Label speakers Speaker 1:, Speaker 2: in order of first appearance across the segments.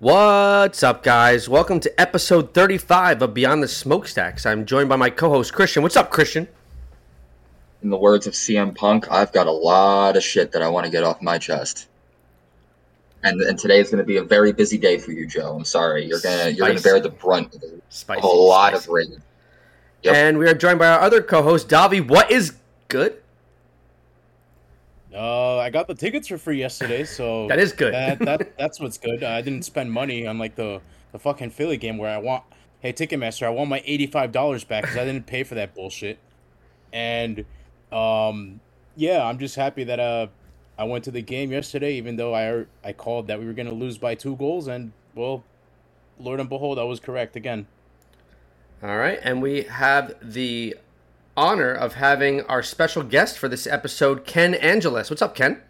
Speaker 1: What's up, guys? Welcome to episode 35 of Beyond the Smokestacks. I'm joined by my co host, Christian. What's up, Christian?
Speaker 2: In the words of CM Punk, I've got a lot of shit that I want to get off my chest. And, and today is going to be a very busy day for you, Joe. I'm sorry. You're gonna you're gonna bear the brunt of a
Speaker 1: Spicy,
Speaker 2: whole lot
Speaker 1: spicy.
Speaker 2: of rain. Yep.
Speaker 1: And we are joined by our other co host, Davi. What is good?
Speaker 3: Uh, I got the tickets for free yesterday, so
Speaker 1: That is good.
Speaker 3: That, that that's what's good. I didn't spend money on like the the fucking Philly game where I want. Hey, Ticketmaster, I want my eighty five dollars back because I didn't pay for that bullshit. And um, yeah, I'm just happy that uh, I went to the game yesterday, even though I I called that we were gonna lose by two goals, and well, Lord and behold, I was correct again.
Speaker 1: All right. And we have the honor of having our special guest for this episode, Ken Angeles. What's up, Ken?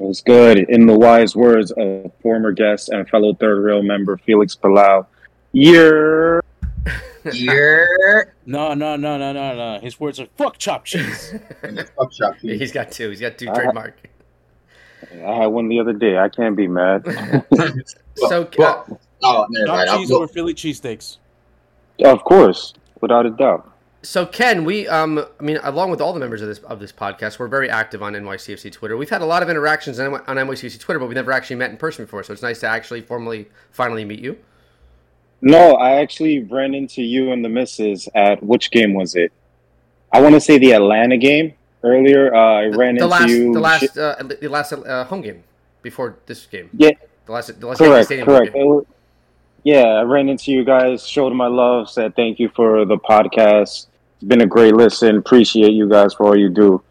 Speaker 4: It was good. In the wise words of former guest and fellow third rail member Felix Palau, year.
Speaker 2: Year.
Speaker 3: No, no, no, no, no, no. His words are fuck chop cheese.
Speaker 2: Fuck shop,
Speaker 1: Yeah,
Speaker 2: you.
Speaker 1: He's got two. He's got two
Speaker 4: Uh,
Speaker 1: trademark.
Speaker 4: I had one the other day. I can't be mad.
Speaker 1: So, uh,
Speaker 2: Well, oh, never
Speaker 3: chop
Speaker 2: mind. I'll-
Speaker 3: cheese over Philly cheesesteaks.
Speaker 4: of course, without a doubt.
Speaker 1: So Ken, we um, I mean, along with all the members of this of this podcast, we're very active on NYCFC Twitter. We've had a lot of interactions on, on NYCFC Twitter, but we've never actually met in person before. So it's nice to actually formally, finally meet you.
Speaker 4: No, I actually ran into you and the missus at which game was it? I want to say the Atlanta game earlier. Uh, I ran
Speaker 1: the
Speaker 4: into
Speaker 1: last,
Speaker 4: you.
Speaker 1: the last, uh, the last uh, home game before this game.
Speaker 4: Yeah,
Speaker 1: The last, the last
Speaker 4: correct,
Speaker 1: Stadium
Speaker 4: correct.
Speaker 1: game.
Speaker 4: It wa- Yeah, I ran into you guys, showed my love, said thank you for the podcast. It's been a great listen. Appreciate you guys for all you do.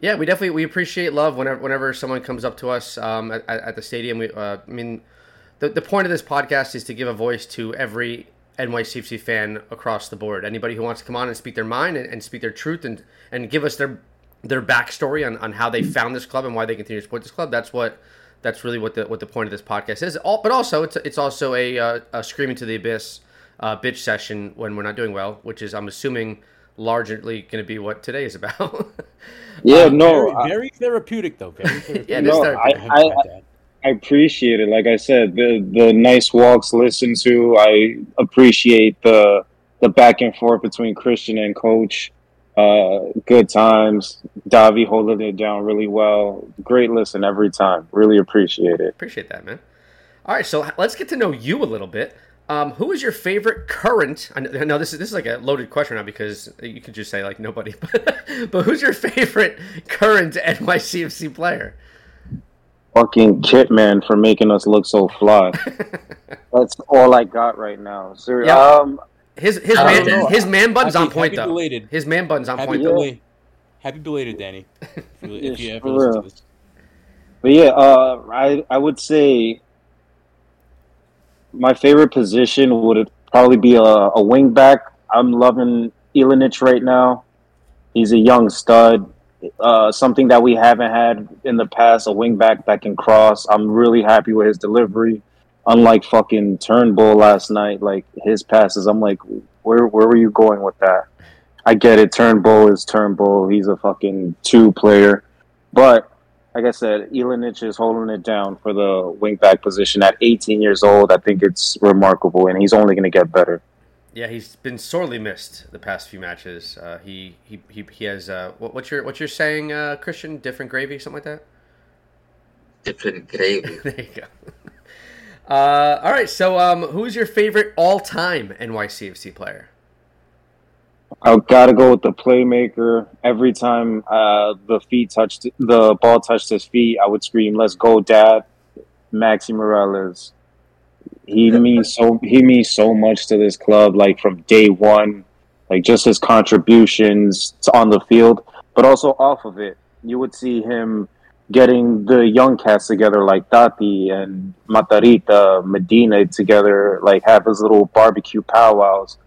Speaker 1: Yeah, we definitely we appreciate love whenever whenever someone comes up to us um, at, at the stadium. We, uh, I mean, the the point of this podcast is to give a voice to every NYCFC fan across the board. Anybody who wants to come on and speak their mind and, and speak their truth and and give us their their backstory on, on how they found this club and why they continue to support this club. That's what that's really what the what the point of this podcast is. All, but also it's it's also a, uh, a screaming to the abyss uh, bitch session when we're not doing well, which is I'm assuming largely going to be what today is about.
Speaker 4: Yeah,
Speaker 1: Um,
Speaker 4: no,
Speaker 3: very,
Speaker 4: I-
Speaker 3: therapeutic though. Very therapeutic.
Speaker 1: Yeah, it is
Speaker 4: No,
Speaker 1: therapeutic.
Speaker 4: I, I, I appreciate it. Like I said, the the nice walks listened to. I appreciate the the back and forth between Christian and Coach. Uh, good times. Davi holding it down really well. Great listen every time. Really appreciate it.
Speaker 1: Appreciate that, man. All right, so let's get to know you a little bit. Um, who is your favorite current? I know this is this is like a loaded question now because you could just say like nobody, but, but who's your favorite current NYCFC player?
Speaker 4: Fucking Kit man for making us look so fly. That's all I got right now. Seriously.
Speaker 1: Yeah.
Speaker 4: Um,
Speaker 1: His his man
Speaker 2: know.
Speaker 1: his man button's
Speaker 3: Happy-
Speaker 1: on point
Speaker 3: happy
Speaker 1: though.
Speaker 3: belated.
Speaker 1: His man button's on
Speaker 3: Happy
Speaker 1: point
Speaker 4: Yeah.
Speaker 1: though.
Speaker 3: Happy belated, Danny. If you, if you
Speaker 4: Yes,
Speaker 3: ever
Speaker 4: for
Speaker 3: listen to this.
Speaker 4: But yeah, uh, I I would say my favorite position would probably be a, a wing back. I'm loving Ilenič right now. He's a young stud. Uh, something that we haven't had in the past, a wing back that can cross. I'm really happy with his delivery. Unlike fucking Turnbull last night, like his passes, I'm like, where where were you going with that? I get it. Turnbull is Turnbull. He's a fucking two player, but like I said, Ilenič is holding it down for the wingback position at 18 years old. I think it's remarkable, and he's only going to get better.
Speaker 1: Yeah, he's been sorely missed the past few matches. Uh, he, he he he has uh, what, what's your what's your saying, uh, Christian? Different gravy, something like that.
Speaker 2: Different gravy.
Speaker 1: there you go. Uh, all right, so um, who's your favorite all-time NYCFC player?
Speaker 4: I got to go with the playmaker. Every time uh, the feet touched the ball touched his feet, I would scream, "Let's go, Dad!" Maxi Moralez. He means so. He means so much to this club. Like from day one, like just his contributions on the field, but also off of it. You would see him getting the young cats together, like Tati and Mitriță, Medina together, like have his little barbecue powwows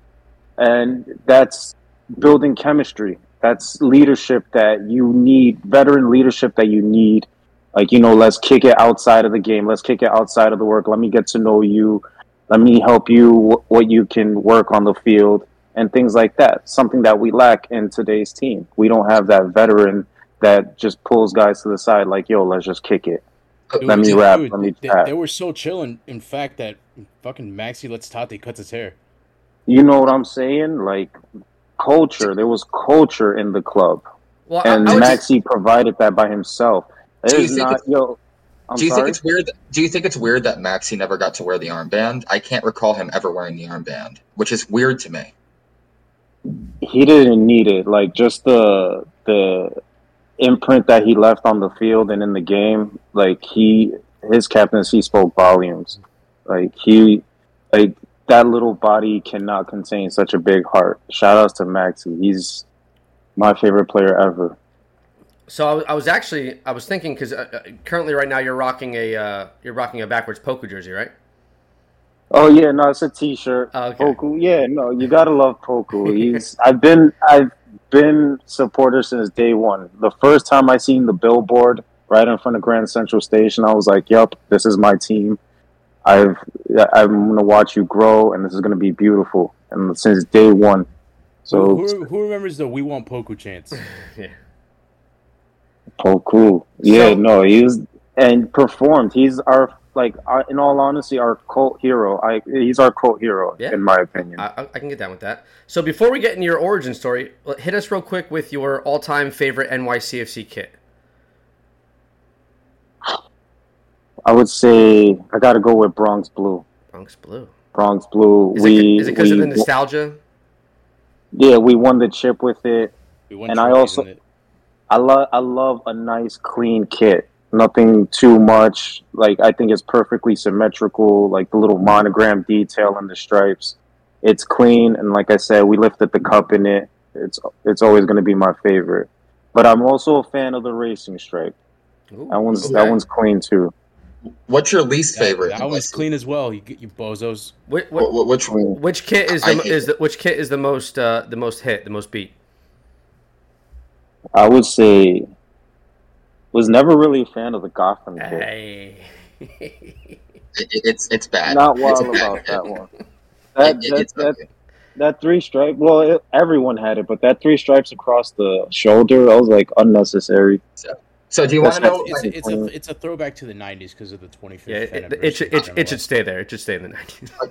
Speaker 4: and that's building chemistry. That's leadership that you need, veteran leadership that you need. Like, you know, let's kick it outside of the game. Let's kick it outside of the work. Let me get to know you. Let me help you wh- what you can work on the field and things like that. Something that we lack in today's team. We don't have that veteran that just pulls guys to the side like, yo, let's just kick it.
Speaker 3: Dude,
Speaker 4: Let me
Speaker 3: dude,
Speaker 4: rap,
Speaker 3: dude,
Speaker 4: let me
Speaker 3: they,
Speaker 4: chat.
Speaker 3: they were so chill, in, in fact, that fucking Maxi lets Tate cuts his hair.
Speaker 4: You know what I'm saying? Like culture. There was culture in the club,
Speaker 1: Well,
Speaker 4: and
Speaker 1: I would
Speaker 4: Maxi provided that by himself.
Speaker 2: Do you
Speaker 4: It's
Speaker 2: think
Speaker 4: not
Speaker 2: it's-
Speaker 4: yo. I'm
Speaker 2: do you
Speaker 4: sorry.
Speaker 2: think it's weird? Do you think it's weird that Maxi never got to wear the armband? I can't recall him ever wearing the armband, which is weird to me.
Speaker 4: he didn't need it. Like just the the imprint that he left on the field and in the game. Like he his captaincy spoke volumes. Like he like that little body cannot contain such a big heart. Shout outs to Maxi. He's my favorite player ever.
Speaker 1: So I was, actually I was thinking because uh, uh, currently right now you're rocking a uh, you're rocking a backwards Poku jersey, right?
Speaker 4: Oh yeah, no, it's a T-shirt.
Speaker 1: Oh, okay.
Speaker 4: Poku, yeah, no, you gotta love Poku. He's I've been I've been supporter since day one. The first time I seen the billboard right in front of Grand Central Station, I was like, "Yep, this is my team. I've I'm gonna watch you grow, and this is gonna be beautiful." And since day one, so
Speaker 3: who, who remembers the "We Want Poku" chants?
Speaker 1: Yeah.
Speaker 4: Poku, yeah,
Speaker 1: So-
Speaker 4: no, he's and performed. He's our like, our, in all honesty, our cult hero. I he's our cult hero,
Speaker 1: Yeah.
Speaker 4: in my opinion.
Speaker 1: I, I- I can get down with that. So before we get into your origin story, hit us real quick with your all-time favorite NYCFC kit.
Speaker 4: I would say I got to go with Bronx Blue.
Speaker 1: Bronx Blue.
Speaker 4: Bronx Blue.
Speaker 1: Is
Speaker 4: we
Speaker 1: it because of the nostalgia?
Speaker 4: yeah, we won the chip with it.
Speaker 3: We won
Speaker 4: And I also-
Speaker 3: it.
Speaker 4: I love I love a nice clean kit. Nothing too much. Like I think it's perfectly symmetrical. Like the little monogram detail in the stripes. It's clean, and like I said, we lifted the cup in it. It's it's always going to be my favorite. But I'm also a fan of the racing stripe.
Speaker 1: Ooh,
Speaker 4: That one's
Speaker 1: okay.
Speaker 4: that one's clean too.
Speaker 2: What's your least
Speaker 3: That-
Speaker 2: favorite?
Speaker 3: That, one's clean as well. You, you bozos.
Speaker 1: Whi- whi-
Speaker 2: Wh- wh- Which
Speaker 1: which kit is the is the which kit is the most uh, the most hit, the most beat?
Speaker 4: I would say was never really a fan of the Gotham kit.
Speaker 1: Hey.
Speaker 2: It, it- it's it's bad.
Speaker 4: Not wild
Speaker 2: bad
Speaker 4: about
Speaker 2: kit.
Speaker 4: that one. That,
Speaker 2: it-
Speaker 4: that,
Speaker 2: it's
Speaker 4: that,
Speaker 2: ugly.
Speaker 4: that three stripe. Well, it, everyone had it, but that three stripes across the shoulder, I was like unnecessary.
Speaker 2: So do you want to know?
Speaker 3: It's,
Speaker 4: Like,
Speaker 3: it's a it's a throwback to the '90s because of the 25th
Speaker 1: yeah, it,
Speaker 3: anniversary.
Speaker 1: it, should, it, it should stay there. It should stay in the nineties.
Speaker 2: Uh,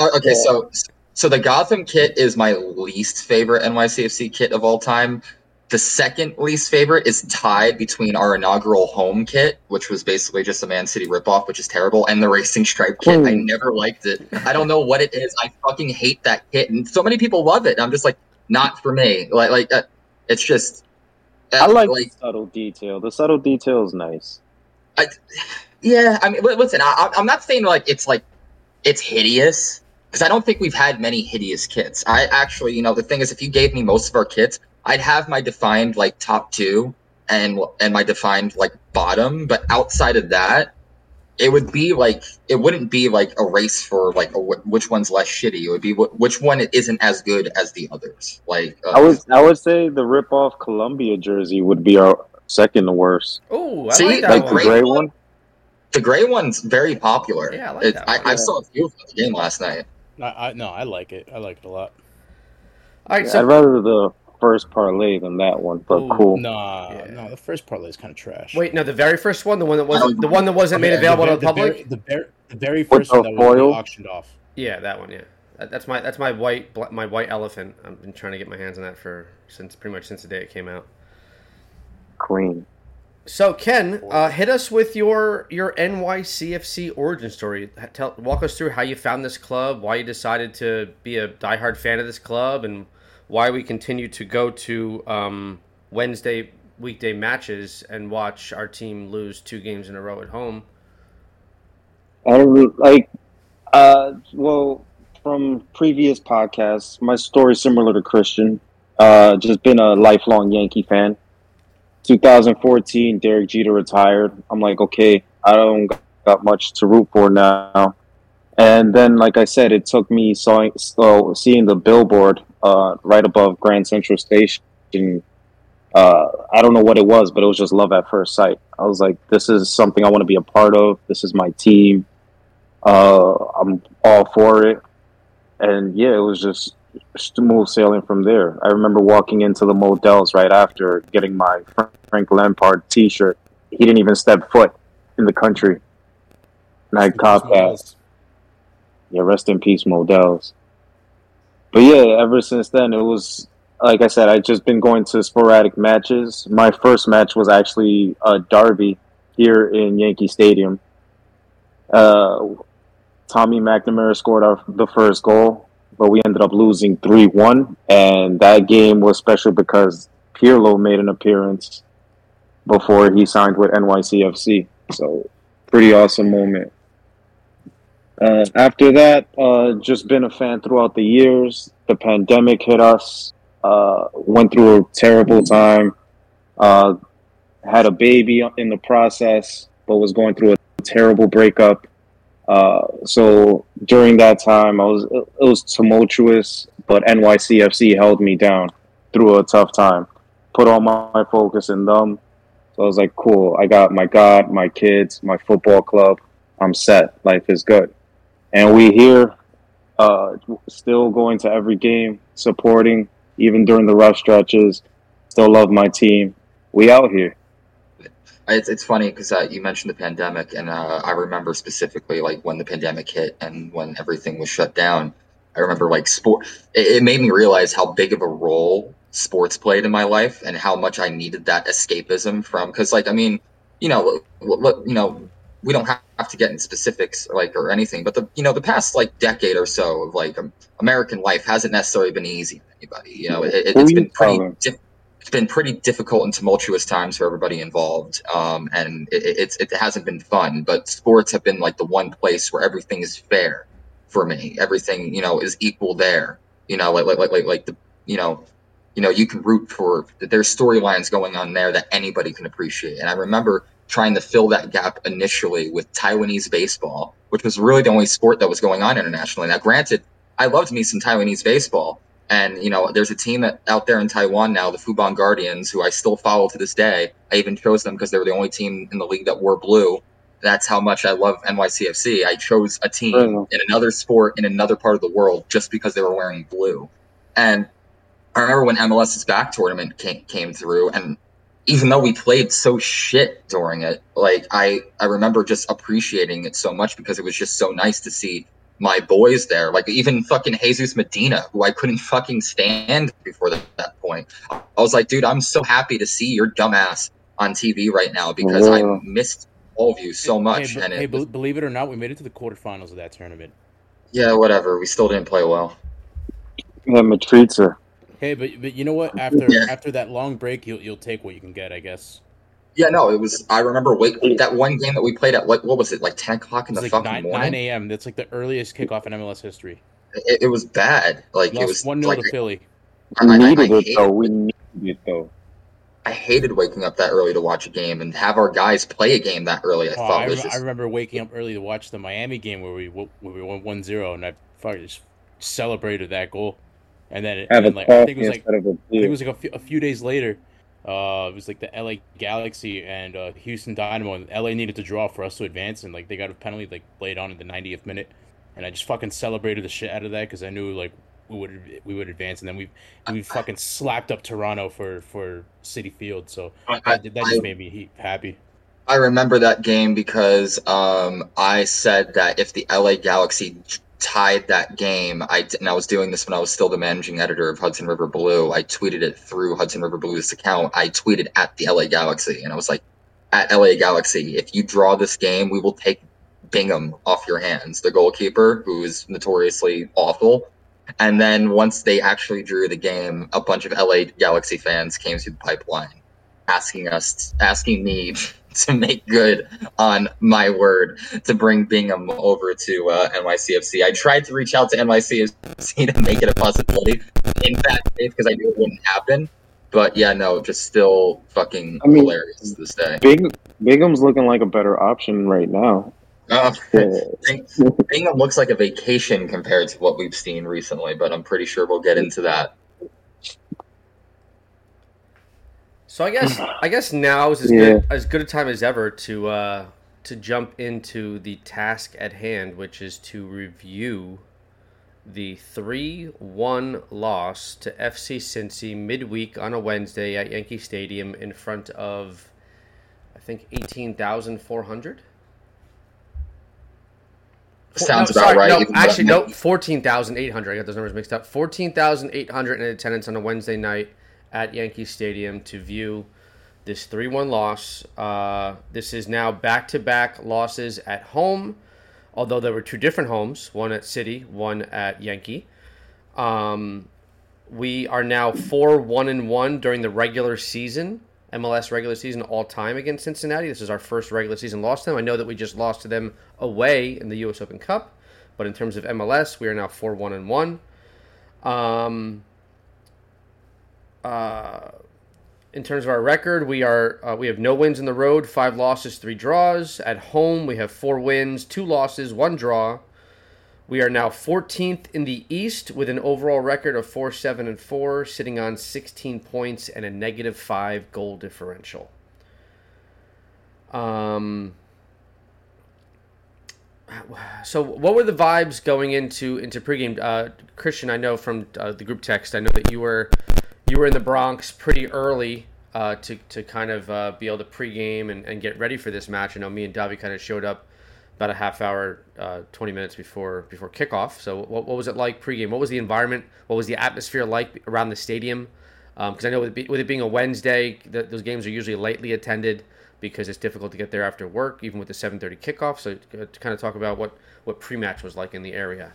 Speaker 2: uh, Okay, so so the Gotham kit is my least favorite NYCFC kit of all time. The second least favorite is tied between our inaugural home kit, which was basically just a Man City ripoff, which is terrible, and the Racing Stripe kit. I never liked it. I don't know what it is. I fucking hate that kit, and so many people love it. I'm just like, not for me. Like, like uh, it's just. uh,
Speaker 4: I like, the subtle detail. The subtle detail is nice.
Speaker 2: I, Yeah, I mean, listen, I- I'm not saying like it's like it's hideous because I don't think we've had many hideous kits. I actually, you know, the thing is, if you gave me most of our kits, I'd have my defined like top two and and my defined like bottom, but outside of that, it would be like it wouldn't be like a race for like a, which one's less shitty. It would be wh- which one isn't as good as the others. Like uh,
Speaker 4: I would I would say the rip off Columbia jersey would be our second worst.
Speaker 1: Oh, I
Speaker 2: See,
Speaker 1: like that
Speaker 4: Like
Speaker 2: the
Speaker 4: the
Speaker 2: gray
Speaker 4: gray
Speaker 2: one?
Speaker 4: one.
Speaker 2: the gray one's very popular.
Speaker 1: Yeah, I like
Speaker 2: It-
Speaker 1: that
Speaker 2: I,
Speaker 1: one.
Speaker 2: I
Speaker 4: Yeah.
Speaker 2: saw a few of them the game last night.
Speaker 3: I, I, no, I like it. I like it a lot.
Speaker 1: All right, so I'd
Speaker 4: rather the first Parley than that one, but
Speaker 1: Ooh,
Speaker 4: cool.
Speaker 3: Nah,
Speaker 1: Yeah.
Speaker 3: no, the first Parley is kind of trash.
Speaker 1: wait, no, the very first one, the one that wasn't the one that wasn't made
Speaker 2: Yeah,
Speaker 1: available
Speaker 3: the,
Speaker 1: to the
Speaker 3: very-
Speaker 1: public.
Speaker 3: the, very, the very
Speaker 4: With
Speaker 3: first one
Speaker 4: the
Speaker 3: that was auctioned off.
Speaker 1: Yeah, that one. Yeah, that, that's my that's my white my white elephant. I've been trying to get my hands on that for since pretty much since the day it came out.
Speaker 4: Clean.
Speaker 1: So Ken, uh, hit us with your your NYCFC origin story. Tell walk us through how you found this club, why you decided to be a diehard fan of this club, and why we continue to go to um, Wednesday weekday matches and watch our team lose two games in a row at home.
Speaker 4: Don't like uh well from previous podcasts, my story's similar to Christian. Uh just been a lifelong Yankee fan. 2014, Derek Jeter retired. I'm like, okay, I don't got much to root for now. And then, like I said, it took me so seeing the billboard uh, right above Grand Central Station. Uh, I don't know what it was, but it was just love at first sight. I was like, this is something I want to be a part of. This is my team. Uh, I'm all for it. And yeah, it was just smooth sailing from there. I remember walking into the Modell's right after getting my Frank Lampard T-shirt. He didn't even step foot, in the country. And I cop that. Yeah, rest in peace, Modell's. But yeah, ever since then, it was like I said, I've just been going to sporadic matches. My first match was actually a derby here in Yankee Stadium. Uh, Tommy McNamara scored our, the first goal, but we ended up losing 3 1. And that game was special because Pirlo made an appearance before he signed with NYCFC. So, pretty awesome moment. Uh, after that, uh, just been a fan throughout the years. The pandemic hit us. Uh, went through a terrible time. Uh, had a baby in the process, but was going through a terrible breakup. Uh, so during that time, I was it was tumultuous, but NYCFC held me down through a tough time. Put all my focus in them. So I was like, cool. I got my God, my kids, my football club. I'm set. Life is good. And we here, uh, still going to every game, supporting, even during the rough stretches. Still love my team. We out here.
Speaker 2: It's, it's funny because uh, you mentioned the pandemic, and uh, I remember specifically like when the pandemic hit and when everything was shut down. I remember like sport. It, it made me realize how big of a role sports played in my life and how much I needed that escapism from. Because like I mean, you know, what you know, we don't have to get in specifics like or anything, but the you know the past like decade or so of like um, American life hasn't necessarily been easy for anybody. You know, it, has been pretty. Di- it's been pretty difficult and tumultuous times for everybody involved, um, and it, it's it hasn't been fun. But sports have been like the one place where everything is fair for me. Everything you know is equal there. You know, like like like like, like the you know you know you can root for there's storylines going on there that anybody can appreciate and i remember trying to fill that gap initially with taiwanese baseball which was really the only sport that was going on internationally now granted i loved me some taiwanese baseball and you know, there's a team that, out there in Taiwan now, the Fubon Guardians, who I still follow to this day. I even chose them because they were the only team in the league that wore blue. That's how much I love NYCFC. I chose a team mm-hmm. in another sport in another part of the world just because they were wearing blue. And I remember when MLS's back tournament came, came through, and even though we played so shit during it, like I, I remember just appreciating it so much because it was just so nice to see my boys there. Like even fucking Jesus Medina, who I couldn't fucking stand before that, that point. I was like, dude, I'm so happy to see your dumbass on TV right now because I missed all of you so much.
Speaker 3: Hey,
Speaker 2: and
Speaker 3: hey, was, believe it or not, we made it to the quarterfinals of that tournament.
Speaker 2: Yeah, whatever. We still didn't play well.
Speaker 4: Yeah, Mitriță.
Speaker 3: Hey, but but you know what? After yeah. after that long break, you'll you'll take what you can get, I guess.
Speaker 2: Yeah, no, it was. I remember wait that one game that we played at what what was it like ten o'clock in the
Speaker 3: like
Speaker 2: fucking
Speaker 3: 9,
Speaker 2: morning?
Speaker 3: Nine a.m. That's like the earliest kickoff in MLS history.
Speaker 2: It, it was bad. Like
Speaker 3: Lost
Speaker 2: it was
Speaker 3: one 0
Speaker 2: like,
Speaker 3: to Philly.
Speaker 4: We I, needed I, I it though. We needed it though.
Speaker 2: I hated waking up that early to watch a game and have our guys play a game that early. I oh, thought
Speaker 3: I,
Speaker 2: was just...
Speaker 3: I remember waking up early to watch the Miami game where we where we won 1-0 and I fucking just celebrated that goal. And then, it, and like, I think it was like I think it was like a few, a few days later uh, it was like the LA Galaxy and uh, Houston Dynamo, and LA needed to draw for us to advance, and like they got a penalty like laid on in the 90th minute, and I just fucking celebrated the shit out of that because I knew like we would we would advance, and then we we fucking slapped up Toronto for for Citi Field, so I, that, that just I, made me happy.
Speaker 2: I remember that game because um, I said that if the LA Galaxy tied that game. I and I was doing this when I was still the managing editor of Hudson River Blue. I tweeted it through Hudson River Blue's account. I tweeted at the LA Galaxy, and I was like, "At LA Galaxy, if you draw this game, we will take Bingham off your hands, the goalkeeper, who is notoriously awful." And then once they actually drew the game, a bunch of LA Galaxy fans came through the pipeline, asking us, asking me to make good on my word to bring Bingham over to uh, NYCFC. I tried to reach out to NYCFC to make it a possibility in fact because I knew it wouldn't happen. But yeah, no, just still fucking I mean, hilarious to this day.
Speaker 4: Bing, Bingham's looking like a better option right now.
Speaker 2: Uh, Bingham looks like a vacation compared to what we've seen recently, but I'm pretty sure we'll get into that
Speaker 1: So I guess I guess now is as yeah. good as good a time as ever to uh, to jump into the task at hand, which is to review the three one loss to FC Cincy midweek on a Wednesday at Yankee Stadium in front of I think eighteen thousand four hundred.
Speaker 2: Sounds
Speaker 1: no,
Speaker 2: about
Speaker 1: sorry,
Speaker 2: right.
Speaker 1: No, actually, no, fourteen thousand eight hundred. I got those numbers mixed up. Fourteen thousand eight hundred in attendance on a Wednesday night at Yankee Stadium to view this three-one loss. Uh, this is now back-to-back losses at home, although there were two different homes: one at City, one at Yankee. Um, we are now four one and one during the regular season, MLS regular season all time against Cincinnati. This is our first regular season loss to them. I know that we just lost to them away in the U.S. Open Cup, but in terms of MLS, we are now four one and one. Um, in terms of our record, we are uh, we have no wins in the road, five losses, three draws. At home, we have four wins, two losses, one draw. We are now 14th in the East with an overall record of 4 7 and 4, sitting on 16 points and a negative 5 goal differential. Um, so, what were the vibes going into into pregame? Uh, Christian, I know from uh, the group text, I know that you were you were in the Bronx pretty early uh, to to kind of uh, be able to pregame and, and get ready for this match. I know me and Davi kind of showed up about a half hour, uh, 20 minutes before before kickoff. So, what, what was it like pregame? What was the environment? What was the atmosphere like around the stadium? Because I know with it, be, with it being a Wednesday, the, those games are usually lightly attended because it's difficult to get there after work, even with the 7:30 kickoff. So, uh, to kind of talk about what what pre-match was like in the area.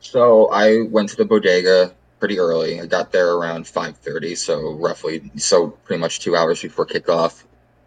Speaker 2: So I went to the bodega pretty early. I got there around 5:30, so roughly, so pretty much two hours before kickoff.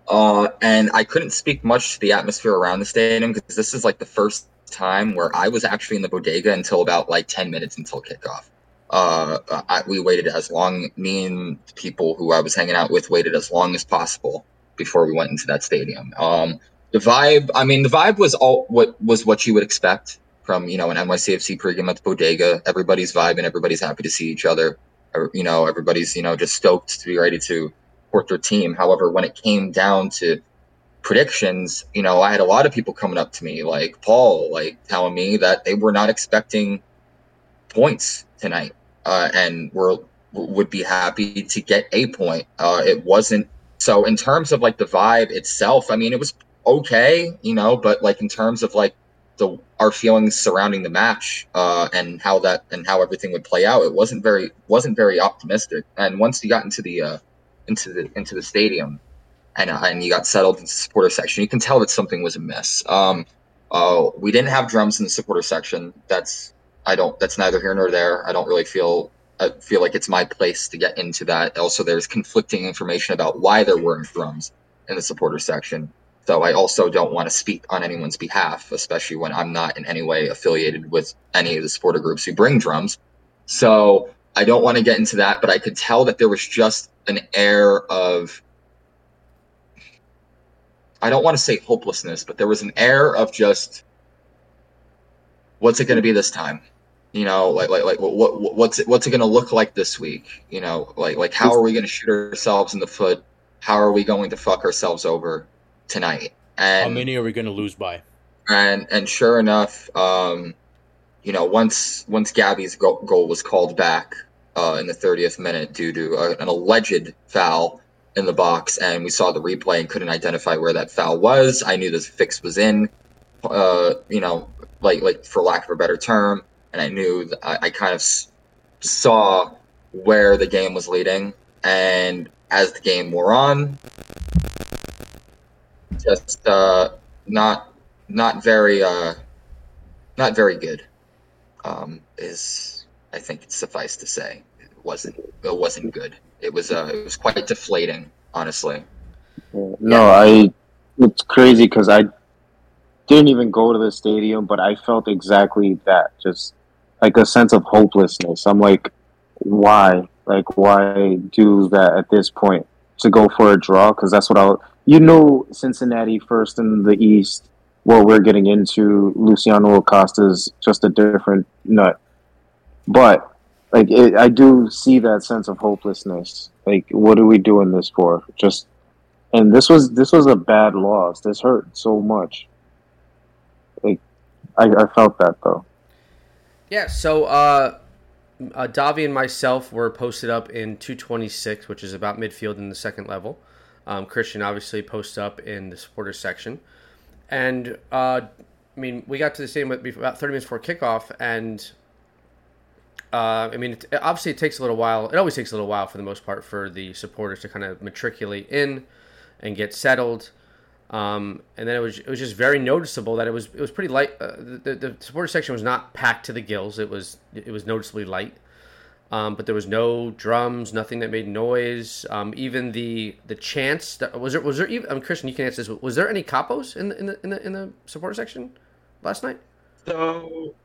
Speaker 2: Uh, and I couldn't speak much to the atmosphere around the stadium because this is like the first time where I was actually in the bodega until about like 10 minutes until kickoff. Uh, I, we waited as long, me and people who I was hanging out with waited as long as possible before we went into that stadium. Um, the vibe, I mean, the vibe was all what was what you would expect from you know an NYCFC pregame at the bodega. Everybody's vibing, everybody's happy to see each other. You know, everybody's you know just stoked to be ready to support their team. However, when it came down to predictions, you know, I had a lot of people coming up to me like Paul, like telling me that they were not expecting points tonight, uh, and were would be happy to get a point. Uh, it wasn't so in terms of like the vibe itself. I mean, it was okay, you know, but like in terms of like the our feelings surrounding the match uh, and how that and how everything would play out, it wasn't very wasn't very optimistic. And once you got into the uh, into the into the stadium and uh, and you got settled into the supporter section, you can tell that something was amiss. Um, uh, we didn't have drums in the supporter section. That's I don't. That's neither here nor there. I don't really feel. I feel like it's my place to get into that. Also, there's conflicting information about why there weren't drums in the supporter section. So I also don't want to speak on anyone's behalf, especially when I'm not in any way affiliated with any of the supporter groups who bring drums. So I don't want to get into that, but I could tell that there was just an air of I don't want to say hopelessness, but there was an air of just what's it going to be this time? You know, like like like what, what what's it what's it going to look like this week? You know, like like how are we going to shoot ourselves in the foot? How are we going to fuck ourselves over tonight? And
Speaker 3: How many are we going to lose by?
Speaker 2: and and sure enough, um, you know, once once Gabby's goal, goal was called back uh, in the 30th minute due to a, an alleged foul in the box, and we saw the replay and couldn't identify where that foul was. I knew the fix was in, uh, you know, like like for lack of a better term, and I knew that I, I kind of s- saw where the game was leading, and as the game wore on, just uh, not not very uh not very good um is i think suffice to say it wasn't it wasn't good it was uh it was quite deflating honestly
Speaker 4: No, I. It's crazy because I didn't even go to the stadium, but I felt exactly that. Just like a sense of hopelessness. I'm like, why? Like, why do that at this point? To go for a draw? Because that's what I'll. You know, Cincinnati first in the East. What we're getting into, Luciano Acosta's just a different nut. But like, it, I do see that sense of hopelessness. Like, what are we doing this for? Just and this was this was a bad loss. This hurt so much. Like, I, I felt that though.
Speaker 1: Yeah, so uh, uh, Davi and myself were posted up in 226, which is about midfield in the second level. Um, Christian obviously posts up in the supporters section, and uh, I mean we got to the stadium about thirty minutes before kickoff, and uh, I mean it, obviously it takes a little while. It always takes a little while for the most part for the supporters to kind of matriculate in and get settled. Um, and then it was it was just very noticeable that it was it was pretty light. Uh, the, the supporter section was not packed to the gills. It was it was noticeably light. Um, but there was no drums, nothing that made noise. Um, even the the chants that, was there was there even um, Christian, you can answer this. Was there any capos in the in the in the, in the supporter section last night?
Speaker 2: So,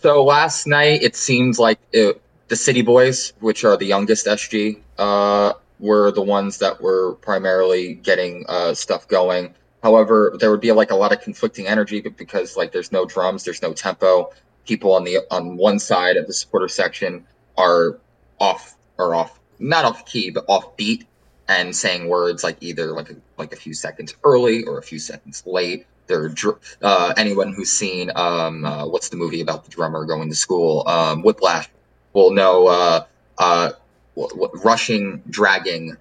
Speaker 2: so last night it seems like it, the City Boys, which are the youngest SG, uh, were the ones that were primarily getting uh, stuff going. However, there would be like a lot of conflicting energy, but because like there's no drums, there's no tempo. People on the on one side of the supporter section are off or off not off key but off beat and saying words like either like a, like a few seconds early or a few seconds late. They're uh, anyone who's seen um, uh, what's the movie about the drummer going to school? Um, whiplash will know uh, uh, what, what, rushing dragging.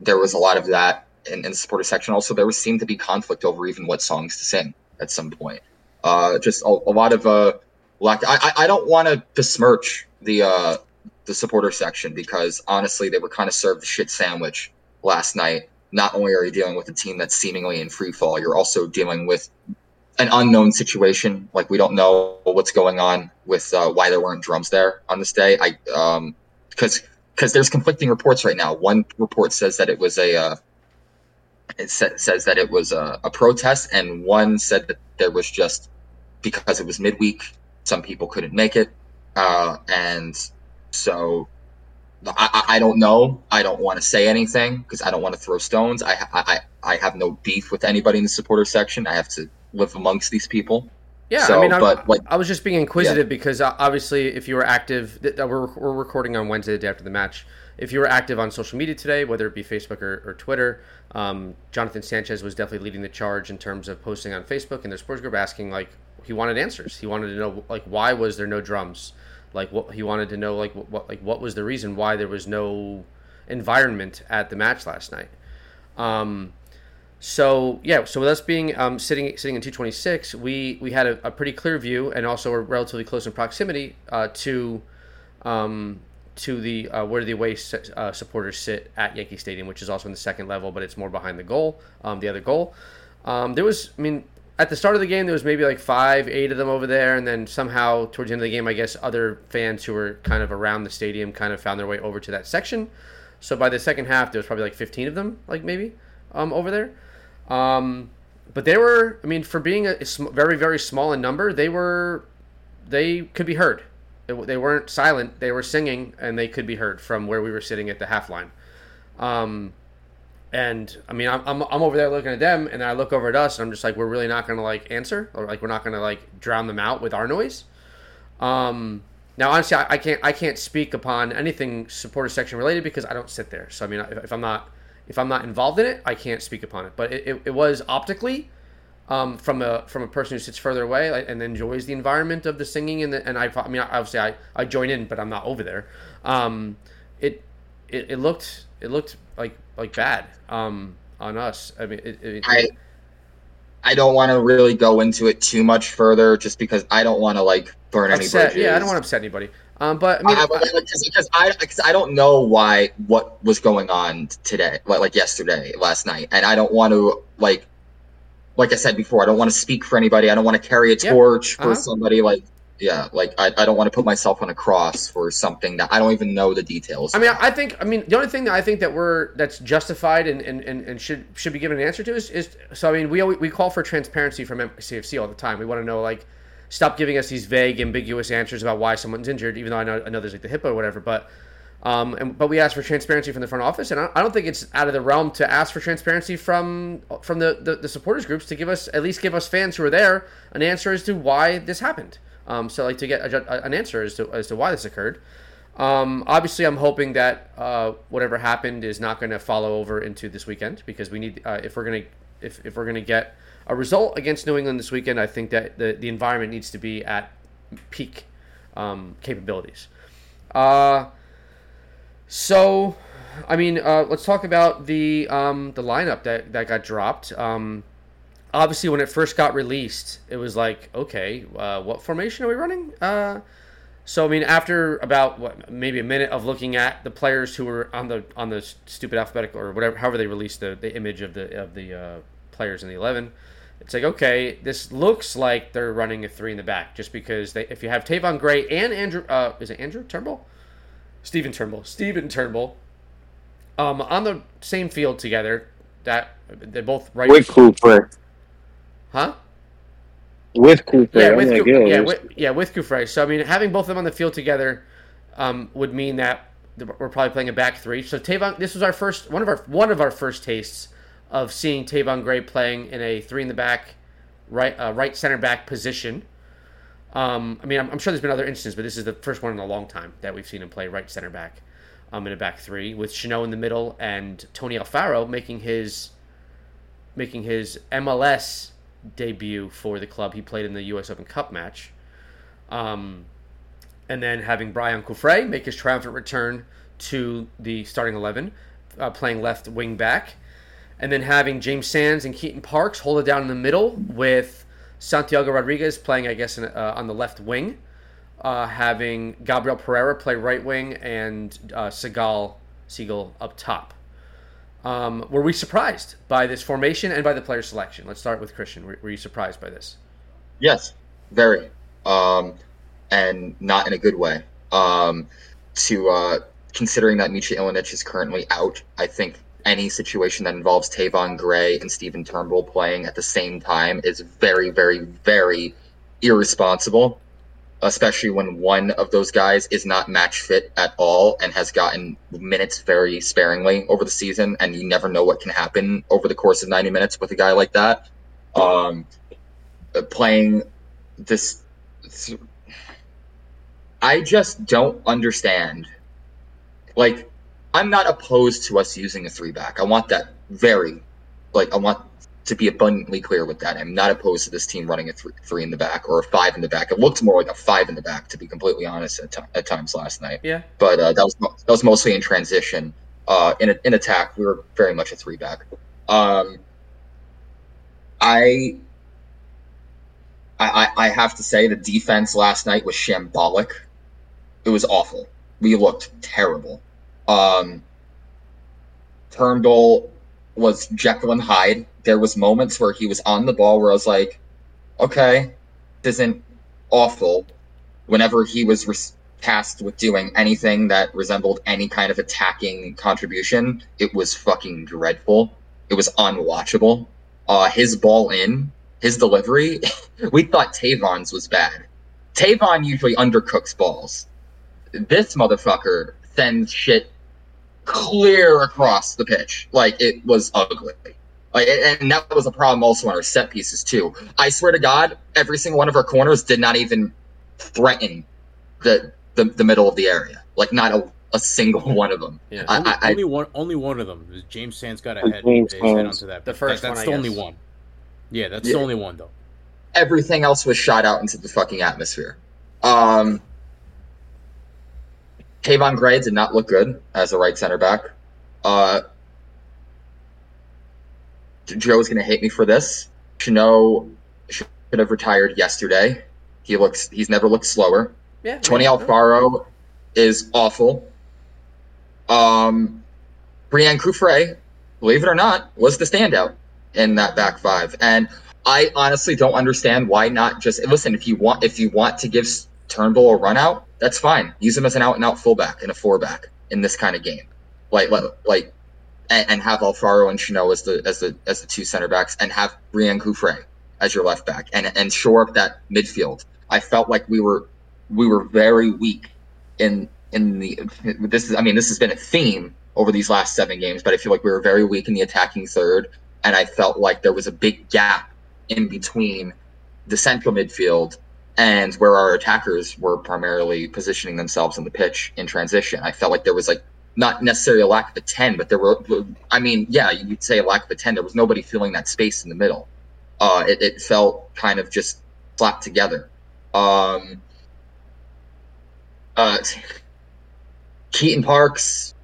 Speaker 2: There was a lot of that in, in the supporter section. Also there was seemed to be conflict over even what songs to sing at some point. Uh, just a, a lot of uh like I, I don't want to besmirch the uh the supporter section because honestly, they were kind of served the shit sandwich last night. Not only are you dealing with a team that's seemingly in free fall, you're also dealing with an unknown situation. Like we don't know what's going on with uh, why there weren't drums there on this day. I um because because there's conflicting reports right now. One report says that it was a uh, it sa- says that it was a, a protest, and one said that there was just because it was midweek, some people couldn't make it, uh, and so I, I don't know. I don't want to say anything because I don't want to throw stones. I, I I have no beef with anybody in the supporter section. I have to live amongst these people.
Speaker 1: Yeah, so, I mean, but like, I was just being inquisitive yeah. because uh, obviously, if you were active, we're, we're recording on Wednesday, the day after the match. If you were active on social media today, whether it be Facebook or, or Twitter, um, Jonathan Sanchez was definitely leading the charge in terms of posting on Facebook and their sports group asking like he wanted answers. He wanted to know like why was there no drums like what he wanted to know like what like what was the reason why there was no environment at the match last night um so yeah so with us being um, sitting sitting in 226 we we had a, a pretty clear view and also we're relatively close in proximity uh, to um, to the uh, where the away uh, supporters sit at Yankee Stadium, which is also in the second level, but it's more behind the goal, um, the other goal. Um, there was, I mean, at the start of the game, there was maybe like five, eight of them over there, and then somehow towards the end of the game, I guess other fans who were kind of around the stadium kind of found their way over to that section. So by the second half, there was probably like 15 of them, like maybe, um, over there. Um, but they were, I mean, for being a very, very small in number, they were, they could be heard. They weren't silent. They were singing, and they could be heard from where we were sitting at the half line. Um, and I mean, I'm, I'm, I'm over there looking at them, and I look over at us, and I'm just like, we're really not going to like answer, or like we're not going to like drown them out with our noise. Um, now, honestly, I, I, can't I can't speak upon anything supporter section related because I don't sit there. So I mean, if, if I'm not if I'm not involved in it, I can't speak upon it. But it, it, it was optically um, from a from a person who sits further away and enjoys the environment of the singing and the, and I I mean obviously I, I join in, but I'm not over there. Um, it, it it looked it looked like like bad um, on us. I mean, it, it,
Speaker 2: I I don't want to really go into it too much further, just because I don't want to like burn
Speaker 1: upset,
Speaker 2: any bridges.
Speaker 1: Yeah, I don't want to upset anybody. Um, but I mean,
Speaker 2: I, because I because I don't know why what was going on today, like, like yesterday, last night, and I don't want to like like I said before, I don't want to speak for anybody. I don't want to carry a torch for uh-huh. somebody. Like yeah like I, I don't want to put myself on a cross for something that i don't even know the details
Speaker 1: i mean i think i mean the only thing that i think that we're that's justified and and, and, should should be given an answer to is, is so i mean we we call for transparency from cfc all the time we want to know like stop giving us these vague ambiguous answers about why someone's injured even though i know, I know there's like the HIPAA or whatever but um, and, but we ask for transparency from the front office, and I, I, don't think it's out of the realm to ask for transparency from from the, the, the supporters groups to give us at least give us fans who are there an answer as to why this happened. Um, so like to get a, an answer as to as to why this occurred. Um, obviously, I'm hoping that uh, whatever happened is not going to follow over into this weekend because we need uh, if we're gonna if, if we're gonna get a result against New England this weekend, I think that the the environment needs to be at peak um, capabilities. Uh, so I mean, uh, let's talk about the um, the lineup that, that got dropped. Um, obviously, when it first got released, it was like, okay, uh, what formation are we running? Uh, so I mean, after about what maybe a minute of looking at the players who were on the on the stupid alphabetical or whatever, however they released the, the image of the of the uh, players in the eleven, it's like okay, this looks like they're running a three in the back just because they if you have Tayvon Gray and Andrew uh, is it Andrew Turnbull, Stephen Turnbull, Stephen Turnbull, um, on the same field together, that they're both right. Huh?
Speaker 4: With Cooper.
Speaker 1: Yeah, with
Speaker 4: like,
Speaker 1: yeah, with, yeah, with Cufré. So I mean, having both of them on the field together um, would mean that we're probably playing a back three. So Tayvon, this was our first one of our one of our first tastes of seeing Tayvon Gray playing in a three in the back, right uh, right center back position. Um, I mean, I'm, I'm sure there's been other instances, but this is the first one in a long time that we've seen him play right center back um, in a back three with Chanot in the middle and Tony Alfaro making his making his MLS debut for the club. He played in the U.S. Open Cup match. Um, and then having Braian Cufré make his triumphant return to the starting 11, uh, playing left wing back. And then having James Sands and Keaton Parks hold it down in the middle with Santiago Rodriguez playing, I guess, in, uh, on the left wing. Uh, having Gabriel Pereira play right wing and uh, Segal up top. Um, were we surprised by this formation and by the player selection? Let's start with Christian. Were, were you surprised by this?
Speaker 2: Yes, very, um, and not in a good way. Um, to uh, considering that Misha Ilenič is currently out, I think any situation that involves Tayvon Gray and Stephen Turnbull playing at the same time is very, very, very irresponsible. Especially when one of those guys is not match fit at all and has gotten minutes very sparingly over the season, and you never know what can happen over the course of 90 minutes with a guy like that. Um, playing this I just don't understand. Like, I'm not opposed to us using a three back. I want that very, like, I want to be abundantly clear with that. I'm not opposed to this team running a three, three in the back or a five in the back. It looked more like a five in the back, to be completely honest, at, ti- at times last night.
Speaker 1: Yeah.
Speaker 2: But uh, that was that was mostly in transition. Uh, in a, in attack, we were very much a three back. Um, I I, I I have to say the defense last night was shambolic. It was awful. We looked terrible. Um, Turnbull was Jekyll and Hyde. There was moments where he was on the ball where I was like, okay, this isn't awful. Whenever he was res- tasked with doing anything that resembled any kind of attacking contribution, it was fucking dreadful. It was unwatchable. Uh, his ball in, his delivery, we thought Tayvon's was bad. Tayvon usually undercooks balls. This motherfucker sends shit clear across the pitch. Like it was ugly. Like, and and that was a problem also on our set pieces too. I swear to God, every single one of our corners did not even threaten the the, the middle of the area. Like not a, a single one of them.
Speaker 1: Yeah.
Speaker 2: I-
Speaker 3: Only,
Speaker 2: I-
Speaker 3: only one, only one of them. James Sands got
Speaker 4: And
Speaker 3: ahead.
Speaker 4: James
Speaker 3: his head
Speaker 4: Sands.
Speaker 3: onto that.
Speaker 1: The
Speaker 3: That-
Speaker 1: first
Speaker 3: that's
Speaker 1: one, I
Speaker 3: the only one. Yeah, that's
Speaker 2: Yeah.
Speaker 3: the only one though.
Speaker 2: Everything else was shot out into the fucking atmosphere. Um, Tayvon Gray did not look good as a right center back. Uh, Joe's gonna hate me for this. Chino should have retired yesterday. He looks. He's never looked slower.
Speaker 1: Yeah.
Speaker 2: Tony. Alfaro is awful. Um, Braian Cufré, believe it or not, was the standout in that back five, and I honestly don't understand why not just listen. If you want, if you want to give Turnbull a run out, that's fine. Use him as an out and out fullback and a four back in this kind of game, like like and, and have Alfaro and Chanot as the as the as the two center backs, and have Braian Cufré as your left back, and and shore up that midfield. I felt like we were we were very weak in in the this is I mean this has been a theme over these last seven games, but I feel like we were very weak in the attacking third, and I felt like there was a big gap in between the central midfield and where our attackers were primarily positioning themselves on the pitch in transition. I felt like there was like not necessarily a lack of a ten, but there were I mean, yeah, you'd say a lack of a ten. There was nobody filling that space in the middle. Uh, it, it felt kind of just slapped together. Um, uh, Keaton Parks,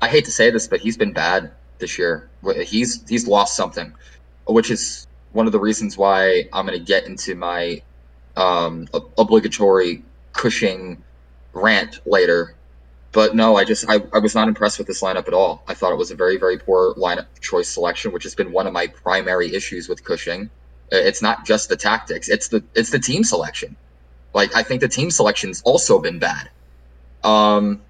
Speaker 2: I hate to say this, but he's been bad this year. He's he's lost something, which is one of the reasons why I'm going to get into my um, obligatory Cushing rant later. But no, I just I, I was not impressed with this lineup at all. I thought it was a very very poor lineup choice selection, which has been one of my primary issues with Cushing. It's not just the tactics; it's the it's the team selection. Like I think the team selection's also been bad. Um,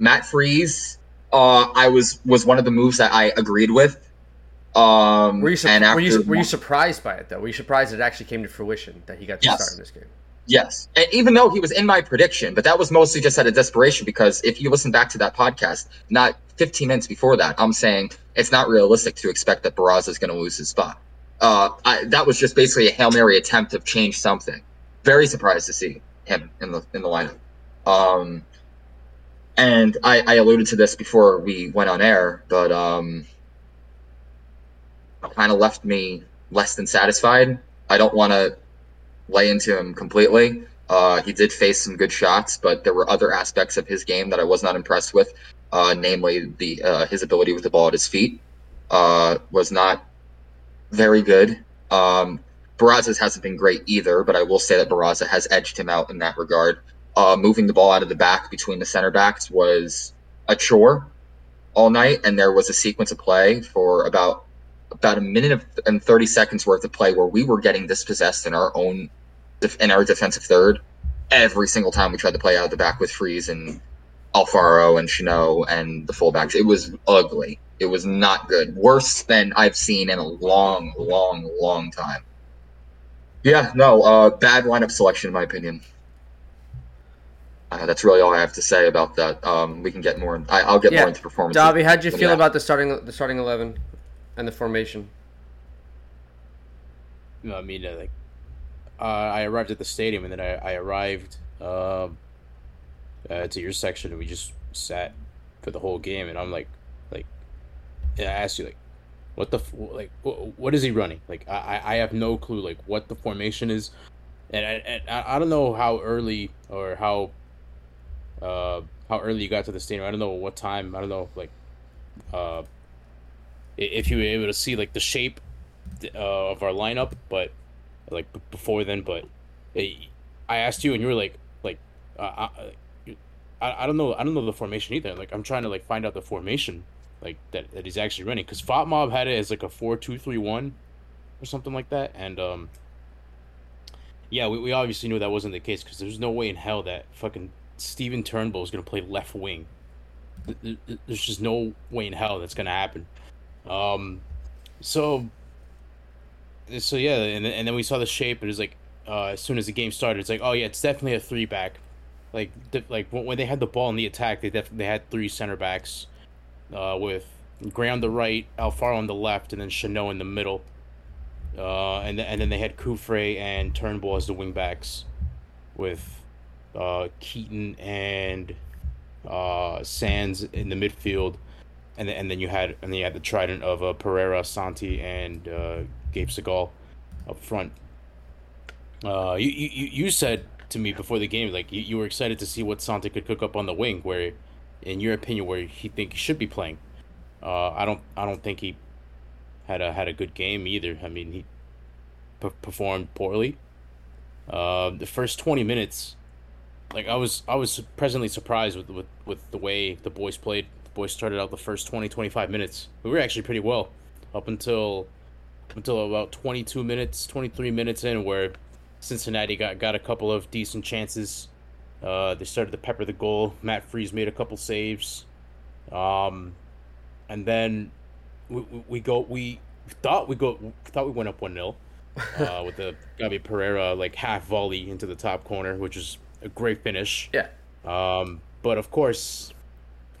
Speaker 2: Matt Freese, uh, I was was one of the moves that I agreed with. Um,
Speaker 1: were you, su- were, you, were you surprised by it though? Were you surprised it actually came to fruition that he got to yes. start in this game?
Speaker 2: Yes, and even though he was in my prediction, but that was mostly just out of desperation because if you listen back to that podcast, not 15 minutes before that, I'm saying it's not realistic to expect that Barraza is going to lose his spot. Uh, I, that was just basically a hail mary attempt to change something. Very surprised to see him in the in the lineup. Um, and I, I alluded to this before we went on air, but um, kind of left me less than satisfied. I don't want to lay into him completely. Uh, he did face some good shots, but there were other aspects of his game that I was not impressed with. Uh, namely, the uh, his ability with the ball at his feet uh, was not very good. Um, Barraza's hasn't been great either, but I will say that Barraza has edged him out in that regard. Uh, moving the ball out of the back between the center backs was a chore all night, and there was a sequence of play for about about a minute of, and 30 seconds worth of play where we were getting dispossessed in our own in our defensive third every single time we tried to play out of the back with Freese and Alfaro and Chanot and the fullbacks. It was ugly. It was not good. Worse than I've seen in a long, long, long time. Yeah, no, uh, bad lineup selection in my opinion. Uh, that's really all I have to say about that. Um, we can get more. I, will get yeah. more into performance.
Speaker 1: Dobby, how'd you feel about the starting the starting eleven? And the formation?
Speaker 3: No, I mean, uh, like, uh, I arrived at the stadium, and then I, I arrived um, uh, to your section, and we just sat for the whole game. And I'm like, like, and I asked you, like, what the f- like, what is he running? Like, I I have no clue, like, what the formation is, and I and I don't know how early or how uh how early you got to the stadium. I don't know what time. I don't know, like, uh, if you were able to see like the shape uh, of our lineup, but like b- before then. But it, I asked you, and you were like, like, uh, I, I, I don't know, I don't know the formation either. Like, I'm trying to like find out the formation, like that that he's actually running, because FotMob had it as like a four two three one, or something like that, and um. Yeah, we, we obviously knew that wasn't the case because there's no way in hell that fucking Stephen Turnbull is gonna play left wing. There's just no way in hell that's gonna happen. Um, so, so yeah, and and then we saw the shape. It was like uh, as soon as the game started, it's like, oh yeah, it's definitely a three back. Like like when they had the ball in the attack, they definitely they had three center backs, uh, with Gray on the right, Alfaro on the left, and then Chanot in the middle. Uh, and and then they had Cufré and Turnbull as the wing backs, with uh, Keaton and uh, Sands in the midfield, and then, and then you had and then you had the trident of uh, Pereira, Santi, and uh, Gabe Segal up front. Uh, you, you you said to me before the game like you, you were excited to see what Santi could cook up on the wing, where, in your opinion, where he think he should be playing. Uh, I don't I don't think he had a had a good game either. I mean he p- performed poorly. Uh, the first twenty minutes, like I was I was presently surprised with with, with the way the boys played boys started out the first 20, 25 minutes. We were actually pretty well up until until about 22 minutes, 23 minutes in, where Cincinnati got, got a couple of decent chances. Uh, they started to pepper the goal. Matt Freese made a couple saves. Um, and then we, we, we go, we thought we go, thought we went up 1 0 uh, with the Gabi Pereira like half volley into the top corner, which is a great finish.
Speaker 1: Yeah.
Speaker 3: Um, but of course,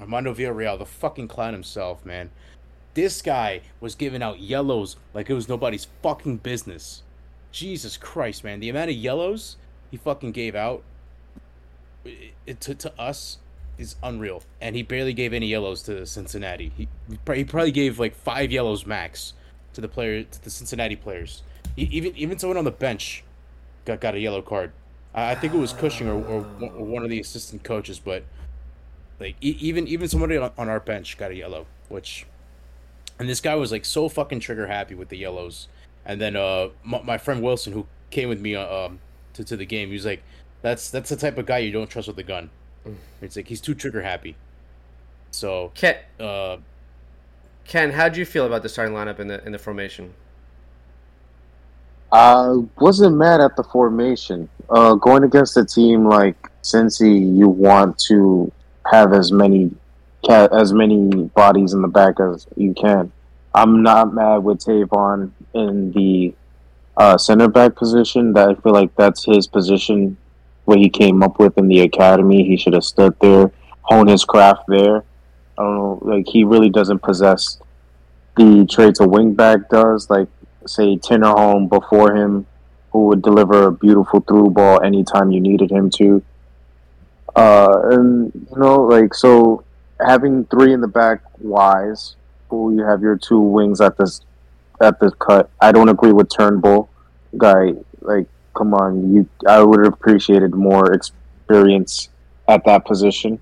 Speaker 3: Armando Villarreal, the fucking clown himself, man. This guy was giving out yellows like it was nobody's fucking business. Jesus Christ, man. The amount of yellows he fucking gave out it, to, to us is unreal. And he barely gave any yellows to Cincinnati. He, he probably gave like five yellows max to the player to the Cincinnati players. He, even even someone on the bench got got a yellow card. I, I think it was Cushing or, or, or one of the assistant coaches, but like e- even even somebody on, on our bench got a yellow, which, and this guy was like so fucking trigger happy with the yellows. And then uh, my, my friend Wilson, who came with me uh, um to, to the game, he was like, "That's that's the type of guy you don't trust with a gun." It's like he's too trigger happy. So
Speaker 1: Ken,
Speaker 3: uh,
Speaker 1: Ken, how do you feel about the starting lineup in the in the formation?
Speaker 4: I wasn't mad at the formation. Uh, going against a team like Cincy, you want to have as many as many bodies in the back as you can. I'm not mad with Tayvon in the uh, center back position. That I feel like that's his position. What he came up with in the academy, he should have stood there, honed his craft there. I don't know, like he really doesn't possess the traits a wingback does. Like say Tinnerholm before him, who would deliver a beautiful through ball anytime you needed him to. Uh, and you know, like so, having three in the back wise, who you have your two wings at this at this cut. I don't agree with Turnbull, guy. Like, come on, you. I would have appreciated more experience at that position.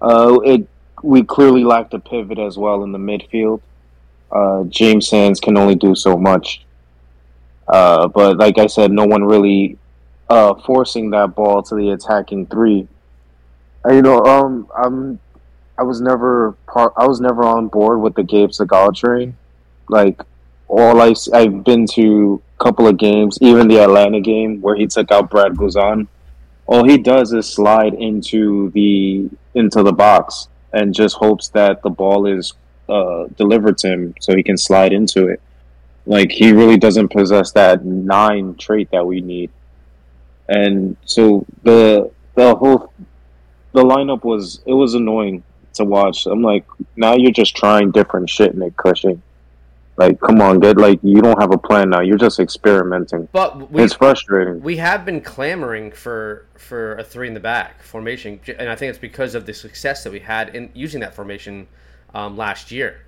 Speaker 4: Uh, it we clearly lacked a pivot as well in the midfield. Uh, James Sands can only do so much. Uh, but like I said, no one really uh, forcing that ball to the attacking three. You know, um, I'm I was never part. I was never on board with the Gabe Segal train. Like all I I've been to a couple of games, even the Atlanta game where he took out Brad Guzan. All he does is slide into the into the box and just hopes that the ball is uh, delivered to him so he can slide into it. Like he really doesn't possess that nine trait that we need. And so the the whole the lineup was it was annoying to watch. I'm like, now you're just trying different shit, Nick Cushing. Like, come on, get like you don't have a plan now. You're just experimenting.
Speaker 1: But we
Speaker 4: it's frustrating.
Speaker 1: we have been clamoring for for a three in the back formation, and I think it's because of the success that we had in using that formation um, last year.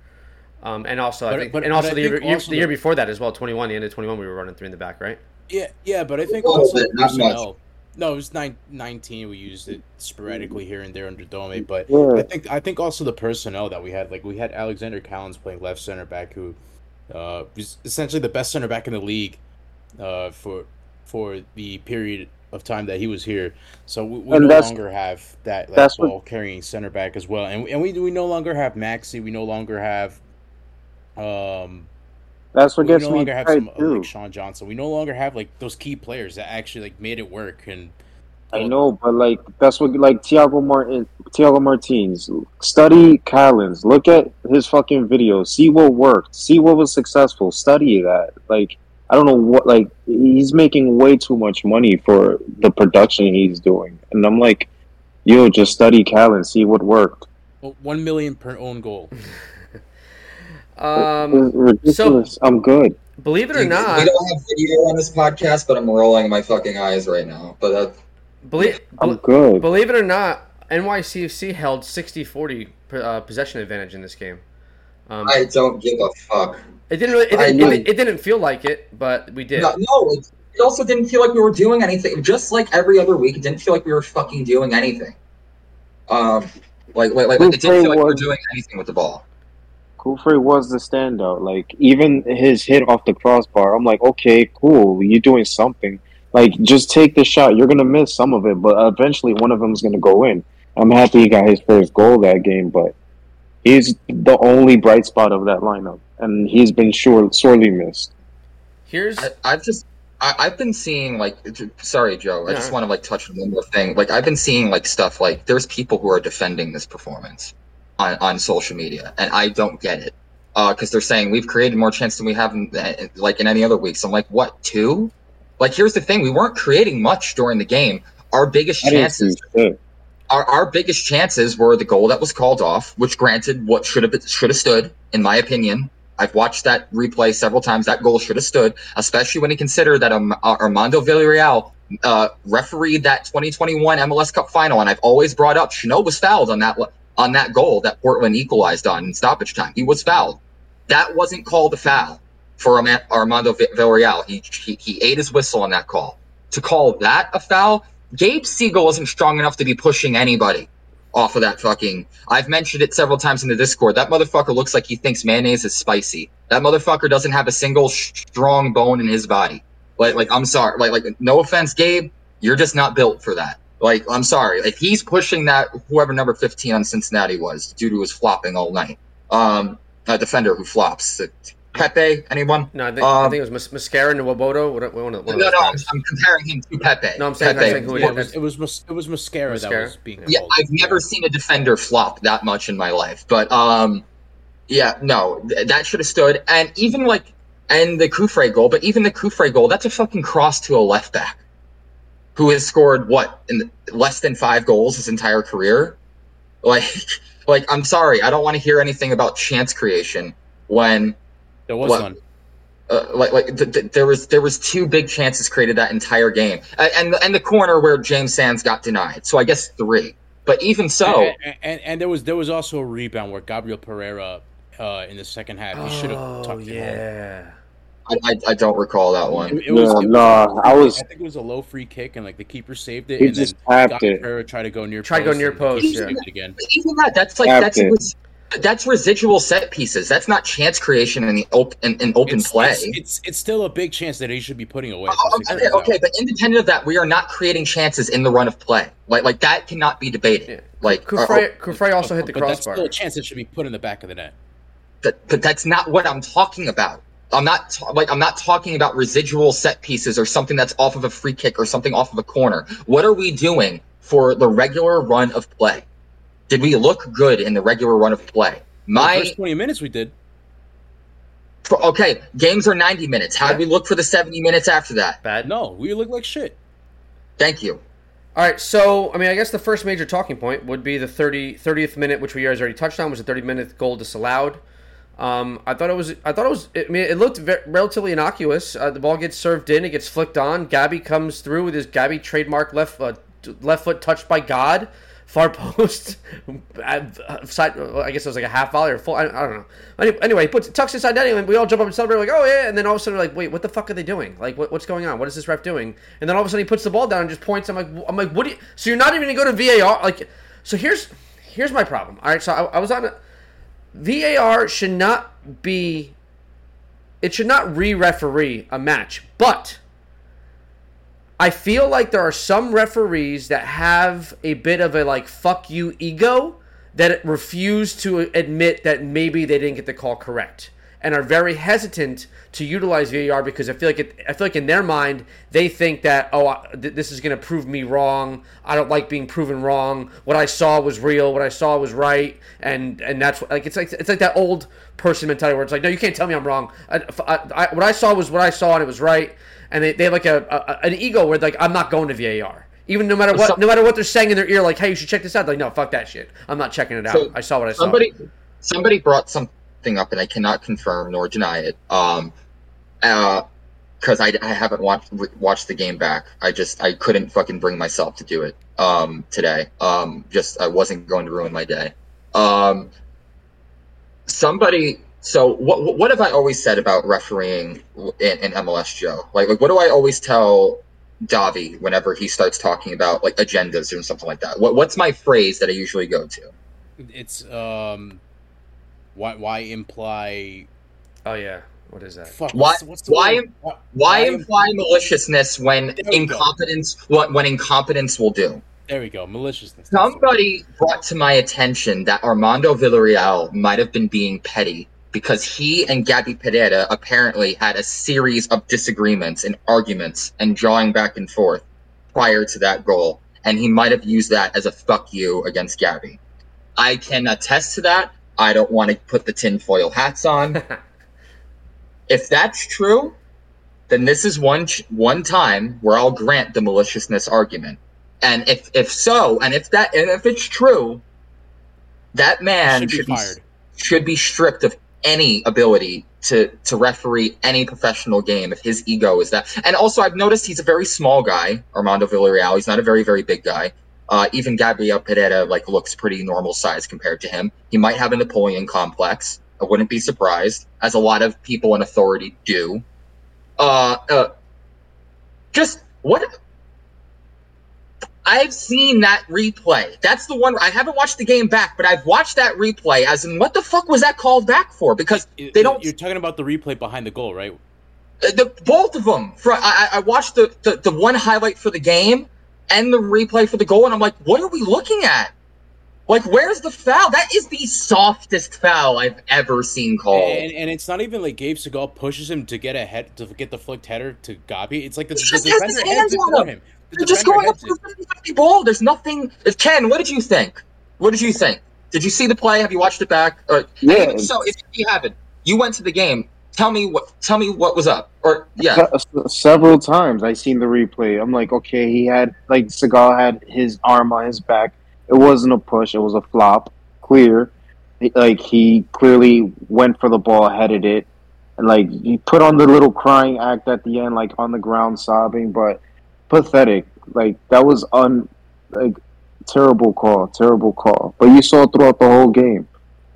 Speaker 1: Um, and also, I think,
Speaker 3: but-
Speaker 1: and also
Speaker 3: I
Speaker 1: the, year,
Speaker 3: think
Speaker 1: year-
Speaker 3: also
Speaker 1: the year before that as well, twenty one. The end of twenty one, we were running three in the back, right?
Speaker 3: yeah, yeah, but I think also
Speaker 2: bit, not much.
Speaker 3: personnel. No, it was nine, 19. We used it sporadically here and there under Dome, but
Speaker 4: Yeah.
Speaker 3: I think I think also the personnel that we had, like we had Alexander Callens playing left center back, who uh, was essentially the best center back in the league uh, for for the period of time that he was here. So we, we no longer have that,
Speaker 4: what-
Speaker 3: ball carrying center back as well, and and we we no longer have Maxi. We no longer have um
Speaker 4: That's what
Speaker 3: we
Speaker 4: gets
Speaker 3: no
Speaker 4: me
Speaker 3: longer have some uh,
Speaker 4: too.
Speaker 3: like Sean Johnson. We no longer have like those key players that actually like made it work and
Speaker 4: I know, but like that's what like Thiago Martin, Thiago Martins. Study Callens. Look at his fucking videos. See what worked. See what was successful. Study that. Like I don't know what. Like he's making way too much money for the production he's doing, and I'm like, yo, just study Callens. See what worked.
Speaker 3: well, one million per own goal.
Speaker 1: Um,
Speaker 4: It's ridiculous. I'm good.
Speaker 1: believe it or not, we
Speaker 2: don't have video on this podcast, but I'm rolling my fucking eyes right now. But that,
Speaker 1: believe
Speaker 4: I'm good.
Speaker 1: believe it or not, NYCFC held 60-40 uh, possession advantage in this game. Um,
Speaker 2: I don't give a fuck.
Speaker 1: it didn't really, it,
Speaker 2: I
Speaker 1: didn't-
Speaker 2: know.
Speaker 1: it, it didn't feel like it, but we did.
Speaker 2: No, no it, it also didn't feel like we were doing anything. Just like every other week, it didn't feel like we were fucking doing anything. Um, like, like, like, like it didn't feel like we were doing anything with the ball.
Speaker 4: Cufré was the standout. Like even his hit off the crossbar, I'm like, okay, cool, you're doing something. Like just take the shot. You're gonna miss some of it, but eventually one of them's gonna go in. I'm happy he got his first goal that game, but he's the only bright spot of that lineup, and he's been sure sorely missed.
Speaker 1: Here's
Speaker 2: I, I've just I, I've been seeing like sorry Joe I just want to like touch on one more thing like I've been seeing like stuff like there's people who are defending this performance on, on social media and I don't get it because they're saying we've created more chance than we have in, eh, like in any other week. So I'm like what two like here's the thing we weren't creating much during the game our biggest chances our, our biggest chances were the goal that was called off, which granted what should have should have stood, in my opinion. I've watched that replay several times. That goal should have stood, especially when you consider that um, uh, Armando Villarreal uh, refereed that 2021 MLS Cup final, and I've always brought up Chanel was fouled on that on that goal that Portland equalized on in stoppage time. He was fouled. That wasn't called a foul for Armando Vi- Villarreal. He, he he ate his whistle on that call. To call that a foul, Gabe Segal isn't strong enough to be pushing anybody. off of that fucking. I've mentioned it several times in the Discord. That motherfucker looks like he thinks mayonnaise is spicy. That motherfucker doesn't have a single strong bone in his body. Like, like I'm sorry. Like, like no offense, Gabe, you're just not built for that. Like, I'm sorry. If he's pushing that, whoever number 15 on Cincinnati was, due to his flopping all night. Um, a defender who flops. Pepe, anyone?
Speaker 1: No, I think,
Speaker 2: Um,
Speaker 1: I think it was Mas- Mascara and Nwobodo. One, of- one of
Speaker 2: No, no, I'm. I'm comparing him to Pepe.
Speaker 1: No, I'm saying- I'm saying who it
Speaker 3: Yeah, it was it was, mas- it was mascara,
Speaker 1: Mascara?
Speaker 3: that was being
Speaker 2: Yeah. I've never seen a defender flop that much in my life. But um, yeah, no, th- that should have stood. And even like, and the Cufré goal, but even the Cufré goal, that's a fucking cross to a left back, who has scored what in less than five goals his entire career. Like, like I'm sorry, I don't want to hear anything about chance creation when
Speaker 3: There was
Speaker 2: What?
Speaker 3: none.
Speaker 2: uh, like like th- th- there was there was two big chances created that entire game, uh, and and the corner where James Sands got denied. So I guess three. But even so,
Speaker 3: and, and, and there was there was also a rebound where Gabriel Pereira uh, in the second half he should have
Speaker 1: Oh
Speaker 3: tucked it home.
Speaker 1: Yeah.
Speaker 2: I, I, I don't recall that one.
Speaker 3: It, it was,
Speaker 4: No,
Speaker 3: it was
Speaker 4: no, I was-
Speaker 3: I think it was a low free kick, and like the keeper saved it,
Speaker 4: He
Speaker 3: and
Speaker 4: just
Speaker 3: then
Speaker 4: tapped
Speaker 3: Gabriel
Speaker 4: it.
Speaker 3: Pereira tried to go near.
Speaker 1: Tried to go near
Speaker 3: and the
Speaker 1: post, yeah.
Speaker 3: again.
Speaker 2: Even that, that's like
Speaker 4: Tapped
Speaker 2: that's
Speaker 4: it.
Speaker 2: that's residual set pieces. That's not chance creation in the open in, in open
Speaker 3: It's,
Speaker 2: play.
Speaker 3: it's, it's it's still a big chance that he should be putting away.
Speaker 2: Oh, okay, okay, but independent of that, we are not creating chances in the run of play. Like like that cannot be debated.
Speaker 1: Yeah.
Speaker 2: Like, uh,
Speaker 1: Cufré, Cufré also hit the
Speaker 3: but that's still a chance that should be put in the back of the net.
Speaker 2: But, but that's not what I'm talking about. I'm not ta- like I'm not talking about residual set pieces or something that's off of a free kick or something off of a corner. What are we doing for the regular run of play? Did we look good in the regular run of play?
Speaker 3: the
Speaker 2: My
Speaker 3: first twenty minutes we did.
Speaker 2: for- okay, games are 90 minutes. How
Speaker 1: Yeah.
Speaker 2: did we look for the 70 minutes after that?
Speaker 1: Bad.
Speaker 3: No, we looked like shit.
Speaker 2: Thank you.
Speaker 1: All right, so I mean, I guess the first major talking point would be the 30, 30th minute, which we guys already touched on, was a thirty minute goal disallowed. Um, I thought it was. I thought it was. I mean, it looked ve- relatively innocuous. Uh, the ball gets served in, it gets flicked on. Gabby comes through with his Gabby trademark left uh, left foot touched by God, far post. uh, side, I guess it was like a half volley or full. I, I don't know. Anyway, he puts tucks inside netting, and we all jump up and celebrate like, oh yeah. And then all of a sudden, we're like, wait, what the fuck are they doing? Like, what, what's going on? What is this ref doing? And then all of a sudden, he puts the ball down and just points. I'm like, I'm like, what do you? So you're not even gonna go to VAR? Like, so here's here's my problem. All right, so I, I was on. A, VAR should not be. It should not re-referee a match, but I feel like there are some referees that have a bit of a like "fuck you" ego that refuse to admit that maybe they didn't get the call correct and are very hesitant to utilize VAR because I feel like it, I feel like in their mind they think that oh I- th- this is going to prove me wrong. I don't like being proven wrong. What I saw was real. What I saw was right, and and that's what, like it's like it's like that old person mentality where it's like no you can't tell me I'm wrong. I, I, I, what I saw was what I saw and it was right. And they, they have like a, a an ego where like I'm not going to VAR. Even no matter what,
Speaker 2: Some-
Speaker 1: no matter what they're saying in their ear, like, "Hey, you should check this out." Like, no, fuck that shit. I'm not checking it out.
Speaker 2: So,
Speaker 1: I saw what I saw.
Speaker 2: Somebody somebody brought something up, and I cannot confirm nor deny it. Um, uh, because I, I haven't watched watched the game back. I just I couldn't fucking bring myself to do it. Um, today. Um, just I wasn't going to ruin my day. Um, somebody. So what what have I always said about refereeing in, in MLS Joe? Like like what do I always tell Davi whenever he starts talking about like agendas or something like that? What what's my phrase that I usually go to?
Speaker 3: It's um, why why imply
Speaker 1: oh yeah, what is that?
Speaker 3: fuck?
Speaker 2: Why-
Speaker 3: What's, what's the
Speaker 2: why
Speaker 3: word? Why,
Speaker 2: Why imply maliciousness when
Speaker 3: There we go.
Speaker 2: incompetence what when incompetence will do?
Speaker 3: There we go. Maliciousness. That's the word.
Speaker 2: Somebody brought to my attention that Armando Villarreal might have been being petty because he and Gabby Pereira apparently had a series of disagreements and arguments and drawing back and forth prior to that goal, and he might have used that as a fuck you against Gabby. I can attest to that. I don't want to put the tinfoil hats on. if that's true, then this is one ch- one time where I'll grant the maliciousness argument. And if if so, and if that and if it's true, that man
Speaker 3: should
Speaker 2: should,
Speaker 3: be
Speaker 2: be, should be stripped of any ability to to referee any professional game if his ego is that. And also, I've noticed he's a very small guy, Armando Villarreal. He's not a very very big guy. Uh, even Gabriel Pereira like looks pretty normal size compared to him. He might have a Napoleon complex. I wouldn't be surprised, as a lot of people in authority do. Uh, uh just what? I've seen that replay. That's the one I haven't watched the game back, but I've watched that replay. As in, what the fuck was that called back for? Because they don't.
Speaker 3: You're talking about the replay behind the goal, right?
Speaker 2: Uh, the both of them. For I, I I watched the, the the one highlight for the game and the replay for the goal, and I'm like, what are we looking at? Like, where's the foul? That is the softest foul I've ever seen called.
Speaker 3: And, and it's not even like Gabe Segal pushes him to get a head to get the flicked header to Gabi. It's like the,
Speaker 2: He
Speaker 3: the
Speaker 2: just has his
Speaker 3: defender
Speaker 2: hands
Speaker 3: heads it
Speaker 2: on
Speaker 3: for
Speaker 2: him.
Speaker 3: him. The
Speaker 2: They're just going up to the ball. There's nothing. Ken, what did you think? What did you think? Did you see the play? Have you watched it back? Or,
Speaker 4: Yeah.
Speaker 2: So if you haven't, you went to the game. Tell me what. Tell me what was up. Or yeah,
Speaker 4: Se- several times I seen the replay. I'm like, okay, he had like Segal had his arm on his back. It wasn't a push. It was a flop. Clear. Like he clearly went for the ball, headed it, and like he put on the little crying act at the end, like on the ground sobbing, but pathetic. Like that was un like terrible call, terrible call. But you saw throughout the whole game.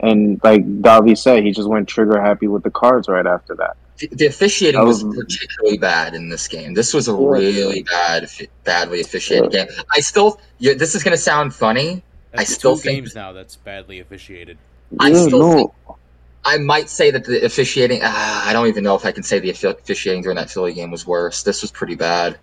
Speaker 4: And like Davi said, he just went trigger happy with the cards right after that.
Speaker 2: the, the officiating was
Speaker 4: Um,
Speaker 2: particularly bad in this game. This was a
Speaker 4: Yeah.
Speaker 2: really bad, badly officiated game. I still. Yeah, this is gonna sound funny. I still
Speaker 3: two
Speaker 2: think-
Speaker 3: games now that's badly officiated.
Speaker 2: I
Speaker 4: yeah,
Speaker 2: still
Speaker 4: no.
Speaker 2: think- I might say that the officiating. Ah, I don't even know if I can say the officiating during that Philly game was worse. This was pretty bad.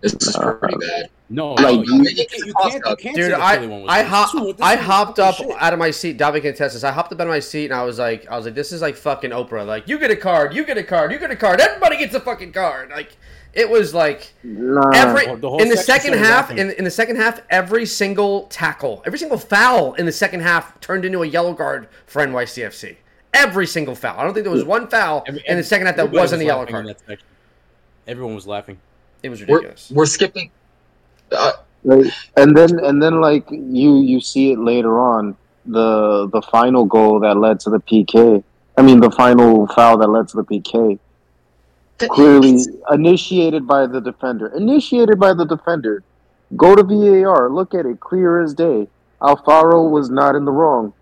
Speaker 2: This was
Speaker 4: Nah.
Speaker 2: pretty bad.
Speaker 3: No,
Speaker 2: Like,
Speaker 3: no,
Speaker 2: you-
Speaker 3: you, you, can't, you can't, you can't
Speaker 1: Dude, I
Speaker 3: Philly one was
Speaker 1: I
Speaker 3: worse.
Speaker 1: hop
Speaker 3: This one- this
Speaker 1: I hopped up
Speaker 3: shit.
Speaker 1: out of my seat. Davi can attest this. I hopped up out of my seat and I was like, I was like, this is like fucking Oprah. Like, you get a card, you get a card, you get a card. Everybody gets a fucking card. Like, it was like
Speaker 4: Nah.
Speaker 1: every
Speaker 3: the whole
Speaker 1: in the second half. In, in the second half, every single tackle, every single foul in the second half turned into a yellow card for NYCFC. Every single foul. I don't think there was one foul
Speaker 3: Every-
Speaker 1: in the second half that wasn't
Speaker 3: was
Speaker 1: a yellow
Speaker 3: laughing
Speaker 1: card.
Speaker 3: Everyone was laughing.
Speaker 1: It was
Speaker 2: We're, we're skipping. Uh,
Speaker 4: Like, and then and then like you you see it later on the the final goal that led to the PK. I mean the final foul that led to the PK.
Speaker 2: th-
Speaker 4: Clearly initiated by the defender. Initiated by the defender. Go to VAR. Look at it. Clear as day. Alfaro was not in the wrong.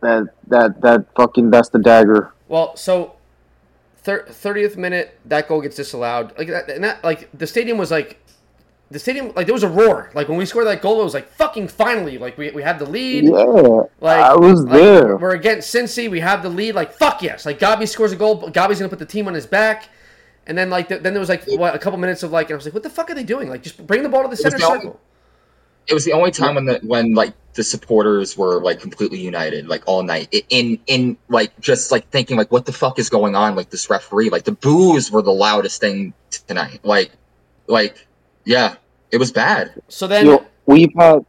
Speaker 4: That that that fucking that's the dagger.
Speaker 1: Well, so thirtieth minute, that goal gets disallowed. Like that, and that, like the stadium was like, the stadium like there was a roar. Like when we scored that goal, it was like fucking finally. Like we, we had the lead.
Speaker 4: Yeah,
Speaker 1: Like
Speaker 4: I was
Speaker 1: like,
Speaker 4: there.
Speaker 1: We're against Cincy. We have the lead. Like fuck yes. Like Gabi scores a goal. Gabi's gonna put the team on his back. And then like the, then there was like what a couple minutes of like and I was like what the fuck are they doing? Like just bring the ball to the center
Speaker 2: the only-
Speaker 1: circle.
Speaker 2: it was the only time when the when like the supporters were like completely united like all night in in like just like thinking like what the fuck is going on like this referee like the boos were the loudest thing tonight like like yeah it was bad
Speaker 1: So then
Speaker 4: Yo, we've had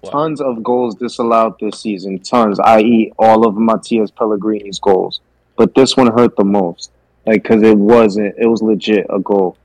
Speaker 1: What?
Speaker 4: tons of goals disallowed this season. Tons, i.e., all of Matias Pellegrini's goals. But this one hurt the most, like because it wasn't. It was legit a goal.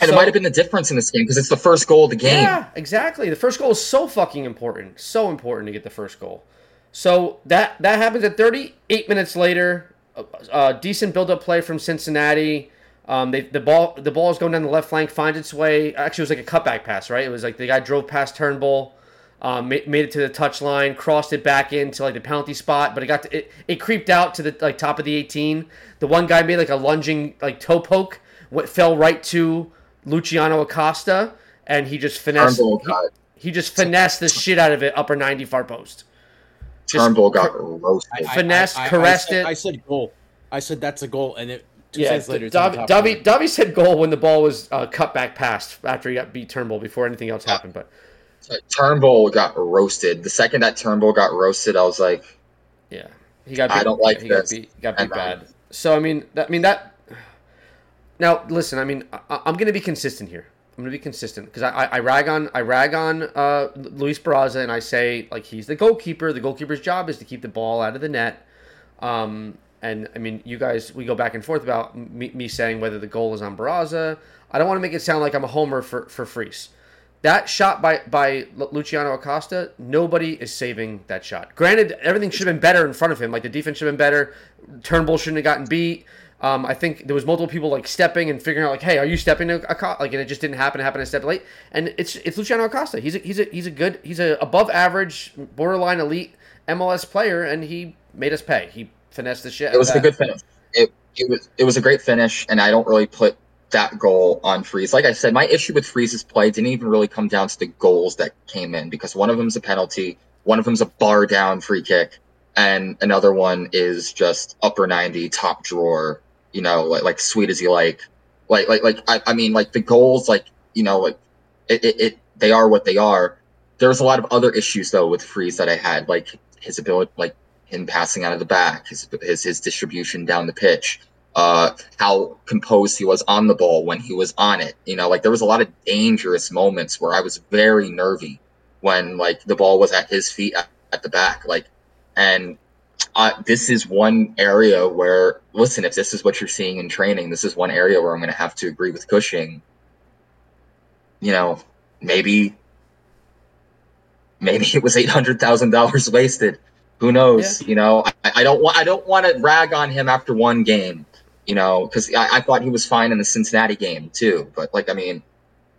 Speaker 2: And
Speaker 1: So-
Speaker 2: it might have been the difference in this game because it's the first goal of the game
Speaker 1: Yeah, exactly. The first goal is so fucking important. So important to get the first goal. So that that happens at 38 minutes later. A, a decent build-up play from Cincinnati. Um, they, the ball the ball is going down the left flank, finds its way. Actually, it was like a cutback pass, right? It was like the guy drove past Turnbull, um, made, made it to the touchline, crossed it back into like the penalty spot, but it got to, it, it creeped out to the like top of the 18. The one guy made like a lunging like toe poke, what fell right to Luciano Acosta, and he just finessed.
Speaker 2: Turnbull
Speaker 1: he-
Speaker 2: got
Speaker 1: he just finessed the shit out of it, upper 90 far post. Just
Speaker 2: Turnbull got
Speaker 1: cr-
Speaker 2: roasted
Speaker 1: Finesse,
Speaker 3: I,
Speaker 1: caressed
Speaker 3: said,
Speaker 1: it.
Speaker 3: I said goal. I said that's a goal, and it two
Speaker 1: Yeah,
Speaker 3: seconds later. it's on
Speaker 1: Davi,
Speaker 3: the top
Speaker 1: Davi,
Speaker 3: corner.
Speaker 1: Davi said goal when the ball was uh, cut back past after he got beat Turnbull before anything else happened. But
Speaker 2: Turnbull got roasted the second that Turnbull got roasted I was like
Speaker 1: yeah, he got.
Speaker 2: I
Speaker 1: Beat,
Speaker 2: don't like
Speaker 1: he
Speaker 2: this.
Speaker 1: Got beat, got beat
Speaker 2: And, um,
Speaker 1: bad. So I mean, that, I mean that. Now listen, I mean, I, I'm going to be consistent here. I'm going to be consistent because I, I, I rag on I rag on uh, Luis Barraza and I say like he's the goalkeeper. The goalkeeper's job is to keep the ball out of the net. Um, and I mean, you guys, we go back and forth about me, me saying whether the goal is on Barraza. I don't want to make it sound like I'm a homer for for Freese. That shot by by Luciano Acosta, nobody is saving that shot. Granted, everything should have been better in front of him. Like the defense should have been better. Turnbull shouldn't have gotten beat. Um, I think there was multiple people like stepping and figuring out like, hey, are you stepping to Acosta? Like, and it just didn't happen. It happened a step late. And it's it's Luciano Acosta. He's a, he's a he's a good he's a above average, borderline elite MLS player, and he made us pay. He finessed the shit.
Speaker 2: it was a good finish. It, it was it was a great finish, and I don't really put that goal on Freese. Like I said, my issue with Freese's play didn't even really come down to the goals that came in because one of them's a penalty, one of them's a bar down free kick, and another one is just upper 90 top drawer, you know, like, like sweet as you like. Like like like I, I mean like the goals like, you know, like it, it, it they are what they are. There's a lot of other issues though with Freese that I had, like his ability like him passing out of the back, his his, his distribution down the pitch uh, how composed he was on the ball when he was on it. You know, like there was a lot of dangerous moments where I was very nervy when like the ball was at his feet at, at the back. Like, and uh, this is one area where, listen, if this is what you're seeing in training, this is one area where I'm going to have to agree with Cushing. You know, maybe, maybe it was eight hundred thousand dollars wasted. Who knows? Yeah. You know, I, I don't want I don't want to rag on him after one game you know, because I, I, thought he was fine in the Cincinnati game too. But like, I mean,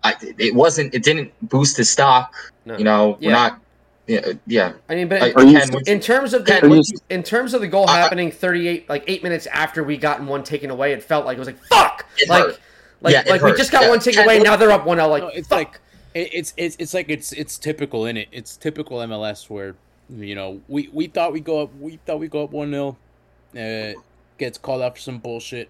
Speaker 2: I, it wasn't, it didn't boost his stock. No. You know, yeah. we're not. Yeah, yeah.
Speaker 1: I mean, but in, you, in terms of the Ken, in terms of the goal happening 38 like 8 minutes after we gotten one taken away, it felt like it was like fuck. Like hurt. like yeah, like we just got yeah. one taken Ken, away, now they're up 1-0 like no,
Speaker 3: it's
Speaker 1: fuck.
Speaker 3: like it's it's it's like it's it's typical in it. It's typical MLS where you know, we we thought we go up we thought we go up 1-0. Uh, gets called out for some bullshit.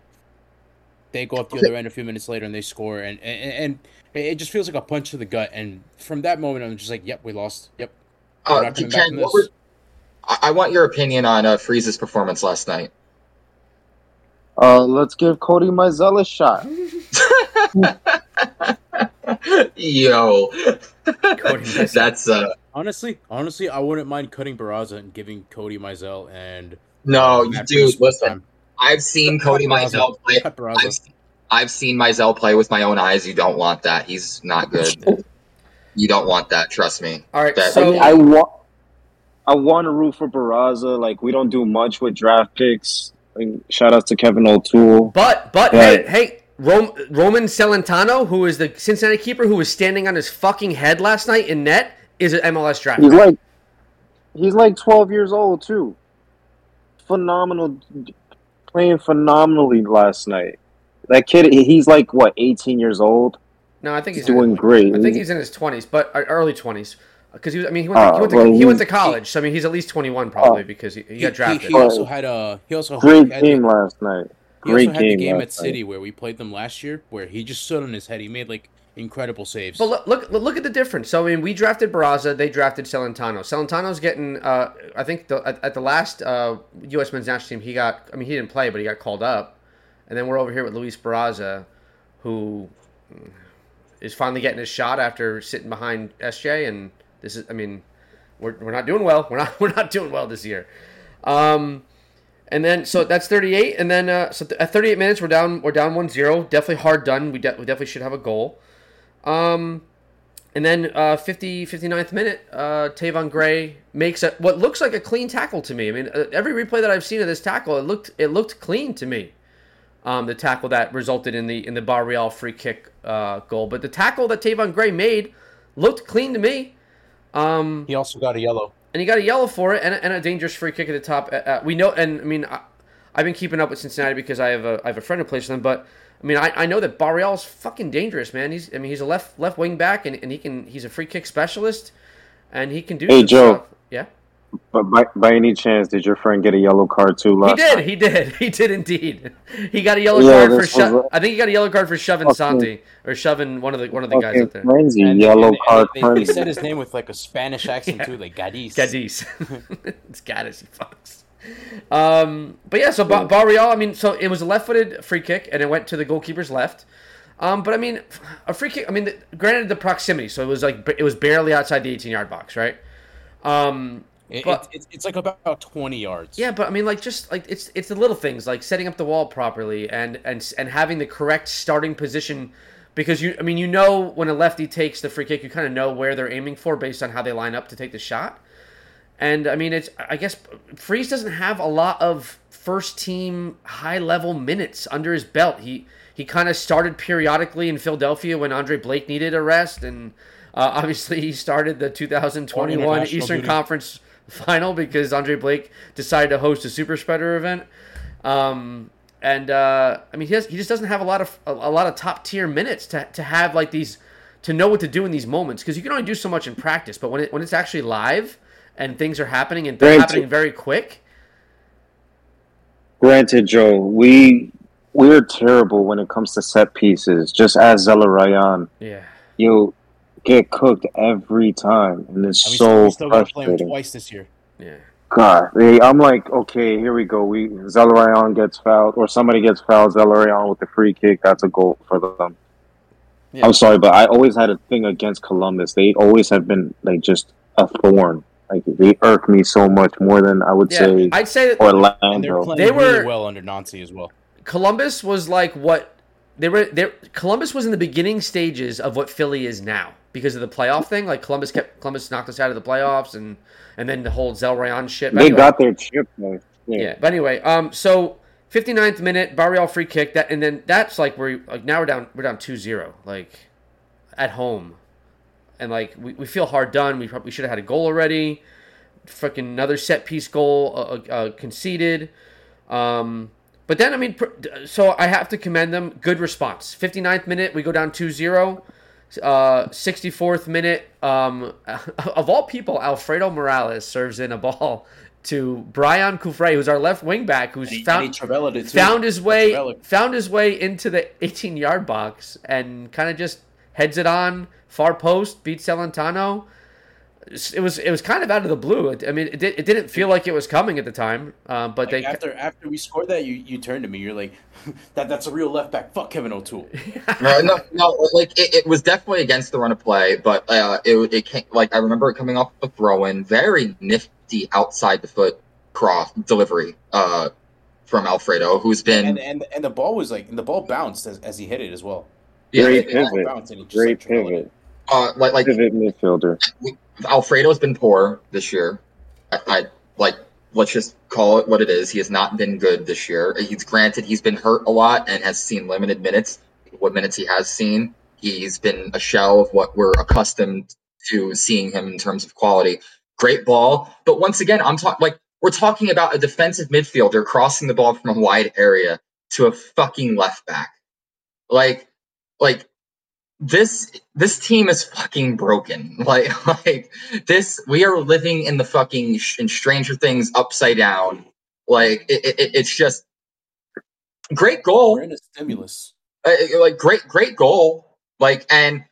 Speaker 3: They go up the other end a few minutes later and they score, and, and, and it just feels like a punch to the gut. And from that moment, I'm just like, "Yep, we lost. Yep."
Speaker 2: Uh, Ken, were, I want your opinion on uh, Freese's performance last night.
Speaker 4: Uh, let's give Cody Mizell a shot.
Speaker 2: Yo, that's uh.
Speaker 3: Honestly, honestly, I wouldn't mind cutting Barraza and giving Cody Mizell and
Speaker 2: no, you do. Listen, I've seen Cody Mizell play. I've, I've seen Mizell play with my own eyes. You don't want that. He's not good. you don't want that. Trust me.
Speaker 1: All right.
Speaker 2: That,
Speaker 1: so
Speaker 4: I want. I want to root for Barraza. Like we don't do much with draft picks. shout out to Kevin O'Toole.
Speaker 1: But but, but hey, hey Rom- Roman Celentano, who is the Cincinnati keeper, who was standing on his fucking head last night in net, is an MLS draft.
Speaker 4: He's like he's like twelve years old too phenomenal, playing phenomenally last night. That kid, he's like what, 18 years old.
Speaker 1: No, I think he's,
Speaker 4: he's doing
Speaker 1: in,
Speaker 4: great.
Speaker 1: I think he's in his 20s, but uh, early 20s. Because he was, I mean, he went, to, uh, he went, to, well, he went to college, so I mean, he's at least 21 probably uh, because he, he got drafted.
Speaker 3: He, he, also had a he also
Speaker 4: great
Speaker 3: had,
Speaker 4: game last night.
Speaker 3: Great he also
Speaker 4: had
Speaker 3: the game at City night. where we played them last year, where he just stood on his head. He made like incredible saves.
Speaker 1: But look, look, look at the difference. So I mean, we drafted Barraza, they drafted Celentano. Celentano's getting, uh, I think, the, at, at, the last uh, U.S. men's national team, he got. I mean, he didn't play, but he got called up. And then we're over here with Luis Barraza, who is finally getting his shot after sitting behind SJ. And this is, I mean, we're, we're not doing well. We're not we're not doing well this year. Um, and then so that's 38 and then uh, so at 38 minutes we're down we're down 1-0 definitely hard done we, de- we definitely should have a goal um, and then uh, 50, 59th minute, uh, Tayvon Gray makes a, what looks like a clean tackle to me. I mean, uh, every replay that I've seen of this tackle, it looked it looked clean to me. Um, the tackle that resulted in the in the Barreal free kick uh, goal, but the tackle that Tayvon Gray made looked clean to me. Um,
Speaker 3: he also got a yellow,
Speaker 1: and he got a yellow for it, and, and a dangerous free kick at the top. Uh, uh, we know, and I mean, I, have been keeping up with Cincinnati because I have a I have a friend who plays for them, but I mean, I, I know that is fucking dangerous, man. He's I mean he's a left left wing back and, and he can he's a free kick specialist, and he can do.
Speaker 4: Hey Joe.
Speaker 1: Stuff. Yeah.
Speaker 4: But by, by any chance, did your friend get a yellow card too?
Speaker 1: Last he did. Night? He did. He did indeed. He got a yellow yeah, card for. Sho- I think he got a yellow card for shoving okay. Santi or shoving one of the one of the guys up there.
Speaker 4: Frenzy, and, yellow and, card.
Speaker 3: And they, they, said his name with like a Spanish accent yeah. too, like Gaddis.
Speaker 1: Gaddis. it's Gaddis. He fucks. Um, but yeah, so ba- Barreal, I mean, so it was a left-footed free kick, and it went to the goalkeeper's left. Um, but I mean, a free kick. I mean, the, granted the proximity, so it was like it was barely outside the 18-yard box, right? Um,
Speaker 3: it, but, it, it's like about 20 yards.
Speaker 1: Yeah, but I mean, like just like it's it's the little things, like setting up the wall properly and and and having the correct starting position. Because you, I mean, you know when a lefty takes the free kick, you kind of know where they're aiming for based on how they line up to take the shot. And I mean, it's I guess Freese doesn't have a lot of first team high level minutes under his belt. He he kind of started periodically in Philadelphia when Andre Blake needed a rest, and uh, obviously he started the 2021 Eastern duty. Conference final because Andre Blake decided to host a super spreader event. Um, and uh, I mean he has, he just doesn't have a lot of a, a lot of top tier minutes to to have like these to know what to do in these moments because you can only do so much in practice, but when it when it's actually live and things are happening and they're happening very quick.
Speaker 4: Granted, Joe, we we're terrible when it comes to set pieces. Just as Zelarayan,
Speaker 1: Yeah.
Speaker 4: you get cooked every time, and it's
Speaker 3: And we
Speaker 4: so
Speaker 3: still, we still got to play him twice this year.
Speaker 1: Yeah.
Speaker 4: God, they- I'm like, okay, here we go. We Zelarayan gets fouled, or somebody gets fouled. Zelarayan with the free kick. That's a goal for them.
Speaker 1: Yeah.
Speaker 4: I'm sorry, but I always had a thing against Columbus. They always have been like just a thorn. Like they irk me so much more than I would
Speaker 1: Yeah.
Speaker 4: say
Speaker 1: I'd say that
Speaker 3: And they're
Speaker 4: Orlando.
Speaker 1: They
Speaker 3: really
Speaker 1: were-
Speaker 3: well under Nancy as well.
Speaker 1: Columbus was like what they were. there. Columbus was in the beginning stages of what Philly is now because of the playoff thing. Like Columbus kept Columbus knocked us out of the playoffs, and and then the whole Zelarayan shit. But
Speaker 4: They
Speaker 1: anyway.
Speaker 4: got their chip. though.
Speaker 1: Yeah. But anyway, um, so 59th minute, Barreal free kick. That and then that's like where like now we're down we're down 2-0, like at home, and like we, we feel hard done. We probably should have had a goal already. Fucking another set piece goal uh, uh, conceded. Um, but then I mean, pr- so I have to commend them. Good response. 59th minute, we go down 2-0. Uh, 64th minute, um, of all people, Alfredo Morales serves in a ball to Braian Cufré, who's our left wing back, who's
Speaker 3: he,
Speaker 1: found
Speaker 3: and he trivela did too.
Speaker 1: found his way found his way into the 18 yard box and kind of just heads it on far post, beats Celentano. It was it was kind of out of the blue. I mean, it, did, it didn't feel like it was coming at the time, um, but
Speaker 3: Like,
Speaker 1: they
Speaker 3: after after we scored that, you, you turned to me. You're like, that that's a real left back. Fuck Kevin O'Toole.
Speaker 2: no, no, no, like it, it was definitely against the run of play, but uh, it it came, like I remember it coming off a throw in, very nifty outside the foot cross delivery uh, from Alfredo, who's been
Speaker 3: And, and and the ball was like, and the ball bounced as, as he hit it as well.
Speaker 2: yeah,
Speaker 4: Great
Speaker 2: it- it-
Speaker 4: pivot.
Speaker 3: Bounced and he just,
Speaker 4: Great
Speaker 3: like, trivela
Speaker 4: pivot.
Speaker 2: uh, like like
Speaker 4: Pivot midfielder.
Speaker 2: Alfredo's been poor this year. I, I like let's just call it what it is. He has not been good this year. He's granted he's been hurt a lot and has seen limited minutes. What minutes he has seen, he's been a shell of what we're accustomed to seeing him in terms of quality. Great ball, but once again, I'm talking like we're talking about a defensive midfielder crossing the ball from a wide area to a fucking left back. Like, like this this team is fucking broken. Like like this we are living in the fucking in Stranger Things upside down. Like it, it, it's just great goal.
Speaker 3: We're in a stimulus.
Speaker 2: Uh, like great great goal. Like and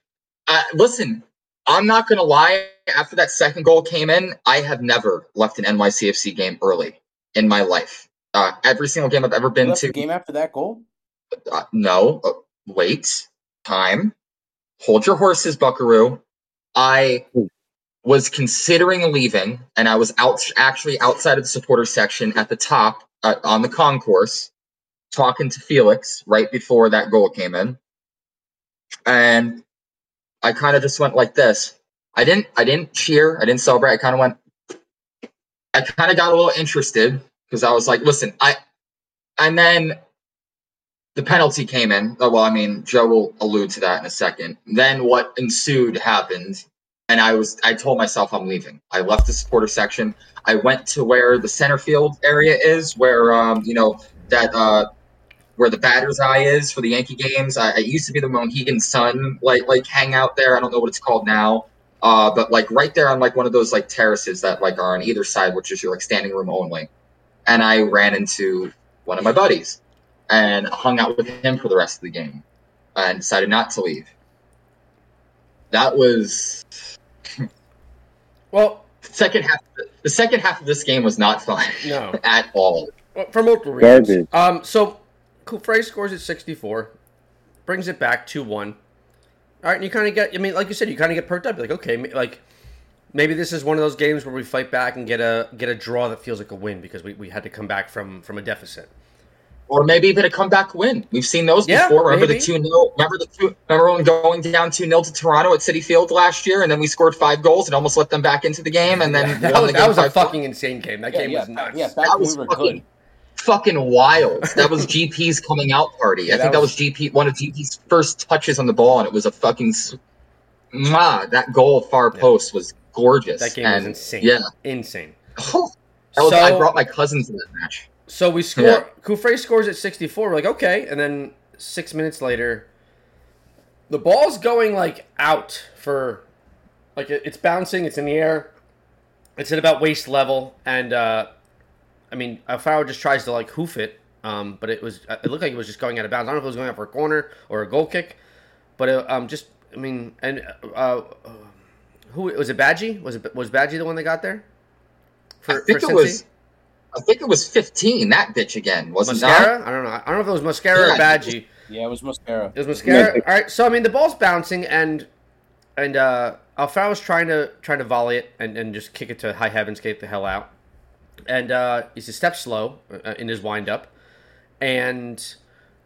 Speaker 2: uh, listen, I'm not gonna lie. After that second goal came in, I have never left an NYCFC game early in my life. Uh, every single game I've ever
Speaker 3: You
Speaker 2: been
Speaker 3: left
Speaker 2: to.
Speaker 3: the game after that goal.
Speaker 2: Uh, no, uh, wait, time. Hold your horses, Buckaroo. I was considering leaving, and I was out actually outside of the supporter section at the top uh, on the concourse, talking to Felix right before that goal came in, and I kind of just went like this. I didn't. I didn't cheer. I didn't celebrate. I kind of went. I kind of got a little interested because I was like, "Listen, I," and then the penalty came in. Oh, well, I mean, Joe will allude to that in a second. Then what ensued happened, and I was I told myself I'm leaving. I left the supporter section. I went to where the center field area is, where um, you know that uh, where the batter's eye is for the Yankee games. I, it used to be the Mohegan Sun like like hangout there. I don't know what it's called now. Uh, but like right there on like one of those like terraces that like are on either side, which is your like standing room only. And I ran into one of my buddies and hung out with him for the rest of the game and decided not to leave. That was
Speaker 1: Well, The
Speaker 2: second half. The second half of this game was not fun
Speaker 1: no.
Speaker 2: at all.
Speaker 1: Well, for multiple reasons. Um, so Cufré scores at 64, brings it back 2 1. All right, and you kind of get, I mean, like you said, you kind of get perked up. You're like, okay, like maybe this is one of those games where we fight back and get a get a draw that feels like a win because we, we had to come back from from a deficit.
Speaker 2: Or maybe even a comeback win. We've seen those
Speaker 1: Yeah,
Speaker 2: before. Remember
Speaker 1: maybe.
Speaker 2: the two 0 Remember the two. Remember when going down two 0 to Toronto at Citi Field last year, and then we scored five goals and almost let them back into the game, and then
Speaker 1: that
Speaker 2: won
Speaker 1: was
Speaker 2: the
Speaker 1: that
Speaker 2: game
Speaker 1: was a
Speaker 2: 5-4.
Speaker 1: fucking insane game. That
Speaker 3: Yeah,
Speaker 1: game
Speaker 3: yeah,
Speaker 1: was nuts.
Speaker 3: yeah.
Speaker 2: That was
Speaker 3: we were
Speaker 2: fucking
Speaker 3: good.
Speaker 2: fucking wild. That was GP's coming out party.
Speaker 1: Yeah,
Speaker 2: I think
Speaker 1: that
Speaker 2: that
Speaker 1: was-
Speaker 2: was GP one of GP's first touches on the ball, and it was a fucking. s- Ma, that goal far
Speaker 1: Yeah.
Speaker 2: post was gorgeous.
Speaker 1: that game
Speaker 2: and,
Speaker 1: was insane.
Speaker 2: Yeah,
Speaker 1: insane.
Speaker 2: Oh, that was, I brought my cousins to that match.
Speaker 1: So we score.
Speaker 2: Yeah.
Speaker 1: Cufré scores at 64. We're like, okay. And then six minutes later, the ball's going like out for, like it's bouncing. It's in the air. It's at about waist level, and uh, I mean, Alfaro just tries to like hoof it, um, but it was it looked like it was just going out of bounds. I don't know if it was going out for a corner or a goal kick, but it, um, just I mean, and uh, uh, who was it? Badgie was it was Badgie the one that got there?
Speaker 2: I think it
Speaker 1: Cincy?
Speaker 2: was. I think it was 15. That bitch again, wasn't it?
Speaker 1: Mosquera? I don't know. I don't know if it was Mosquera
Speaker 2: Yeah,
Speaker 1: or Badji.
Speaker 3: Yeah, it was Mosquera.
Speaker 1: It was Mosquera.
Speaker 4: Yeah.
Speaker 1: All right. So I mean, the ball's bouncing, and and uh, Alfaro's trying to trying to volley it and, and just kick it to high heavens, get the hell out. And uh, he's a step slow uh, in his wind up, and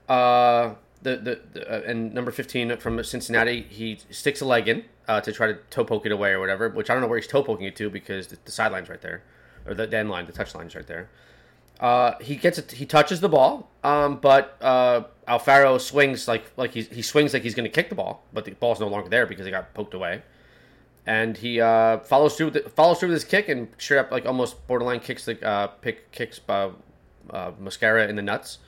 Speaker 1: uh, the the, the uh, and number fifteen from Cincinnati, he sticks a leg in uh, to try to toe poke it away or whatever. Which I don't know where he's toe poking it to because the, the sideline's right there, or the, end line, the touch line is right there. Uh, he gets it. He touches the ball, um, but uh, Alfaro swings like like he he swings like he's going to kick the ball, but the ball's no longer there because it got poked away. And he uh, follows through with the, follows through with his kick and straight up like almost borderline kicks the uh, pick kicks uh, uh, Mosquera in the nuts,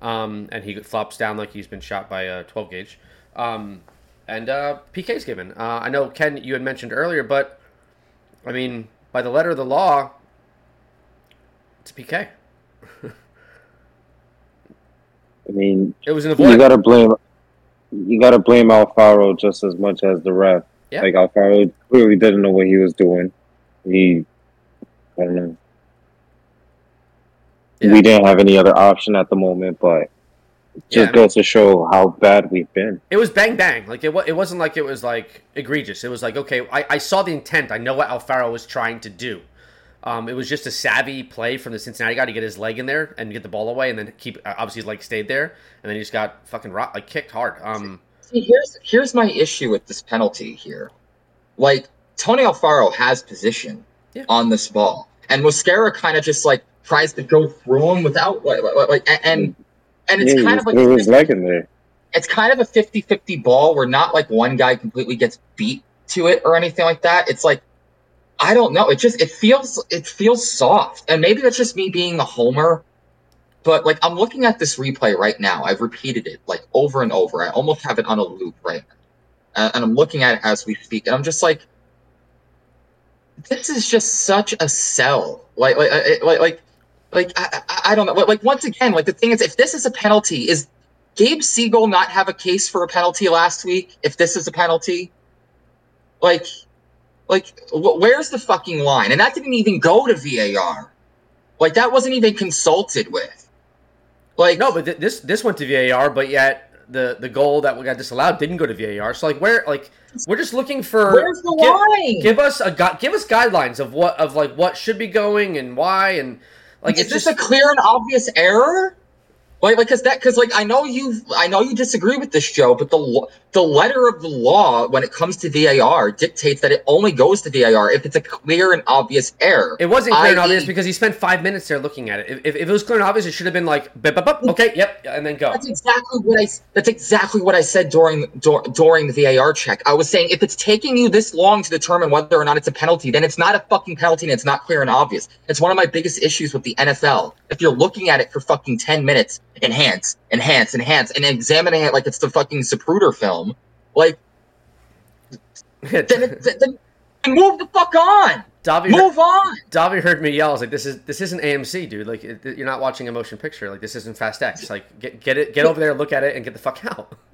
Speaker 1: um, and he flops down like he's been shot by a 12 gauge. Um, and uh, PK's given. I know Ken, you had mentioned earlier, but I mean, by the letter of the law, it's PK.
Speaker 4: I mean,
Speaker 1: It was an
Speaker 4: you gotta blame you gotta blame Alfaro just as much as the ref.
Speaker 1: Yeah.
Speaker 4: Like Alfaro clearly didn't know what he was doing. He I don't know.
Speaker 1: Yeah.
Speaker 4: We didn't have any other option at the moment, but it
Speaker 1: Yeah,
Speaker 4: just
Speaker 1: I mean-
Speaker 4: goes to show how bad we've been.
Speaker 1: It was bang bang. Like it, it wasn't like it was like egregious. It was like okay, I, I saw the intent. I know what Alfaro was trying to do. Um, it was just a savvy play from the Cincinnati guy to get his leg in there and get the ball away, and then keep. uh, Obviously, his leg stayed there, and then he just got fucking rot, like kicked hard. Um,
Speaker 2: See, here's here's my issue with this penalty here. Like Tony Alfaro has position
Speaker 1: Yeah.
Speaker 2: on this ball, and Mosquera kind of just like tries to go through him without like, like, like and and, and it's
Speaker 4: yeah,
Speaker 2: kind of like
Speaker 4: his leg in there.
Speaker 2: it's kind of a 50-50 ball where not like one guy completely gets beat to it or anything like that. It's like I don't know. It just it feels it feels soft, and maybe that's just me being a homer. But like I'm looking at this replay right now. I've repeated it like over and over. I almost have it on a loop right now, and, I'm looking at it as we speak, and I'm just like, this is just such a sell. Like like like like like I, I, I don't know. Like once again, like the thing is, if this is a penalty, is Gabe Segal not have a case for a penalty last week? If this is a penalty, like, like wh- where's the fucking line? And that didn't even go to VAR. Like that wasn't even consulted with. Like
Speaker 1: no, but th- this this went to VAR, but yet the the goal that we got disallowed didn't go to VAR. So like where like we're just looking for
Speaker 2: where's the
Speaker 1: give,
Speaker 2: line?
Speaker 1: give us a gu- give us guidelines of what of like what should be going and why and like
Speaker 2: is
Speaker 1: it's
Speaker 2: this
Speaker 1: just
Speaker 2: a clear and obvious error? Like, like, cause that, cause like, I know you, I know you disagree with this, Joe, but the the letter of the law when it comes to VAR dictates that it only goes to VAR if it's a clear and obvious error.
Speaker 1: It wasn't clear and obvious because he spent five minutes there looking at it. If, if, if it was clear and obvious, it should have been like, "Bup, bup, bup, okay, yep, and then go.
Speaker 2: That's exactly what I. That's exactly what I said during dur- during the VAR check. I was saying if it's taking you this long to determine whether or not it's a penalty, then it's not a fucking penalty and it's not clear and obvious. It's one of my biggest issues with the NFL. If you're looking at it for fucking ten minutes, enhance, enhance, enhance, and examining it like it's the fucking Zapruder film, like then, it, then, then move the fuck on.
Speaker 1: Davi, heard,
Speaker 2: Move on.
Speaker 1: Davi heard me yell. I was like, "This is this isn't AMC, dude. Like, it, you're not watching a motion picture. Like, this isn't Fast X. Like, get get it, get over there, look at it, and get the fuck out."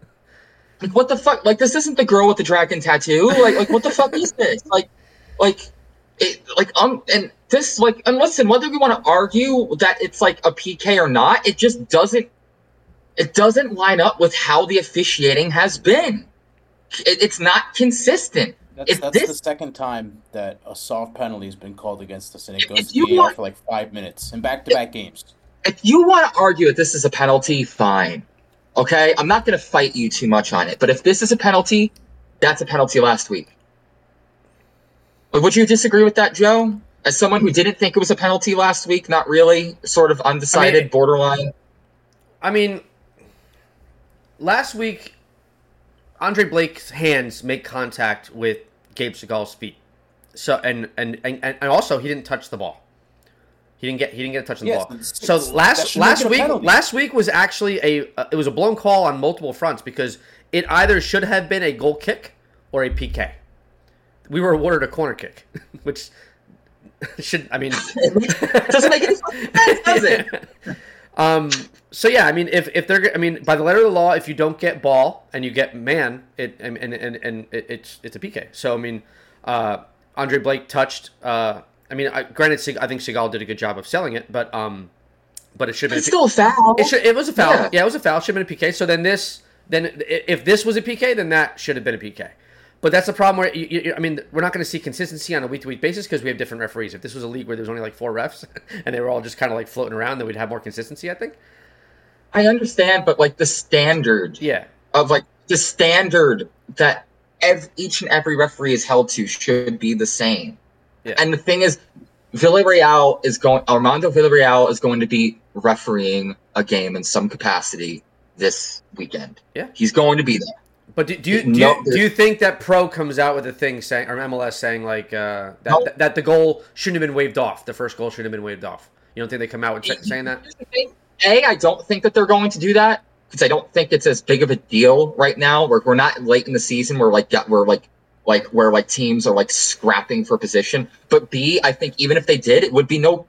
Speaker 2: Like what the fuck? Like this isn't the girl with the dragon tattoo. Like like what the fuck is this? Like like it like um and this like and listen, whether we want to argue that it's like a PK or not, it just doesn't it doesn't line up with how the officiating has been. It, it's not consistent.
Speaker 3: That's,
Speaker 2: If
Speaker 3: that's
Speaker 2: this-
Speaker 3: the second time that a soft penalty has been called against us, and it goes to
Speaker 2: want-
Speaker 3: for like five minutes in back-to-back games.
Speaker 2: If you want to argue that this is a penalty, fine. Okay, I'm not going to fight you too much on it. But if this is a penalty, that's a penalty last week. Would you disagree with that, Joe? As someone who didn't think it was a penalty last week, not really, sort of undecided,
Speaker 1: I mean-
Speaker 2: borderline.
Speaker 1: I mean, last week, Andre Blake's hands make contact with Gabe Segal's feet. So and and, and and also he didn't touch the ball. He He didn't get he didn't get a touch on the
Speaker 3: Yes,
Speaker 1: ball. So last last week
Speaker 3: penalty.
Speaker 1: last week was actually a uh, it was a blown call on multiple fronts because it either should have been a goal kick or a PK. We were awarded a corner kick, which should I mean
Speaker 2: doesn't make any sense, does it?
Speaker 1: um. So yeah, I mean, if, if they're, I mean, by the letter of the law, if you don't get ball and you get man, it and and and, it, it's it's a PK. So I mean, uh, Andre Blake touched. Uh, I mean, I, granted, Sig- I think Segal did a good job of selling it, but um, but it should have
Speaker 2: It's
Speaker 1: been. a P-
Speaker 2: still a foul.
Speaker 1: it, should, it was a foul.
Speaker 2: Yeah.
Speaker 1: Yeah. it was a foul. Should have been a PK. So then this, then if this was a PK, then that should have been a PK. But that's the problem where you, you, I mean, we're not going to see consistency on a week to week basis because we have different referees. If this was a league where there was only like four refs and they were all just kind of like floating around, then we'd have more consistency. I think.
Speaker 2: I understand, but like the standard
Speaker 1: Yeah.
Speaker 2: of like the standard that ev- each and every referee is held to should be the same.
Speaker 1: Yeah.
Speaker 2: And the thing is, Villarreal is going. Armando Villarreal is going to be refereeing a game in some capacity this weekend.
Speaker 1: Yeah.
Speaker 2: he's going to be there.
Speaker 1: But do, do you do, you do you think that Pro comes out with a thing saying or MLS saying like uh, that,
Speaker 2: No.
Speaker 1: that that the goal shouldn't have been waved off? The first goal shouldn't have been waved off. You don't think they come out with sa- saying that?
Speaker 2: Here's the thing. A, I don't think that they're going to do that because I don't think it's as big of a deal right now. We're, we're not late in the season. We're like we're like like where like teams are like scrapping for position. But B, I think even if they did, it would be no.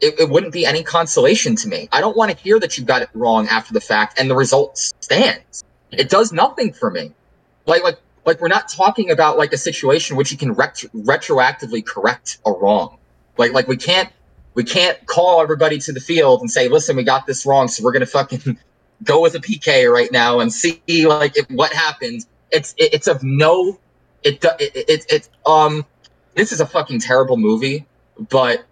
Speaker 2: It, it wouldn't be any consolation to me. I don't want to hear that you got it wrong after the fact and the result stands. It does nothing for me. Like like like we're not talking about like a situation which you can retro- retroactively correct a wrong. Like like we can't we can't call everybody to the field and say, "Listen, we got this wrong, so we're gonna fucking go with a PK right now and see like if, what happens." It's it, it's of no, it it it, um, this is a fucking terrible movie, but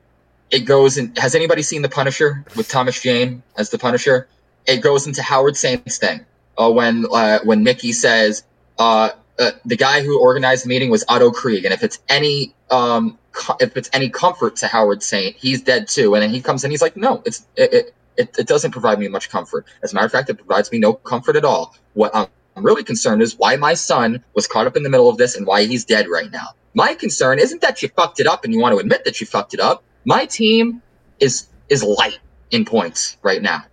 Speaker 2: it goes in. Has anybody seen The Punisher with Thomas Jane as the Punisher? It goes into Howard Saint's thing uh, when uh, when Mickey says uh, uh, the guy who organized the meeting was Otto Krieg, and if it's any um, co- if it's any comfort to Howard Saint, he's dead too. And then he comes in, he's like, no, it's it, it, it, doesn't provide me much comfort. As a matter of fact, it provides me no comfort at all. What I'm really concerned is why my son was caught up in the middle of this and why he's dead right now. My concern isn't that you fucked it up and you want to admit that you fucked it up. My team is is light in points right now,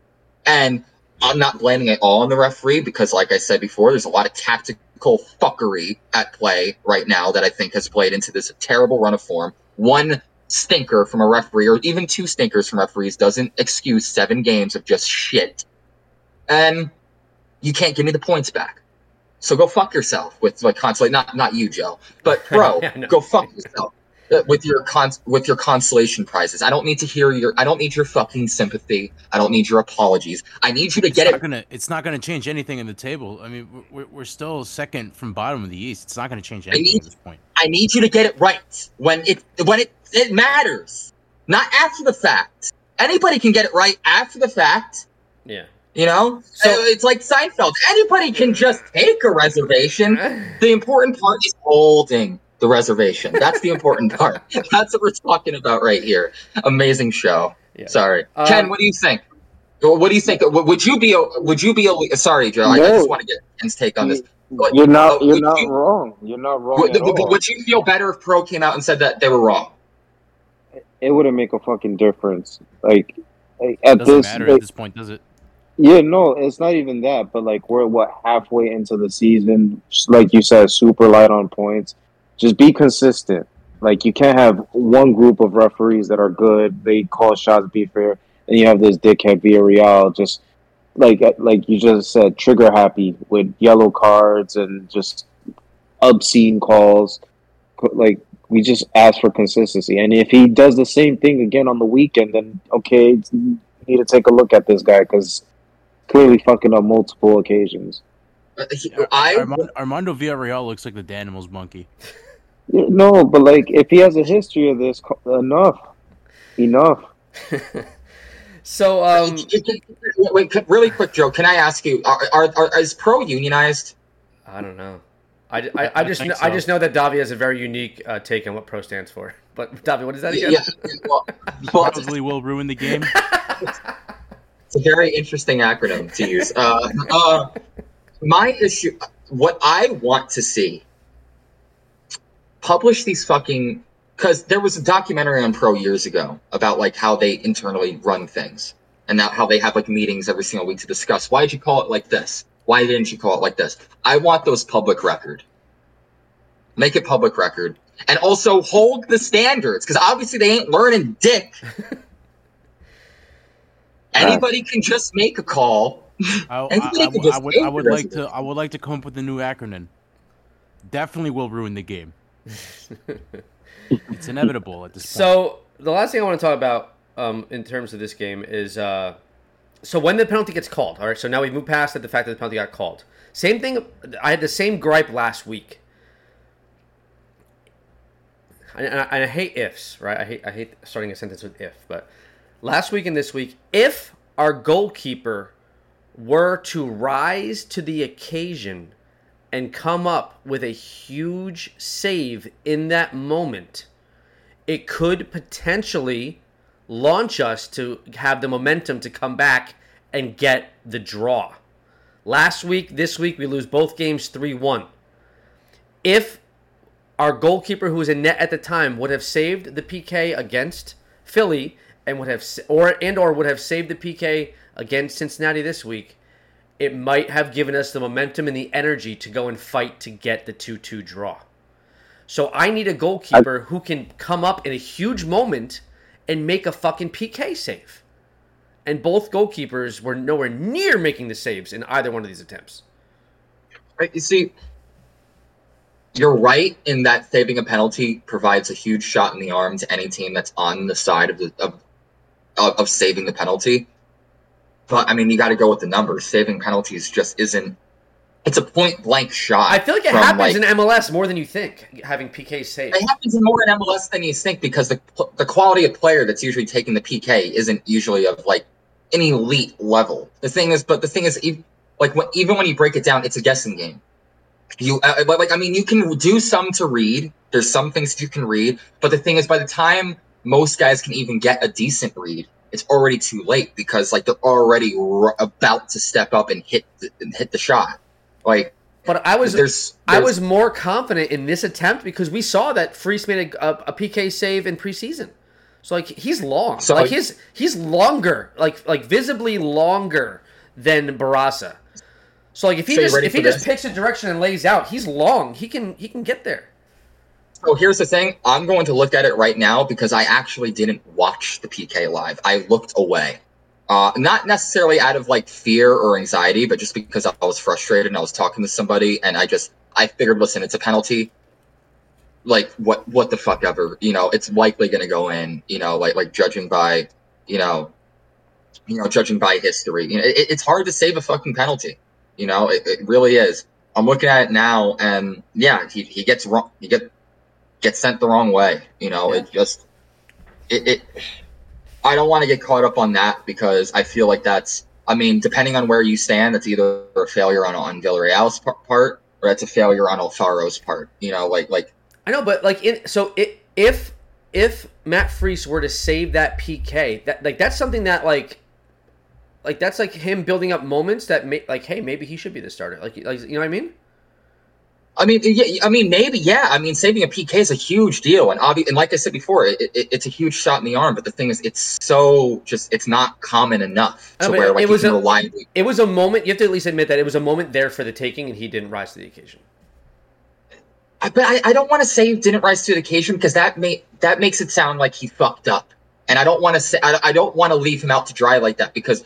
Speaker 2: and I'm not blaming it all on the referee because, like I said before, there's a lot of tactical fuckery at play right now that I think has played into this terrible run of form. One stinker from a referee, or even two stinkers from referees, doesn't excuse seven games of just shit. And you can't give me the points back. So go fuck yourself with like consolate. Not not you, Joe, but bro,
Speaker 1: Yeah, know.
Speaker 2: go fuck yourself with your cons with your consolation prizes. I don't need to hear your. I don't need your fucking sympathy. I don't need your apologies. I need you to
Speaker 3: It's
Speaker 2: get
Speaker 3: not
Speaker 2: it.
Speaker 3: gonna. It's not gonna change anything in the table. I mean, we're, we're still second from bottom of the East. It's not gonna change anything
Speaker 2: need-
Speaker 3: at this point.
Speaker 2: I need you to get it right when it when it it matters, not after the fact. Anybody can get it right after the fact.
Speaker 1: Yeah.
Speaker 2: You know,
Speaker 1: So-
Speaker 2: Uh, it's like Seinfeld. Anybody can just take a reservation. The important part is holding the reservation. That's the important part. That's what we're talking about right here. Amazing show.
Speaker 1: Yeah.
Speaker 2: Sorry,
Speaker 1: Um,
Speaker 2: Ken. What do you think? What do you think? Would you be? a- Would you be? a- Sorry, Joe. I I just want to get Ken's take on this. What-
Speaker 4: You're not. You're not
Speaker 2: you-
Speaker 4: wrong. You're not wrong
Speaker 2: Would,
Speaker 4: at all.
Speaker 2: would you feel better if Pro came out and said that they were wrong?
Speaker 4: It wouldn't make a fucking difference. Like, like at
Speaker 3: Doesn't
Speaker 4: this,
Speaker 3: matter
Speaker 4: like,
Speaker 3: at this point, does it?
Speaker 4: yeah, no, it's not even that. But like, we're what halfway into the season. Like you said, super light on points. Just be consistent. Like you can't have one group of referees that are good. They call shots, be fair, and you have this dickhead Villarreal just like uh, like you just said, trigger happy with yellow cards and just obscene calls. Like we just ask for consistency, and if he does the same thing again on the weekend, then okay, you need to take a look at this guy because clearly fucking on multiple occasions.
Speaker 2: Uh, he- I
Speaker 3: Armando, Armando Villarreal looks like the Danimals monkey.
Speaker 4: No, but like if he has a history of this, enough, enough.
Speaker 1: so um,
Speaker 2: wait, wait, really quick, Joe. Can I ask you? Are, are, are is Pro unionized?
Speaker 1: I don't know. I, I, I just
Speaker 3: think
Speaker 1: know, I just know that Davi has a very unique uh, take on what pro stands for. But Davi, what is that
Speaker 2: Yeah.
Speaker 1: again?
Speaker 2: Well, well,
Speaker 3: Probably will ruin the game.
Speaker 2: It's a very interesting acronym to use. Uh, uh, my issue, what I want to see, publish these fucking because there was a documentary on Pro years ago about like how they internally run things and that how they have like meetings every single week to discuss why did you call it like this? Why didn't you call it like this? I want those public record. Make it public record. And also hold the standards, because obviously they ain't learning dick. Anybody can just make a call.
Speaker 3: I, I, I- I would, I would like to. I would like to come up with a new acronym. Definitely will ruin the game. it's inevitable at this point.
Speaker 1: So the last thing I want to talk about um, in terms of this game is uh, so when the penalty gets called. All right, so now we've moved past the fact that the penalty got called. Same thing. I had the same gripe last week. And I, and I hate ifs, right? I hate I hate starting a sentence with if, but last week and this week, if our goalkeeper were to rise to the occasion and come up with a huge save in that moment, it could potentially launch us to have the momentum to come back and get the draw. Last week, this week, we lose both games 3 1. If our goalkeeper, who was in net at the time, would have saved the PK against Philly and would have, or and or would have saved the PK against Cincinnati this week, it might have given us the momentum and the energy to go and fight to get the 2 2 draw. So I need a goalkeeper who can come up in a huge moment and make a fucking PK save. And both goalkeepers were nowhere near making the saves in either one of these attempts.
Speaker 2: You see, you're right in that saving a penalty provides a huge shot in the arm to any team that's on the side of the of, of, of saving the penalty. But I mean, you got to go with the numbers. Saving penalties just isn't. It's a point blank shot.
Speaker 1: I feel like it
Speaker 2: from,
Speaker 1: happens
Speaker 2: like-
Speaker 1: in MLS more than you think, having PK saves.
Speaker 2: It happens more in MLS than you think because the the quality of player that's usually taking the PK isn't usually of like an elite level. The thing is, but the thing is, like when, even when you break it down, it's a guessing game. You uh, but like I mean, you can do some to read. There's some things you can read, but the thing is, by the time most guys can even get a decent read, it's already too late because like they're already r- about to step up and hit the, and hit the shot. Like
Speaker 1: But I was
Speaker 2: there's,
Speaker 1: I was more confident in this attempt because we saw that Freese made a, a, a PK save in preseason. So like he's long,
Speaker 2: So,
Speaker 1: like his he's longer, like like visibly longer than Barraza. So like if he
Speaker 2: So
Speaker 1: just if he
Speaker 2: for
Speaker 1: just picks a direction and lays out, he's long. He can he can get there.
Speaker 2: So here's the thing. I'm going to look at it right now because I actually didn't watch the PK live. I looked away. Uh, not necessarily out of like fear or anxiety, but just because I was frustrated and I was talking to somebody and I just I figured, listen, it's a penalty. Like what what the fuck ever. You know, it's likely gonna go in, you know, like like judging by, you know, you know, judging by history. You know, it, it's hard to save a fucking penalty. You know, it, it really is. I'm looking at it now and yeah, he, he gets wrong he get gets sent the wrong way. You know,
Speaker 1: Yeah.
Speaker 2: it just it, it I don't want to get caught up on that because I feel like that's I mean, depending on where you stand, that's either a failure on on Villarreal's par- part or that's a failure on Alfaro's part. You know, like like
Speaker 1: I know, but like in so it, if if Matt Freese were to save that PK, that like that's something that like like that's like him building up moments that may like hey maybe he should be the starter like like you know what I mean.
Speaker 2: I mean, yeah, I mean, maybe, yeah. I mean, saving a PK is a huge deal, and obvi- and like I said before, it, it, it's a huge shot in the arm. But the thing is, it's so just it's not common enough
Speaker 1: I
Speaker 2: to
Speaker 1: mean,
Speaker 2: where like
Speaker 1: it was a-
Speaker 2: reliably.
Speaker 1: It was a moment. You have to at least admit that it was a moment there for the taking, and he didn't rise to the occasion.
Speaker 2: I, but I, I don't want to say didn't rise to the occasion because that may that makes it sound like he fucked up, and I don't want to say I, I don't want to leave him out to dry like that because,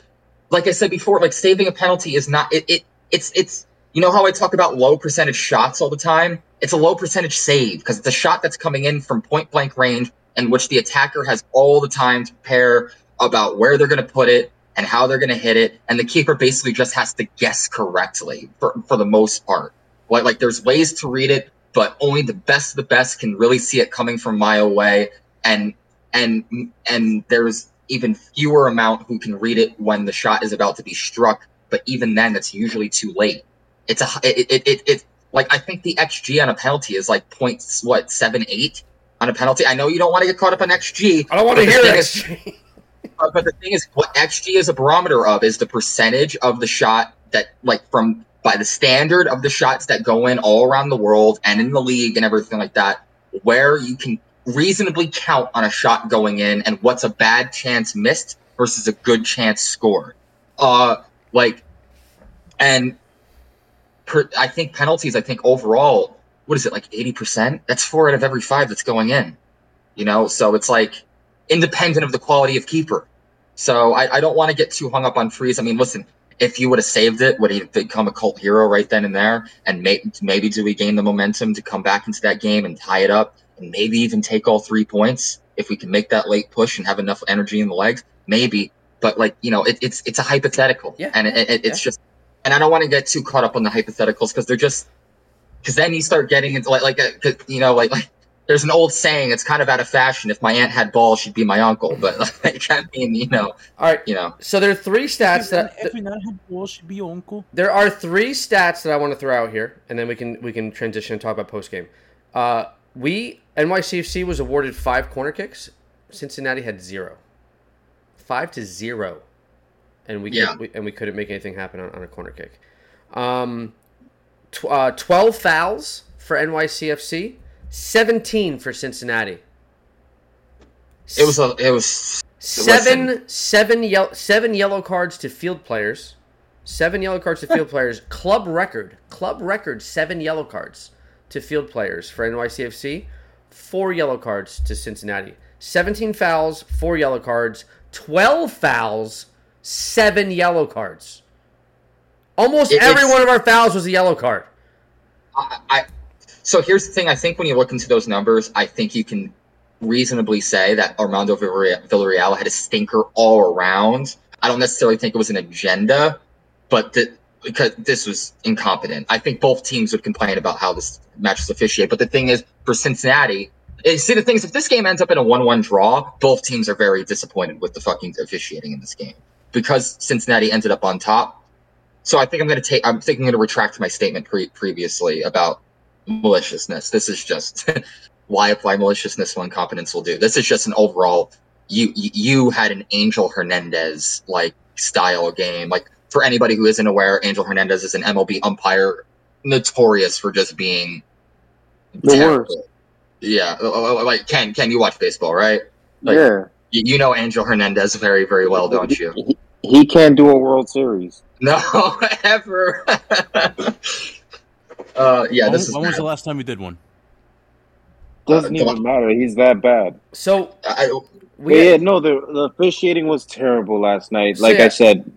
Speaker 2: like I said before, like saving a penalty is not it, it it's it's you know how I talk about low percentage shots all the time. It's a low percentage save because it's a shot that's coming in from point blank range in which the attacker has all the time to prepare about where they're going to put it and how they're going to hit it, and the keeper basically just has to guess correctly for for the most part. Like like there's ways to read it but only the best of the best can really see it coming from mile away and and and there's even fewer amount who can read it when the shot is about to be struck but even then it's usually too late it's a it it, it, it like i think the xg on a penalty is like points what seven eight on a penalty i know you don't want to get caught up on xg
Speaker 1: I don't want to hear that.
Speaker 2: is- but the thing is, what XG is a barometer of is the percentage of the shot that, like, from by the standard of the shots that go in all around the world and in the league and everything like that, where you can reasonably count on a shot going in and what's a bad chance missed versus a good chance scored. Uh, like, and per, I think penalties. I think overall, what is it like eighty percent? That's four out of every five that's going in. You know, so it's like independent of the quality of keeper. So I, I don't want to get too hung up on Freese. I mean, listen, if you would have saved it, would he become a cult hero right then and there? And may, maybe do we gain the momentum to come back into that game and tie it up, and maybe even take all three points if we can make that late push and have enough energy in the legs? Maybe, but like you know, it, it's it's a hypothetical,
Speaker 1: Yeah,
Speaker 2: and it, it, it's
Speaker 1: yeah.
Speaker 2: just, and I don't want to get too caught up on the hypotheticals because they're just, because then you start getting into like like a, 'cause, you know like like. There's an old saying. It's kind of out of fashion. If my aunt had balls, she'd be my uncle. But like, I mean, you know,
Speaker 1: All right.
Speaker 2: you know.
Speaker 1: So there are three stats that
Speaker 3: Every night had balls should be your uncle.
Speaker 1: there are three stats that I want to throw out here, and then we can we can transition and talk about post game. Uh, we NYCFC was awarded five corner kicks. Cincinnati had zero five to zero, and we,
Speaker 2: Yeah.
Speaker 1: could, we and we couldn't make anything happen on, on a corner kick. Um, tw- uh, twelve fouls for NYCFC, seventeen for Cincinnati.
Speaker 2: It was a it was
Speaker 1: seven seven yellow seven yellow cards to field players seven yellow cards to field players club record club record seven yellow cards to field players for NYCFC four yellow cards to Cincinnati 17 fouls four yellow cards 12 fouls seven yellow cards almost
Speaker 2: It-
Speaker 1: every one of our fouls was a yellow card
Speaker 2: I, I so here's the thing. I think when you look into those numbers, I think you can reasonably say that Armando Villarreal, had a stinker all around. I don't necessarily think it was an agenda, but the, because this was incompetent. I think both teams would complain about how this match was officiated. But the thing is, for Cincinnati, eh, see the thing is, if this game ends up in a one-one draw, both teams are very disappointed with the fucking officiating in this game because Cincinnati ended up on top. So I think I'm going to take. I'm thinking I'm going to retract my statement pre- previously about maliciousness. This is just why apply maliciousness when competence will do. This is just an overall. You you- had an Angel Hernandez like style game. Like for anybody who isn't aware, Angel Hernandez is an MLB umpire notorious for just being
Speaker 4: The
Speaker 2: terrible.
Speaker 4: worst.
Speaker 2: Yeah, like Ken, Ken, you watch baseball, right? Like-
Speaker 4: yeah,
Speaker 2: You, you know Angel Hernandez very, very well, don't you?
Speaker 4: he, he can't do a World Series.
Speaker 2: No, ever. uh, yeah,
Speaker 3: when
Speaker 2: this is.
Speaker 3: when was the last time you did one?
Speaker 4: Doesn't
Speaker 2: Uh,
Speaker 4: even matter. He's that bad.
Speaker 1: so
Speaker 2: I,
Speaker 1: we
Speaker 4: yeah, no, the the officiating was terrible last night.
Speaker 1: So,
Speaker 4: Like
Speaker 1: yeah.
Speaker 4: I said,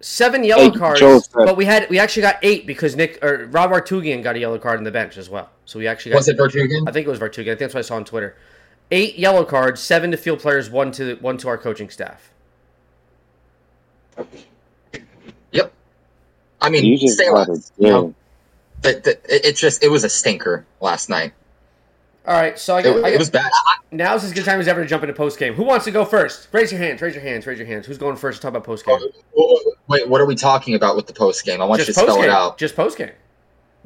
Speaker 1: seven yellow
Speaker 4: Hey,
Speaker 1: cards,
Speaker 4: said-
Speaker 1: but we had we actually got eight because Nick or Rob Vartughian got a yellow card in the bench as well. So we actually got
Speaker 2: was it Vartughian?
Speaker 1: I think it was Vartughian. I think that's what I saw on Twitter. Eight yellow cards, seven to field players, one to one to our coaching staff.
Speaker 2: Yep. I mean,
Speaker 4: you just
Speaker 2: stay
Speaker 4: got
Speaker 2: on.
Speaker 4: it.
Speaker 2: The, it, it just it was a stinker last night.
Speaker 1: All right, so I
Speaker 2: It,
Speaker 1: got, I
Speaker 2: it was bad. I,
Speaker 1: now's as good time as ever to jump into post game. Who wants to go first? Raise your hands. Raise your hands. Raise your hands. Who's going first to talk about post game?
Speaker 2: Oh, wait, what are we talking about with the post game? I want you to
Speaker 1: Just
Speaker 2: spell it out.
Speaker 1: Just post game.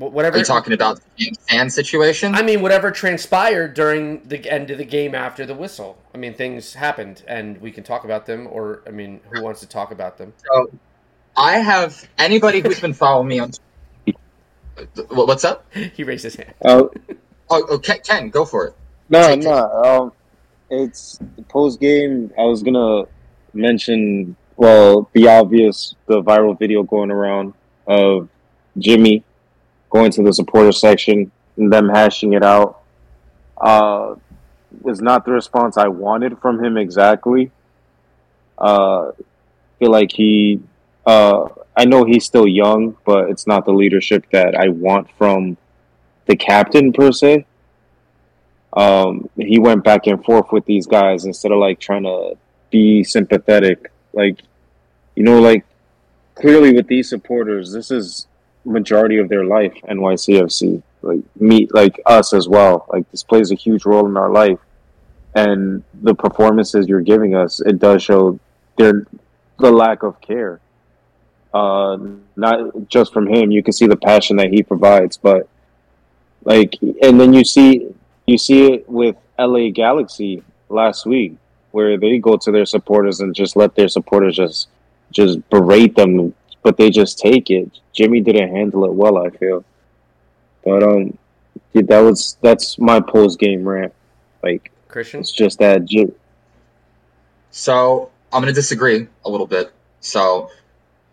Speaker 1: Whatever.
Speaker 2: Are you talking about the fan situation?
Speaker 1: I mean, whatever transpired during the end of the game after the whistle. I mean, things happened, and we can talk about them. Or, I mean, who wants to talk about them?
Speaker 2: So, I have anybody who's been following me on. What's up?
Speaker 1: he raised his hand.
Speaker 4: Uh,
Speaker 2: Oh, oh Ken, Ken, go for it.
Speaker 4: no,
Speaker 2: Take it.
Speaker 4: no. Um, it's post game. I was gonna mention, well, the obvious, the viral video going around of Jimmy going to the supporter section and them hashing it out. Uh, was not the response I wanted from him exactly. Uh, feel like he, uh, I know he's still young, but it's not the leadership that I want from the captain per se. Um, he went back and forth with these guys instead of like trying to be sympathetic. Like, you know, like clearly with these supporters, this is majority of their life. NYCFC, like me, like us as well. Like this plays a huge role in our life, and the performances you're giving us, it does show their the lack of care. Uh, not just from him, you can see the passion that he provides, but like, and then you see you see it with LA Galaxy last week, where they go to their supporters and just let their supporters just just berate them, but they just take it. Jimmy didn't handle it well, I feel. But um, yeah, that was that's my post game rant. Like
Speaker 1: Christian.
Speaker 4: It's just that J-
Speaker 2: So I'm going to disagree a little bit. So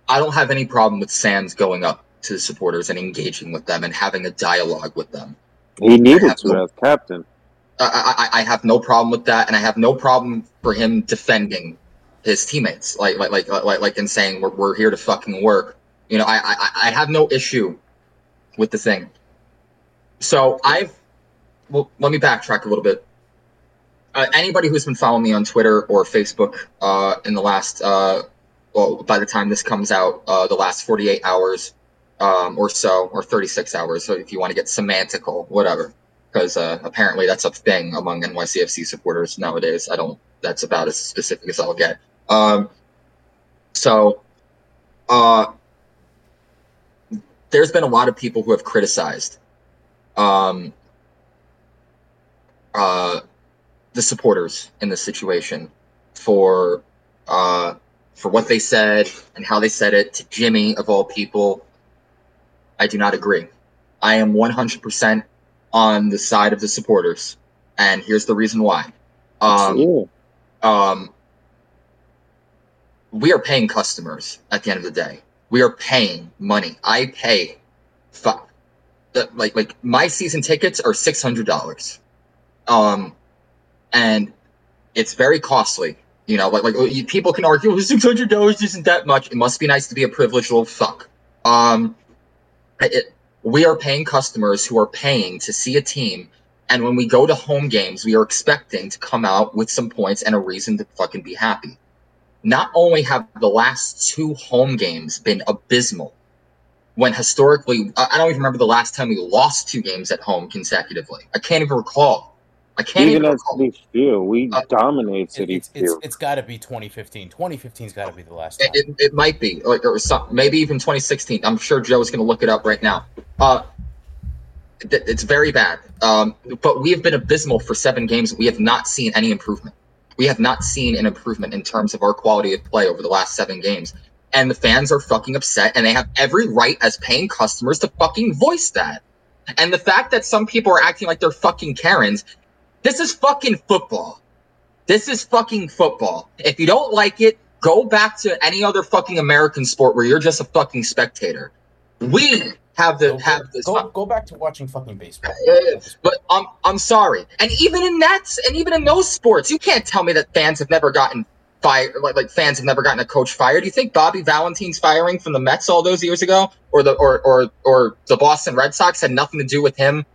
Speaker 2: I don't have any problem with Sands going up to the supporters and engaging with them and having a dialogue with them.
Speaker 4: he needed to
Speaker 2: no-
Speaker 4: as captain.
Speaker 2: I, I, I have no problem with that, and I have no problem for him defending his teammates, like like like like, like in saying we're, we're here to fucking work. You know, I, I I have no issue with the thing. So I've well, let me backtrack a little bit. Uh, anybody who's been following me on Twitter or Facebook uh, in the last uh, well, by the time this comes out, uh, the last 48 hours um, or so, or 36 hours, so if you want to get semantical, whatever because uh, apparently that's a thing among NYCFC supporters nowadays. I don't. That's about as specific as I'll get. Um, so, uh, there's been a lot of people who have criticized um, uh, the supporters in this situation for uh, for what they said and how they said it to Jimmy of all people. I do not agree. I am 100% on the side of the supporters, and here's the reason why. Um. Um, we are paying customers at the end of the day. We are paying money. I pay, the, like like my season tickets are six hundred dollars, um, and it's very costly. You know, like like people can argue, well, six hundred dollars isn't that much. It must be nice to be a privileged little fuck. Um, it, we are paying customers who are paying to see a team and when we go to home games, we are expecting to come out with some points and a reason to fucking be happy. Not only have the last two home games been abysmal, when historically, I I don't even remember the last time we lost two games at home consecutively. I can't even recall. I can't
Speaker 4: Even
Speaker 2: even
Speaker 4: at
Speaker 2: recall.
Speaker 4: Citi Field, we
Speaker 2: Uh,
Speaker 4: dominate
Speaker 3: It,
Speaker 4: City
Speaker 3: it's it's, it's got to be 2015. 2015's got to be the last
Speaker 2: It,
Speaker 3: time.
Speaker 2: it, it might be, like, or some, maybe even 2016. I'm sure Joe's going to look it up right now. Uh, th- it's very bad. Um, but we have been abysmal for seven games. We have not seen any improvement. We have not seen an improvement in terms of our quality of play over the last seven games. And the fans are fucking upset, and they have every right as paying customers to fucking voice that. And the fact that some people are acting like they're fucking Karens, this is fucking football. This is fucking football. If you don't like it, go back to any other fucking American sport where you're just a fucking spectator. We have the
Speaker 3: Go,
Speaker 2: have this.
Speaker 3: go, go back to watching fucking baseball.
Speaker 2: But I'm I'm sorry. And even in that, and even in those sports, you can't tell me that fans have never gotten fired. Like, like fans have never gotten a coach fired. Do you think Bobby Valentine's firing from the Mets all those years ago, or the or or or the Boston Red Sox had nothing to do with him?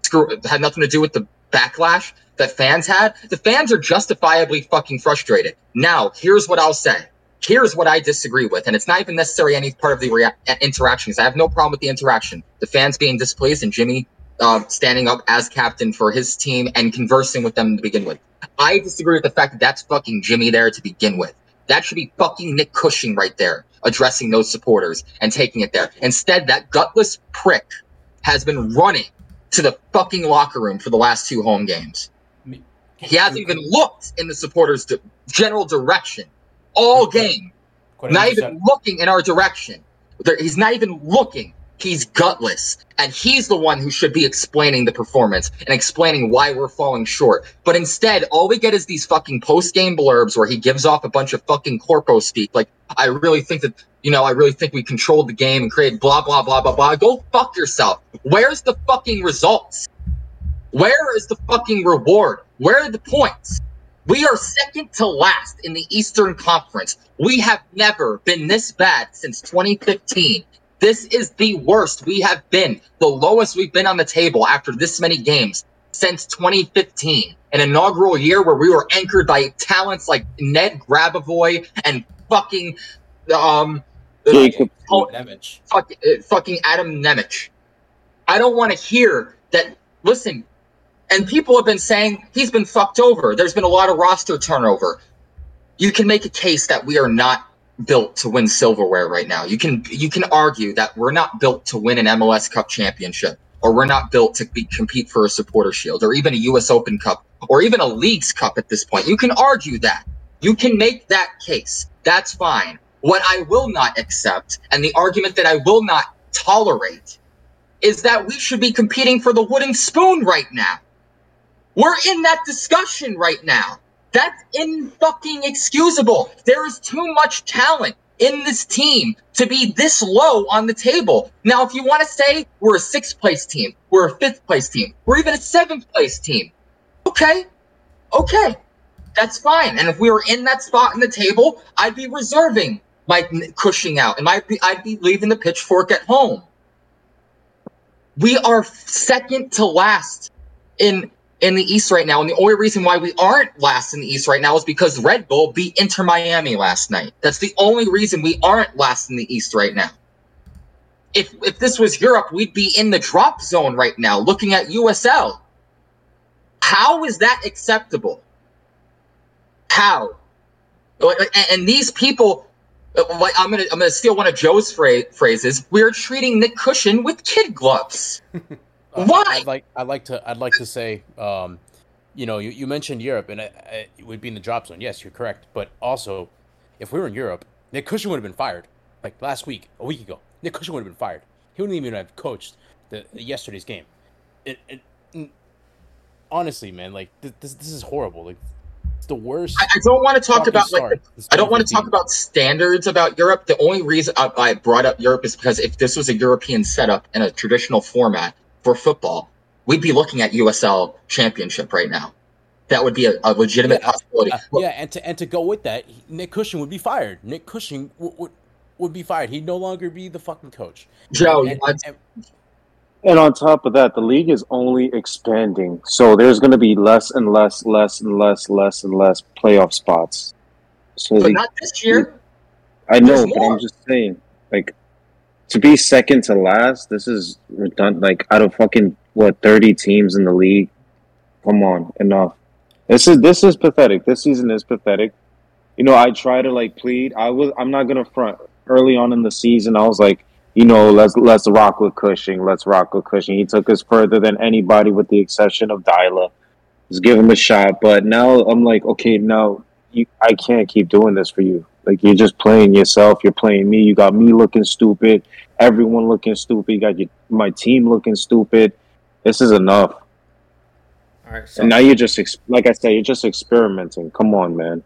Speaker 2: Screw had nothing to do with the backlash that fans had. The fans are justifiably fucking frustrated. Now, here's what I'll say. Here's what I disagree with, and it's not even necessarily any part of the rea- interactions. I have no problem with the interaction. The fans being displeased and Jimmy uh, standing up as captain for his team and conversing with them to begin with. I disagree with the fact that that's fucking Jimmy there to begin with. That should be fucking Nick Cushing right there, addressing those supporters and taking it there. Instead, that gutless prick has been running to the fucking locker room for the last two home games. He hasn't even looked in the supporters' general direction all game not even looking in our direction. He's not even looking. He's gutless. And he's the one who should be explaining the performance and explaining why we're falling short. But instead, all we get is these fucking post game blurbs where he gives off a bunch of fucking corpo speak. Like, I really think that, you know, I really think we controlled the game and created blah, blah, blah, blah, blah. Go fuck yourself. Where's the fucking results? Where is the fucking reward? Where are the points? We are second to last in the Eastern Conference. We have never been this bad since 2015. This is the worst we have been, the lowest we've been on the table after this many games since 2015, an inaugural year where we were anchored by talents like Ned Grabavoy and fucking um
Speaker 4: Jacob,
Speaker 2: oh,
Speaker 3: Nemec.
Speaker 2: fuck, uh, fucking Adam Nemec. I don't want to hear that. Listen, and people have been saying he's been fucked over. There's been a lot of roster turnover. You can make a case that we are not built to win silverware right now. You can you can argue that we're not built to win an MLS Cup championship, or we're not built to be, compete for a supporter shield, or even a U.S. Open Cup, or even a Leagues Cup at this point. You can argue that. You can make that case. That's fine. What I will not accept, and the argument that I will not tolerate, is that we should be competing for the wooden spoon right now. We're in that discussion right now. That's in fucking excusable. There is too much talent in this team to be this low on the table. Now, if you want to say we're a sixth place team, we're a fifth place team, we're even a seventh place team, okay, okay, that's fine. And if we were in that spot in the table, I'd be reserving my Cushing out, and I'd be, I'd be leaving the pitchfork at home. We are second to last in in the East right now. And the only reason why we aren't last in the East right now is because Red Bull beat Inter Miami last night. That's the only reason we aren't last in the East right now. If if this was Europe, we'd be in the drop zone right now, looking at USL. How is that acceptable? How? And these people, uh, like I'm gonna I'm gonna steal one of Joe's phrases. We're treating Nick Cushion with kid gloves.
Speaker 3: Uh,
Speaker 2: Why?
Speaker 3: I'd like I'd like to I'd like to say, um, you know, you, you mentioned Europe and it, it would be in the drop zone. Yes, you're correct. But also, if we were in Europe, Nick Cushing would have been fired like last week, a week ago. Nick Cushing would have been fired. He wouldn't even have coached the, the yesterday's game. It, it, mm, honestly, man, like this this is horrible. Like it's the worst.
Speaker 2: I, I don't want to talk about like the- I don't want to talk about standards about Europe. The only reason I, I brought up Europe is because if this was a European setup in a traditional format for football, we'd be looking at USL Championship right now. That would be a, a legitimate
Speaker 3: Yeah,
Speaker 2: possibility.
Speaker 3: Uh, yeah, and to and to go with that, Nick Cushing would be fired. Nick Cushing would would, would be fired. He'd no longer be the fucking coach.
Speaker 2: Joe,
Speaker 3: And-
Speaker 2: you-
Speaker 3: and-
Speaker 4: And on top of that, the league is only expanding. So there's going to be less and less, less and less, less and less playoff spots. So
Speaker 2: but
Speaker 4: the-
Speaker 2: not this year.
Speaker 4: I know,
Speaker 2: there's
Speaker 4: but
Speaker 2: more.
Speaker 4: I'm just saying, like, to be second to last, this is redundant. Like, out of fucking what thirty teams in the league, come on, enough. This is this is pathetic. This season is pathetic. You know, I try to like plead. I was. I'm not gonna front. Early on in the season, I was like, you know, let's let's rock with Cushing. Let's rock with Cushing. He took us further than anybody, with the exception of Deila. Let's give him a shot. But now I'm like, okay, now you, I can't keep doing this for you. Like you're just playing yourself. You're playing me. You got me looking stupid. Everyone looking stupid. You got your, my team looking stupid. This is enough.
Speaker 1: All right. So
Speaker 4: And now you're just like I said, you're just experimenting. Come on, man.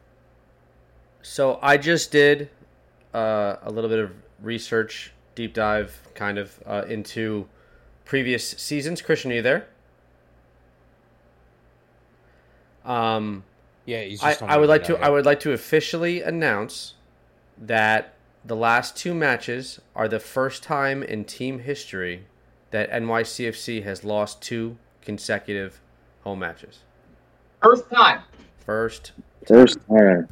Speaker 1: So I just did uh, a little bit of research, deep dive, kind of uh, into previous seasons. Christian, are you there? Um,
Speaker 3: yeah, he's
Speaker 1: I,
Speaker 3: just on
Speaker 1: I would like to
Speaker 3: internet,
Speaker 1: I would like to officially announce that the last two matches are the first time in team history that NYCFC has lost two consecutive home matches.
Speaker 2: First time.
Speaker 1: First,
Speaker 4: First time.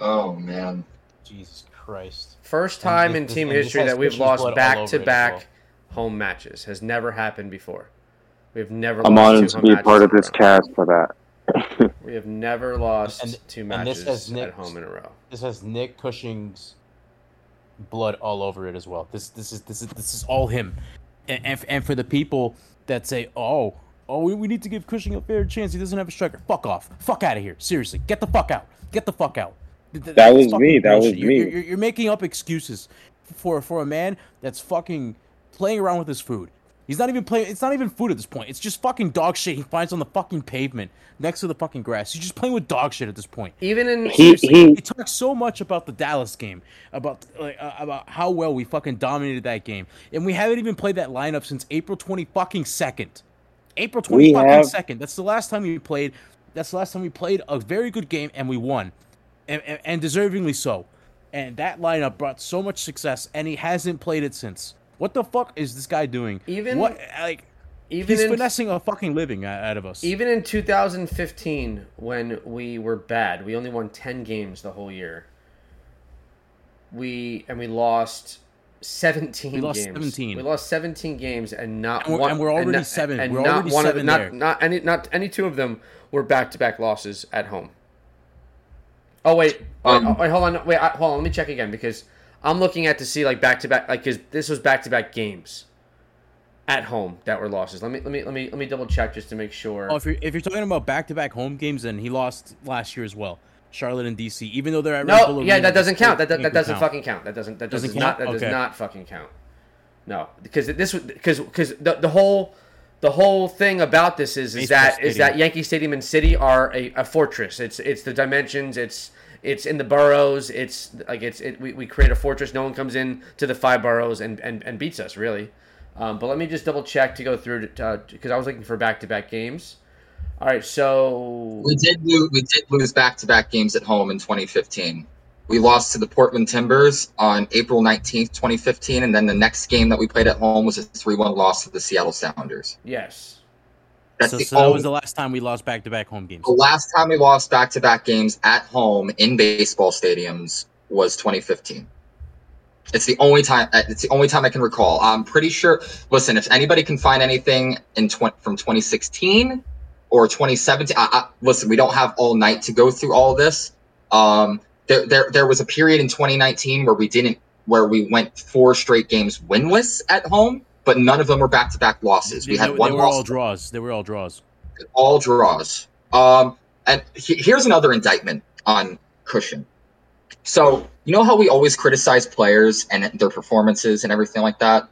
Speaker 2: Oh man.
Speaker 3: Jesus Christ.
Speaker 1: first time
Speaker 3: this-
Speaker 1: in team history that we've lost back to back home matches. Has never happened before. We've never.
Speaker 4: I'm
Speaker 1: lost
Speaker 4: honored
Speaker 1: two
Speaker 4: to be
Speaker 1: matches
Speaker 4: part of this cast for that.
Speaker 1: We have never lost
Speaker 3: And-
Speaker 1: two
Speaker 3: and
Speaker 1: matches
Speaker 3: this has
Speaker 1: at home in a row.
Speaker 3: This has Nick Cushing's blood all over it as well. This this is this is this is all him. And and, and for the people that say, "Oh, oh, we, we need to give Cushing a fair chance. He doesn't have a striker." Fuck off. Fuck out of here. Seriously, get the fuck out. Get the fuck out. Th- th-
Speaker 4: That was me, that was
Speaker 3: bullshit. You're-
Speaker 4: me.
Speaker 3: You're, you're, you're making up excuses for for a man that's fucking playing around with his food. He's not even playing. It's not even food at this point. It's just fucking dog shit he finds on the fucking pavement next to the fucking grass. He's just playing with dog shit at this point.
Speaker 1: Even in
Speaker 4: He he
Speaker 3: he talks so much about the Dallas game, about like uh, about how well we fucking dominated that game, and we haven't even played that lineup since April twenty fucking second. April twenty fucking
Speaker 4: have-
Speaker 3: second. That's the last time we played. That's the last time we played a very good game and we won, and, and, and deservingly so. And that lineup brought so much success, and he hasn't played it since. What the fuck is this guy doing?
Speaker 1: Even-
Speaker 3: what like
Speaker 1: even
Speaker 3: he's
Speaker 1: in
Speaker 3: finessing a fucking living out out of us.
Speaker 1: even in 2015 when we were bad, we only won 10 games the whole year. We and we lost 17
Speaker 3: We lost
Speaker 1: games.
Speaker 3: 17.
Speaker 1: We lost 17 games and not
Speaker 3: And we're-
Speaker 1: one
Speaker 3: and we're already
Speaker 1: not-
Speaker 3: seven.
Speaker 1: And
Speaker 3: We're
Speaker 1: not
Speaker 3: already
Speaker 1: one of
Speaker 3: seven
Speaker 1: not
Speaker 3: there.
Speaker 1: not any not any two of them were back-to-back losses at home. Oh wait, wait,
Speaker 2: Um,
Speaker 1: oh, wait hold on, wait, hold on. Let me check again because I'm looking at to see like back-to-back like because this was back-to-back games at home that were losses. Let me let me let me let me double check just to make sure.
Speaker 3: Oh, if you're if you're talking about back to back home games, then he lost last year as well. Charlotte and DC, even though they're at Red Bull
Speaker 1: No, yeah,
Speaker 3: Arena,
Speaker 1: that doesn't count. That, that, that doesn't
Speaker 3: count.
Speaker 1: fucking count. That doesn't that
Speaker 3: Doesn't
Speaker 1: does not that does not fucking count. No, because this would because because the the whole the whole thing about this is is
Speaker 3: Baseball
Speaker 1: that is that Yankee Stadium and Citi are a, a fortress. It's it's the dimensions. It's it's in the boroughs. It's like it's it, we, we create a fortress. No one comes in to the five boroughs and, and, and beats us really. Um, but let me just double check to go through because I was looking for back to back games. All right, so
Speaker 2: We did lose. We did lose back-to-back games at home in 2015. We lost to the Portland Timbers on April 19th, 2015, and then the next game that we played at home was a 3-1 loss to the Seattle Sounders.
Speaker 1: yes,
Speaker 2: That's
Speaker 3: So,
Speaker 2: the,
Speaker 3: so that was the last time we lost back to back home games.
Speaker 2: the last time we lost back-to-back games at home in baseball stadiums was 2015. It's the only time. uh, It's the only time I can recall. I'm pretty sure. Listen, if anybody can find anything in tw- from 2016 or 2017, I, I, listen, we don't have all night to go through all this. Um, there, there, there was a period in 2019 where we didn't, where we went four straight games winless at home, but none of them were back-to-back losses. We
Speaker 3: they,
Speaker 2: had
Speaker 3: they
Speaker 2: one
Speaker 3: were
Speaker 2: loss
Speaker 3: all draws. They were all draws.
Speaker 2: all draws. Um, and he- here's another indictment on Cushing. So you know how we always criticize players and their performances and everything like that.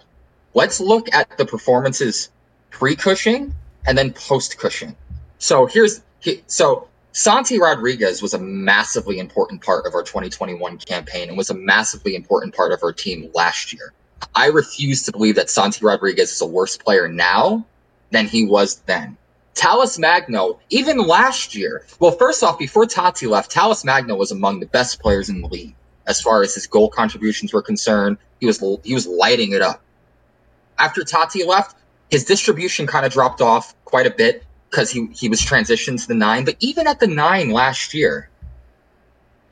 Speaker 2: Let's look at the performances pre-Cushing and then post-Cushing. So here's he, so Santi Rodriguez was a massively important part of our 2021 campaign and was a massively important part of our team last year. I refuse to believe that Santi Rodriguez is a worse player now than he was then. Talles Magno, even last year, well, first off, before Tati left, Talles Magno was among the best players in the league as far as his goal contributions were concerned. He was he was lighting it up. After Tati left, his distribution kind of dropped off quite a bit because he he was transitioned to the nine. But even at the nine last year,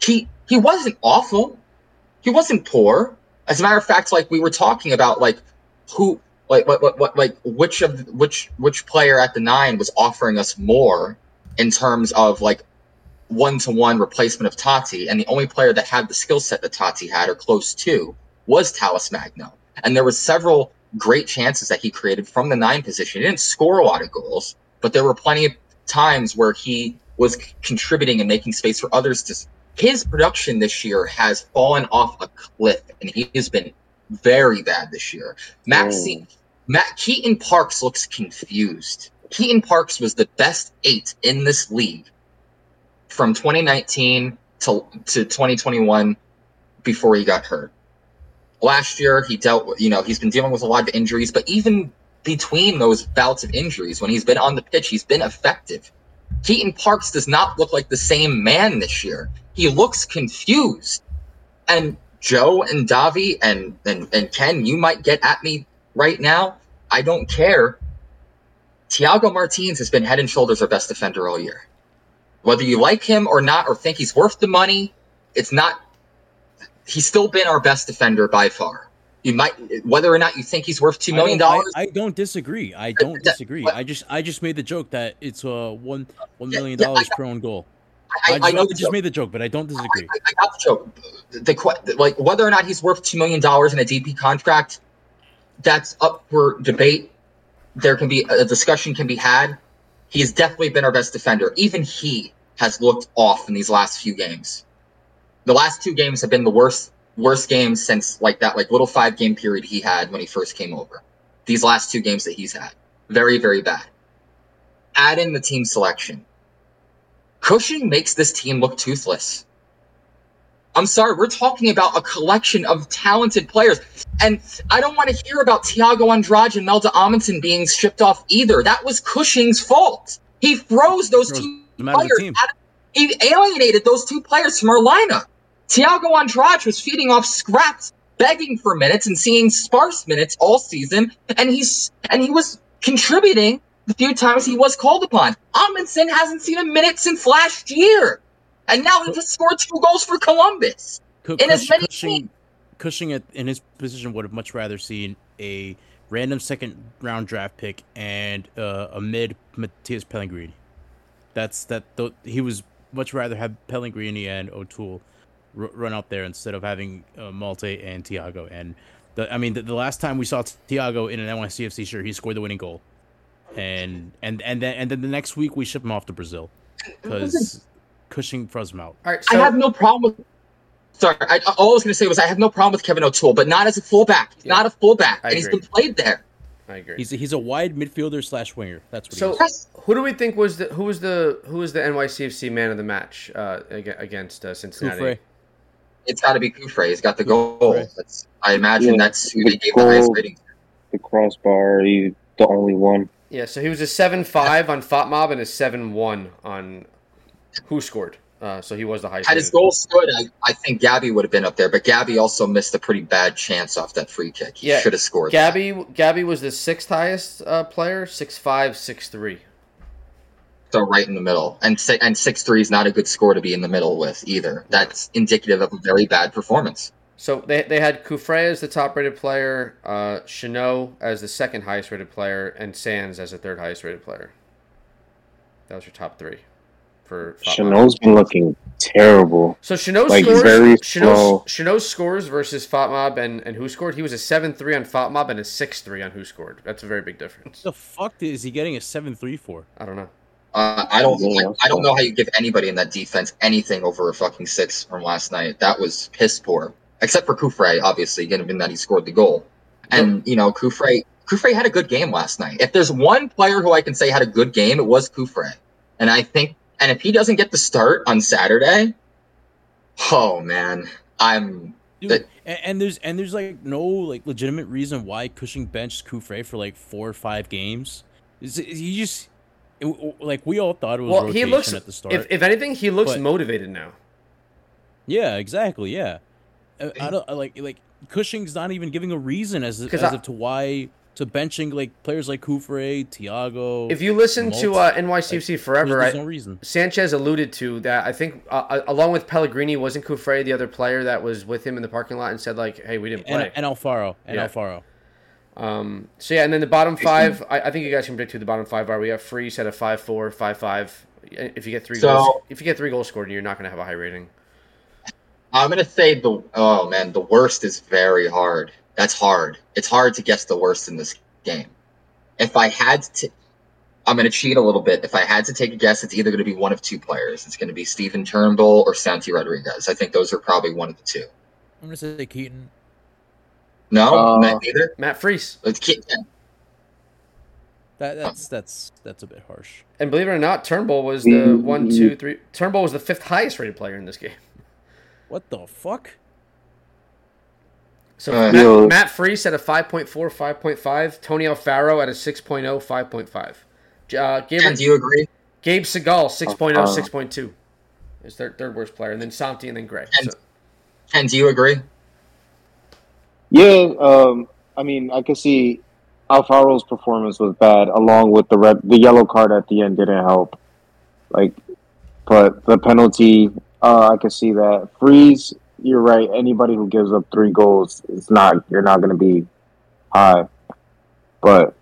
Speaker 2: he he wasn't awful. He wasn't poor. As a matter of fact, like we were talking about, like who like what, what, what like which of which which player at the nine was offering us more in terms of like one to one replacement of Tati, and the only player that had the skill set that Tati had or close to was Talles Magno. And there was several great chances that he created from the nine position. He didn't score a lot of goals, but there were plenty of times where he was contributing and making space for others to. His production this year has fallen off a cliff, and he has been very bad this year. Maxi, mm. Matt Keaton Parks looks confused. Keaton Parks was the best eight in this league from 2019 to, to 2021 before he got hurt. Last year, he dealt with, you know, he's been dealing with a lot of injuries, but even between those bouts of injuries, when he's been on the pitch, he's been effective. Keaton Parks does not look like the same man this year. He looks confused. And Joe and Davi and, and, and Ken, you might get at me right now. I don't care. Thiago Martins has been head and shoulders our best defender all year. Whether you like him or not, or think he's worth the money, it's not. He's still been our best defender by far. You might, whether or not you think he's worth two million dollars.
Speaker 3: I, I don't disagree. I don't disagree. I just I just made the joke that it's uh one one
Speaker 2: Yeah,
Speaker 3: million
Speaker 2: yeah,
Speaker 3: dollars per own goal.
Speaker 2: I,
Speaker 3: I,
Speaker 2: I, know
Speaker 3: I just made the joke, but I don't disagree.
Speaker 2: I, I got the joke. The like whether or not he's worth two million dollars in a DP contract, that's up for debate. There can be a discussion can be had. He has definitely been our best defender. Even he has looked off in these last few games. The last two games have been the worst worst games since like that like little five game period he had when he first came over. These last two games that he's had, very very bad. Add in the team selection. Cushing makes this team look toothless. I'm sorry, we're talking about a collection of talented players. And I don't want to hear about Thiago Andrade and Malte Amundsen being shipped off either. That was Cushing's fault. He froze those two
Speaker 3: them out of the
Speaker 2: players.
Speaker 3: team.
Speaker 2: out of- he alienated those two players from our lineup. Thiago Andrade was feeding off scraps, begging for minutes and seeing sparse minutes all season, and he's and he was contributing the few times he was called upon. Amundsen hasn't seen a minute since last year. And now he just scored two goals for Columbus.
Speaker 3: Cu-
Speaker 2: in as many
Speaker 3: Cushing, Cushing at, in his position would have much rather seen a random second round draft pick and uh, a mid Matías Pellegrini. That's that. Th- he was much rather have Pellegrini and O'Toole r- run out there instead of having uh, Malte and Thiago. And the, I mean, the, the last time we saw Thiago in an NYCFC shirt, he scored the winning goal. And and and then and then the next week we ship him off to Brazil because Cushing froze him out.
Speaker 1: All right,
Speaker 2: I have no problem with. Sorry, I, all I was going to say was I have no problem with Kevin O'Toole, but not as a fullback. He's
Speaker 1: Yeah.
Speaker 2: not a fullback,
Speaker 1: I
Speaker 2: and he's
Speaker 1: agree.
Speaker 2: been played there.
Speaker 1: I I agree.
Speaker 3: He's a, he's a wide midfielder slash winger. That's what
Speaker 1: So-
Speaker 3: he is.
Speaker 1: Who do we think was the who was the who was the NYCFC man of the match uh, against uh, Cincinnati?
Speaker 3: Cufré.
Speaker 2: It's got to be Cufré. He's got the goal. That's, I imagine
Speaker 4: Yeah,
Speaker 2: that's who
Speaker 4: the
Speaker 2: they gave the highest
Speaker 4: goal.
Speaker 2: rating.
Speaker 4: The crossbar, he's the only one.
Speaker 1: Yeah, so he was a seven five on FotMob and a seven one on WhoScored. Uh, so he was the highest.
Speaker 2: Had his goal stood, I, I think Gabby would have been up there, but Gabby also missed a pretty bad chance off that free kick. He
Speaker 1: Yeah,
Speaker 2: should have scored.
Speaker 1: Gabby Gabby was the sixth highest uh, player, six five six three.
Speaker 2: So right in the middle, and and six three is not a good score to be in the middle with either. That's indicative of a very bad performance.
Speaker 1: So they, they had Cufré as the top rated player, uh, Chanot as the second highest rated player, and Sands as the third highest rated player. That was your top three for FotMob.
Speaker 4: Chanel's been looking terrible.
Speaker 1: So Chanot
Speaker 4: Like,
Speaker 1: scores.
Speaker 4: very
Speaker 1: Chanot,
Speaker 4: slow.
Speaker 1: Chanot scores versus FotMob and, and WhoScored? He was a seven three on FotMob and a six three on WhoScored. That's a very big difference.
Speaker 3: the fuck is he getting a seven three for?
Speaker 1: I don't know.
Speaker 2: Uh, I don't
Speaker 4: Yeah,
Speaker 2: I, I don't know how you give anybody in that defense anything over a fucking six from last night. That was piss poor, except for Cufré, obviously, given that he scored the goal. And you know, Cufré Cufré had a good game last night. If there's one player who I can say had a good game, it was Cufré. And I think, and if he doesn't get the start on Saturday, oh man, I'm
Speaker 3: Dude,
Speaker 2: That-
Speaker 3: and, and there's and there's like no like legitimate reason why Cushing benched Cufré for like four or five games. Is it- he just it- like we all thought it was
Speaker 1: Well,
Speaker 3: rotation
Speaker 1: he looks.
Speaker 3: at the start.
Speaker 1: If, if anything, he looks
Speaker 3: But-
Speaker 1: motivated now.
Speaker 3: yeah, exactly. Yeah, I, I don't like like Cushing's not even giving a reason as,
Speaker 1: 'Cause
Speaker 3: as
Speaker 1: I-
Speaker 3: of to why to benching like players like Cufré, Thiago.
Speaker 1: If you listen to uh, NYCFC Forever,
Speaker 3: there's
Speaker 1: I,
Speaker 3: no reason.
Speaker 1: Sanchez alluded to that. I think uh, uh, along with Pellegrini, wasn't Cufré the other player that was with him in the parking lot and said like, "Hey, we didn't play."
Speaker 3: And, and Alfaro and
Speaker 1: Yeah.
Speaker 3: Alfaro.
Speaker 1: Um, so yeah, and then the bottom five, I, I think you guys can predict who the bottom five are. We have Freese at a five four, five five. If you get three
Speaker 2: So-
Speaker 1: goals, if you get three goals scored, you're not going to have a high rating.
Speaker 2: I'm gonna say the oh man, the worst is very hard. That's hard. It's hard to guess the worst in this game. If I had to, I'm gonna cheat a little bit. If I had to take a guess, it's either gonna be one of two players. It's gonna be Stephen Turnbull or Santi Rodriguez. I think those are probably one of the two.
Speaker 3: I'm gonna say Keaton.
Speaker 2: No,
Speaker 4: Uh,
Speaker 2: not neither.
Speaker 1: Matt Freese,
Speaker 2: Let's keep.
Speaker 3: That that's that's that's a bit harsh.
Speaker 1: and believe it or not, Turnbull was the one, two, three. Turnbull was the fifth highest rated player in this game.
Speaker 3: What the fuck?
Speaker 1: So
Speaker 2: Uh,
Speaker 1: Matt,
Speaker 4: Yo.
Speaker 1: Matt Freese at a 5.4, 5.5. Tony Alfaro at a 6.0, 5.5. Uh, Gabe,
Speaker 2: And do you agree?
Speaker 1: Gabe Segal, 6.0,
Speaker 4: Uh,
Speaker 1: 6.2. Is their third worst player. And then Santi and then Gray.
Speaker 2: And-
Speaker 1: So,
Speaker 2: And do you agree?
Speaker 4: Yeah, um, I mean, I can see Alfaro's performance was bad, along with the red, the yellow card at the end didn't help. Like, but the penalty, uh, I can see that. Freese, you're right. Anybody who gives up three goals, it's not you're not going to be high. But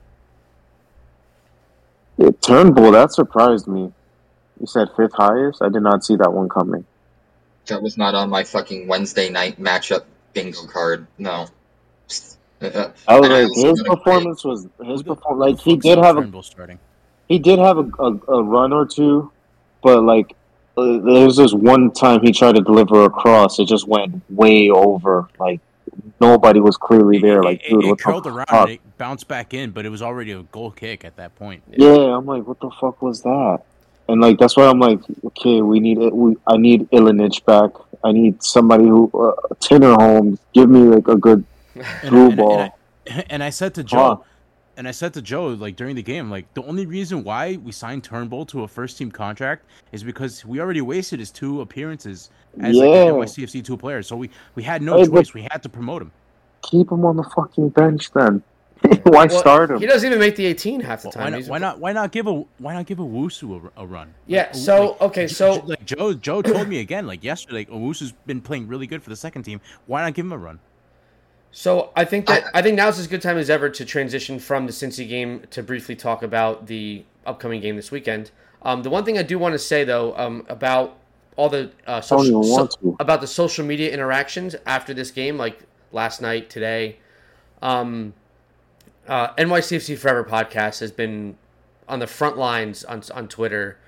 Speaker 4: it, Turnbull, that surprised me. You said fifth highest. I did not see that one coming.
Speaker 2: That was not on my fucking Wednesday night matchup bingo card. No. Uh,
Speaker 4: I was like, his
Speaker 2: gonna
Speaker 4: performance was his
Speaker 3: Who the-
Speaker 4: perform
Speaker 3: who the
Speaker 4: like he did have a
Speaker 3: Turnbull starting.
Speaker 4: he did have a, a, a run or two, but like there was this one time he tried to deliver a cross, it just went way over. Like nobody was clearly there. Like,
Speaker 3: it,
Speaker 4: dude,
Speaker 3: it,
Speaker 4: what
Speaker 3: it curled
Speaker 4: the
Speaker 3: around
Speaker 4: fuck?
Speaker 3: and it bounced back in, but it was already a goal kick at that point.
Speaker 4: Yeah, I'm like, what the fuck was that? And like that's why I'm like, okay, we need it. We I need Ilenič back. I need somebody who uh, Tinner Holmes. Give me like a good
Speaker 3: And,
Speaker 4: through
Speaker 3: and- and
Speaker 4: ball.
Speaker 3: I, and I said to Joe,
Speaker 4: Huh.
Speaker 3: And I said to Joe, like during the game, like the only reason why we signed Turnbull to a first team contract is because we already wasted his two appearances as
Speaker 4: Yeah.
Speaker 3: like an NYCFC two players. So we we had no
Speaker 4: Hey,
Speaker 3: choice. We had to promote him.
Speaker 4: keep him on the fucking bench then. why
Speaker 1: Well,
Speaker 4: start him?
Speaker 1: He doesn't even make the 18 half the
Speaker 3: Well,
Speaker 1: time.
Speaker 3: why not? Why not? Why not give a Why not give Owusu a, a run?
Speaker 1: Yeah,
Speaker 3: Like,
Speaker 1: so,
Speaker 3: like,
Speaker 1: okay, so-
Speaker 3: like Joe Joe told me again, like yesterday, like Owusu's been playing really good for the second team. Why not give him a run?
Speaker 1: So I think that I, think now's as good time as ever to transition from the Cincy game to briefly talk about the upcoming game this weekend. Um, the one thing I do want to say though um, about all the uh, social
Speaker 4: to.
Speaker 1: about the social media interactions after this game, like last night, today, um, uh, NYCFC Forever podcast has been on the front lines on on Twitter,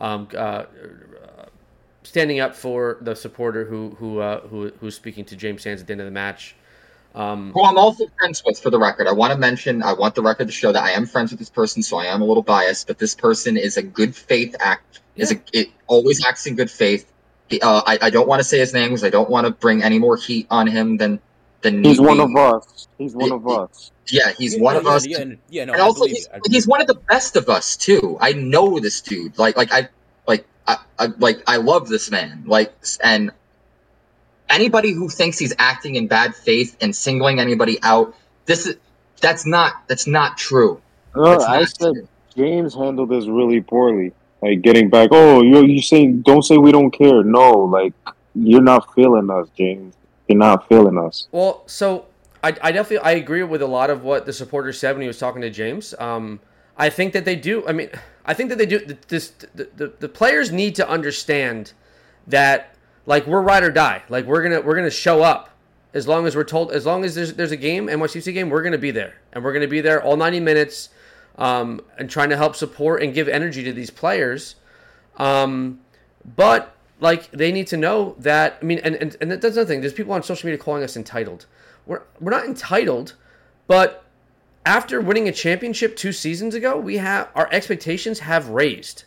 Speaker 1: um, uh, standing up for the supporter who who uh, who who's speaking to James Sands at the end of the match. Um,
Speaker 2: Who I'm also friends with, for the record. I want to mention, I want the record to show that I am friends with this person, so I am a little biased, but this person is a good faith act. Is a it always acts in good faith. He, uh, I I don't want to say his name because I don't want to bring any more heat on him than than
Speaker 4: He's
Speaker 2: need
Speaker 4: one
Speaker 2: be.
Speaker 4: of us. He's one of us.
Speaker 2: Yeah, he's
Speaker 3: Yeah,
Speaker 2: one of
Speaker 3: yeah,
Speaker 2: us.
Speaker 3: Yeah, yeah, no,
Speaker 2: and
Speaker 3: I
Speaker 2: also
Speaker 3: believe
Speaker 2: he's,
Speaker 3: it. I believe
Speaker 2: he's one of the best of us too. I know this dude. Like like I like I, I like I love this man. Like and anybody who thinks he's acting in bad faith and singling anybody out, this is that's not that's not true.
Speaker 4: No,
Speaker 2: That's
Speaker 4: I
Speaker 2: not
Speaker 4: said
Speaker 2: true.
Speaker 4: James handled this really poorly. Like getting back. Oh, you you saying don't say we don't care. No, like you're not feeling us, James. You're not feeling us.
Speaker 1: Well, so I, I definitely I agree with a lot of what the supporter said when he was talking to James. Um, I think that they do. I mean, I think that they do. This the, the, the players need to understand that like we're ride or die. Like we're gonna we're gonna show up as long as we're told. As long as there's there's a game, NYCFC game, we're gonna be there, and we're gonna be there all 90 minutes, um, and trying to help support and give energy to these players. Um, but like they need to know that. I mean, and and, and that's another thing. There's people on social media calling us entitled. We're we're not entitled, but after winning a championship two seasons ago, we have our expectations have raised.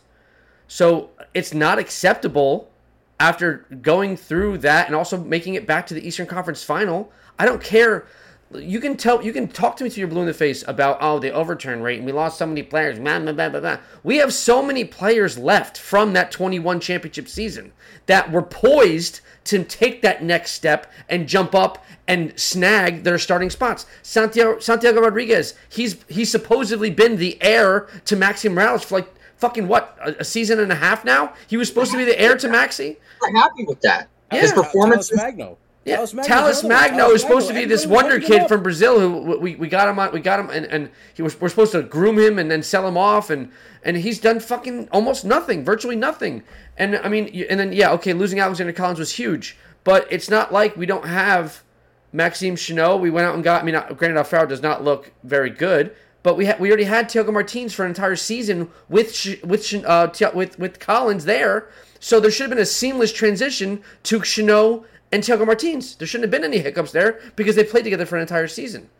Speaker 1: So it's not acceptable after going through that and also making it back to the Eastern Conference final. I don't care. You can tell, you can talk to me till you're blue in the face about oh the overturn rate and we lost so many players. Blah, blah, blah, blah, blah. We have so many players left from that 21 championship season that were poised to take that next step and jump up and snag their starting spots. Santiago, Santiago Rodriguez, he's he's supposedly been the heir to Maxi Moralez for like fucking what a, a season and a half now. He was supposed to be the heir to Maxi.
Speaker 2: I'm happy with that.
Speaker 1: Yeah.
Speaker 2: His performance.
Speaker 3: Talles Magno.
Speaker 1: Yeah,
Speaker 3: Talles Magno's Talles.
Speaker 1: Magno
Speaker 3: Talles
Speaker 1: is supposed to be this wonder kid from Brazil who we, we got him on we got him and, and he was we're supposed to groom him and then sell him off and and he's done fucking almost nothing, virtually nothing. And I mean, and then yeah, okay, losing Alexander Callens was huge, but it's not like we don't have Maxime Chanot. We went out and got. I mean, uh, granted, Alfaro does not look very good, but we ha- we already had Thiago Martins for an entire season with Sh- with uh, Thi- with with Callens there. So there should have been a seamless transition to Chanot and Thiago Martins. There shouldn't have been any hiccups there because they played together for an entire season.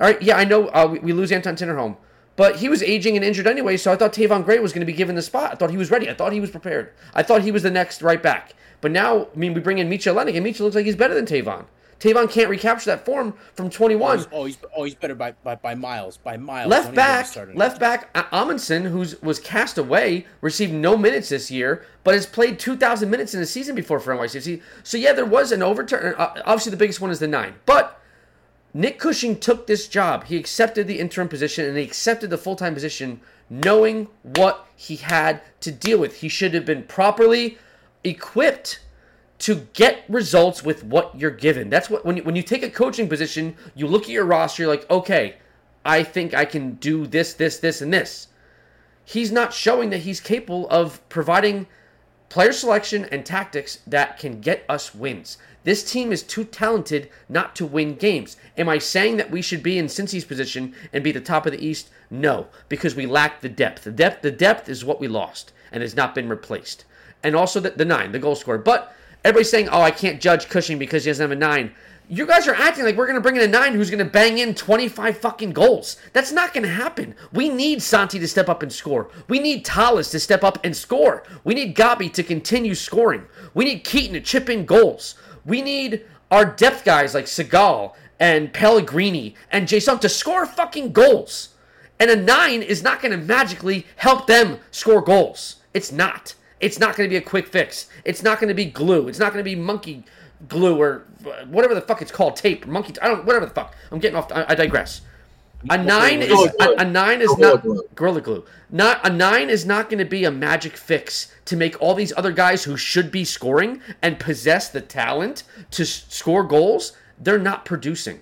Speaker 1: All right, yeah, I know uh, we, we lose Anton Tinnerholm, but he was aging and injured anyway, so I thought Tayvon Gray was going to be given the spot. I thought he was ready. I thought he was prepared. I thought he was the next right back. But now, I mean, we bring in Mitja Ilenič, and Mitja looks like he's better than Tayvon. Tayvon can't recapture that form from 21.
Speaker 3: Oh, he's oh he's better by, by, by miles by miles.
Speaker 1: Left
Speaker 3: Don't even get me
Speaker 1: back, left back Amundsen, who's was cast away, received no minutes this year, but has played 2,000 minutes in a season before for NYCFC. So yeah, there was an overturn. Uh, Obviously, the biggest one is the nine, but Nick Cushing took this job. He accepted the interim position and he accepted the full time position, knowing what he had to deal with. He should have been properly equipped to get results with what you're given. That's what when you, when you take a coaching position, you look at your roster, you're like, okay, I think I can do this, this, this, and this. He's not showing that he's capable of providing player selection and tactics that can get us wins. This team is too talented not to win games. Am I saying that we should be in Cincy's position and be the top of the East? No, because we lack the depth. The depth, the depth is what we lost and has not been replaced. And also the, the nine, the goal scorer. But everybody's saying, "Oh, I can't judge Cushing because he doesn't have a nine. You guys are acting like we're going to bring in a nine who's going to bang in 25 fucking goals. That's not going to happen. We need Santi to step up and score. We need Talles to step up and score. We need Gabi to continue scoring. We need Keaton to chip in goals. We need our depth guys like Segal and Pellegrini and Jasson to score fucking goals. And a nine is not going to magically help them score goals. It's not. It's not going to be a quick fix. It's not going to be glue. It's not going to be monkey glue or uh, whatever the fuck it's called, tape, monkey. I don't. Whatever the fuck. I'm getting off. I, I digress. A nine is a, a nine is not gorilla glue. Not a nine is not going to be a magic fix to make all these other guys who should be scoring and possess the talent to s- score goals. They're not producing.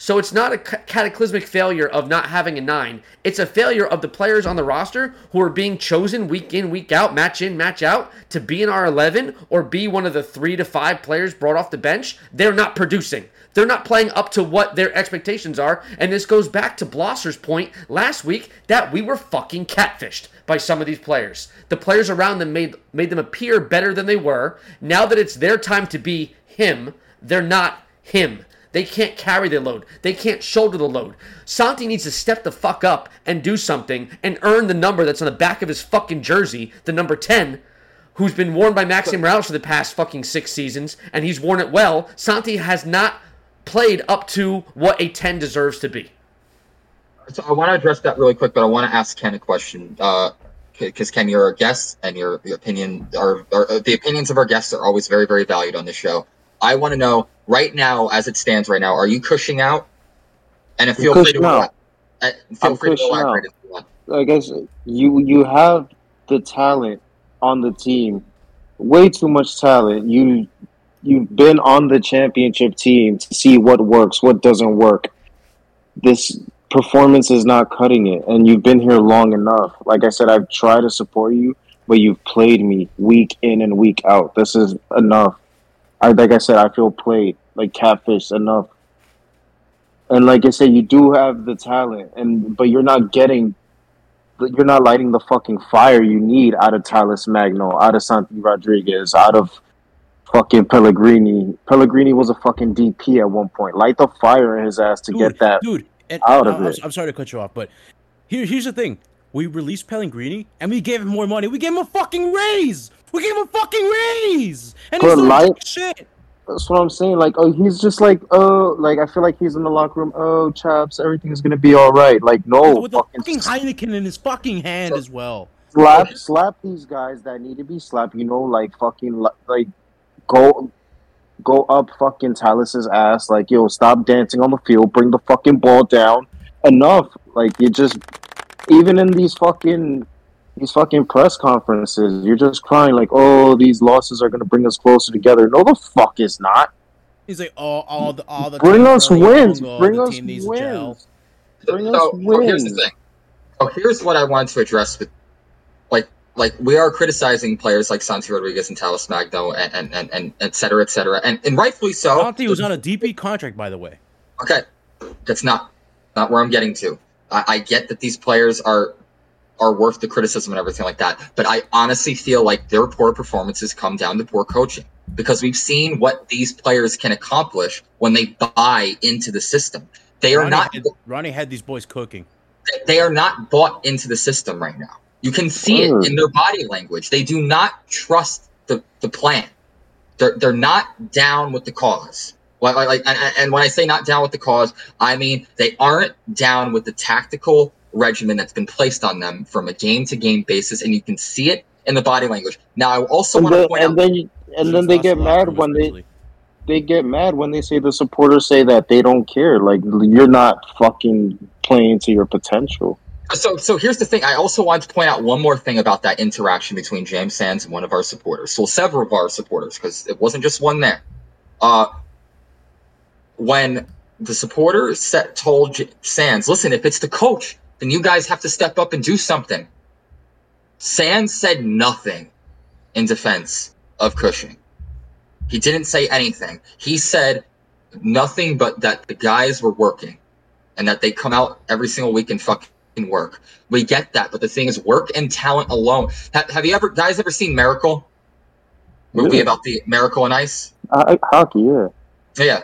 Speaker 1: So it's not a cataclysmic failure of not having a nine. It's a failure of the players on the roster who are being chosen week in, week out, match in, match out to be in our 11 or be one of the three to five players brought off the bench. They're not producing. They're not playing up to what their expectations are. And this goes back to Blosser's point last week that we were fucking catfished by some of these players. The players around them made made them appear better than they were. Now that it's their time to be him, they're not him. They can't carry the load. They can't shoulder the load. Santi needs to step the fuck up and do something and earn the number that's on the back of his fucking jersey, the number 10, who's been worn by Maxi Moralez for the past fucking six seasons, and he's worn it well. Santi has not played up to what a 10 deserves to be.
Speaker 2: So I want to address that really quick, but I want to ask Ken a question. Uh, because Ken, you're a guest, and your, your opinion, or, or the opinions of our guests are always very, very valued on this show. I want to know right now, as it stands right now, are you cushing out? And if feel free to
Speaker 4: out.
Speaker 2: uh, feel
Speaker 4: I'm
Speaker 2: free to elaborate if you want.
Speaker 4: I guess you you have the talent on the team, way too much talent. You you've been on the championship team to see what works, what doesn't work. This performance is not cutting it, and you've been here long enough. Like I said, I've tried to support you, but you've played me week in and week out. This is enough. I like I said, I feel played like catfish enough. And like I said, you do have the talent, and but you're not getting you're not lighting the fucking fire you need out of Talles Magno, out of Santi Rodriguez, out of fucking Pellegrini. Pellegrini was a fucking DP at one point. Light the fire in his ass to
Speaker 3: dude,
Speaker 4: get that.
Speaker 3: dude. And,
Speaker 4: out of
Speaker 3: I- I'm,
Speaker 4: it.
Speaker 3: I'm sorry to cut you off, but here, here's the thing: we released Pellegrini and we gave him more money. We gave him a fucking raise. We gave him a fucking raise, and he's
Speaker 4: like-
Speaker 3: shit.
Speaker 4: That's what I'm saying. Like, oh, he's just like, oh, like I feel like he's in the locker room. Oh, chaps, everything's gonna be all right. Like, no,
Speaker 3: with
Speaker 4: fucking,
Speaker 3: fucking Heineken in his fucking hand as well.
Speaker 4: slap, slap these guys that need to be slapped. You know, like fucking, like go, go up fucking Talles's ass. Like, yo, stop dancing on the field. Bring the fucking ball down. Enough. Like, you just, even in these fucking, these fucking press conferences, you're just crying like, oh, these losses are gonna bring us closer together. No, the fuck is not.
Speaker 3: He's like, oh, all the all the
Speaker 4: Bring us wins.
Speaker 3: young, oh,
Speaker 4: Bring us
Speaker 3: team needs to gel.
Speaker 4: wins. Bring us
Speaker 2: wins." so here's the thing. Oh, here's what I wanted to address with, like, like we are criticizing players like Santi Rodriguez and Talles Magno and and and, and et cetera, et cetera, and and rightfully so.
Speaker 3: Conte was on a DP contract, by the way.
Speaker 2: Okay, that's not not where I'm getting to. I, I get that these players are are worth the criticism and everything like that, but I honestly feel like their poor performances come down to poor coaching because we've seen what these players can accomplish when they buy into the system. They are not
Speaker 3: had, Ronny had these boys cooking.
Speaker 2: they are not bought into the system right now. You can see it
Speaker 4: mm.
Speaker 2: in their body language. They do not trust the, the plan. They're they're not down with the cause. Like, like, like and, and when I say not down with the cause, I mean they aren't down with the tactical regimen that's been placed on them from a game to game basis, and you can see it in the body language. Now, I also
Speaker 4: And
Speaker 2: want to
Speaker 4: then,
Speaker 2: point
Speaker 4: and
Speaker 2: out.
Speaker 4: then, you- and then they get mad when they they get mad when they say the supporters say that they don't care. Like you're not fucking playing to your potential.
Speaker 2: So, so here's the thing. I also wanted to point out one more thing about that interaction between James Sands and one of our supporters. So, several of our supporters, because it wasn't just one there. Uh, when the supporter set, told Sands, "Listen, if it's the coach, then you guys have to step up and do something." Sands said nothing in defense of Cushing. He didn't say anything. He said nothing but that the guys were working and that they come out every single week and fucking work. We get that, but the thing is, work and talent alone. Have, have you ever, guys, ever seen Miracle? Movie
Speaker 4: Yeah.
Speaker 2: about the Miracle on Ice.
Speaker 4: I- hockey, yeah.
Speaker 2: Yeah.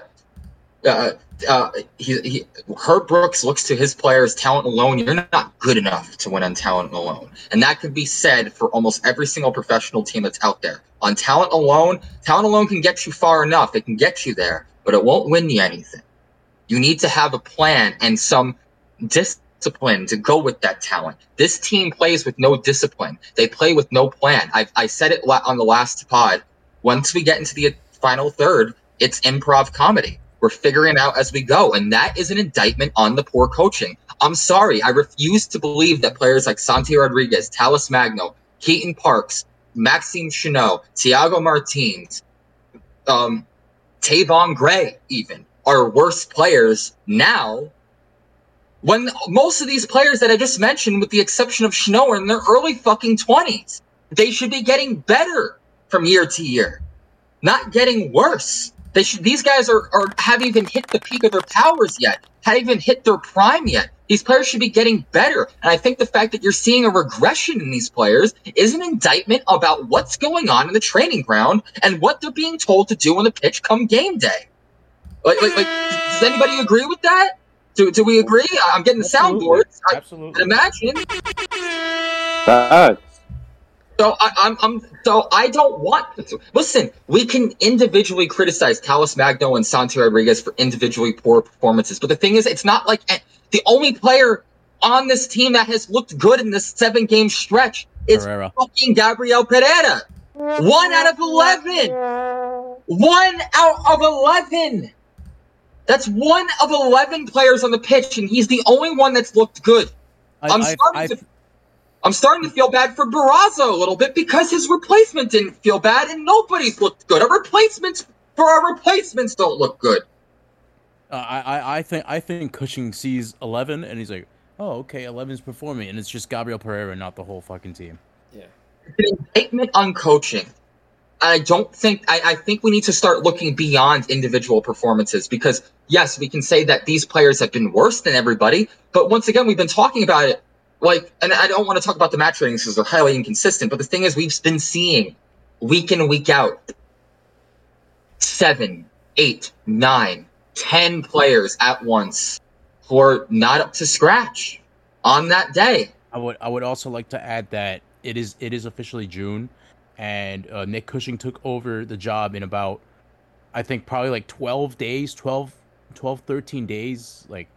Speaker 2: Uh, uh, he, he, Herb Brooks looks to his players' talent alone. You're not good enough to win on talent alone, and that could be said for almost every single professional team that's out there. On talent alone, talent alone can get you far enough. It can get you there, but it won't win you anything. You need to have a plan and some discipline to go with that talent. This team plays with no discipline. They play with no plan. I, I said it on the last pod. Once we get into the final third, it's improv comedy. We're figuring out as we go. And that is an indictment on the poor coaching. I'm sorry. I refuse to believe that players like Santi Rodriguez, Talles Magno, Keaton Parks, Maxime Chanot, Thiago Martins, um, Tayvon Gray, even, are worse players now when most of these players that I just mentioned, with the exception of Chanot, are in their early fucking 20s. They should be getting better from year to year, not getting worse. They should. These guys are, are haven't even hit the peak of their powers yet. Haven't even hit their prime yet. These players should be getting better. And I think the fact that you're seeing a regression in these players is an indictment about what's going on in the training ground and what they're being told to do on the pitch come game day. Like, like, like does anybody agree with that? Do, do we agree? I'm getting the soundboards. I,
Speaker 3: Absolutely.
Speaker 2: imagine.
Speaker 4: Facts.
Speaker 2: So I, I'm, I'm, so I don't want. To, listen, we can individually criticize Talles Magno and Santi Rodriguez for individually poor performances, but the thing is, it's not like eh, the only player on this team that has looked good in this seven-game stretch is
Speaker 3: Pereira.
Speaker 2: fucking Gabriel Pereira. One out of eleven. One out of eleven. That's one of eleven players on the pitch, and he's the only one that's looked good.
Speaker 3: I,
Speaker 2: I'm
Speaker 3: I,
Speaker 2: starting
Speaker 3: I,
Speaker 2: to I'm starting to feel bad for Barraza a little bit because his replacement didn't feel bad and nobody's looked good. Our replacements for our replacements don't look good.
Speaker 3: Uh, I, I, I think I think Cushing sees eleven and he's like, oh okay, 11's performing, and it's just Gabriel Pereira, not the whole fucking team.
Speaker 2: It's an indictment on coaching. I don't think I, I think we need to start looking beyond individual performances because yes, we can say that these players have been worse than everybody, but once again, we've been talking about it like, and I don't want to talk about the match ratings because they're highly inconsistent. But the thing is, we've been seeing week in week out seven, eight, nine, ten players at once who are not up to scratch on that day.
Speaker 3: I would I would also like to add that it is it is officially June, and uh, Nick Cushing took over the job in about I think probably like 12 days, 12, 12 13 days. Like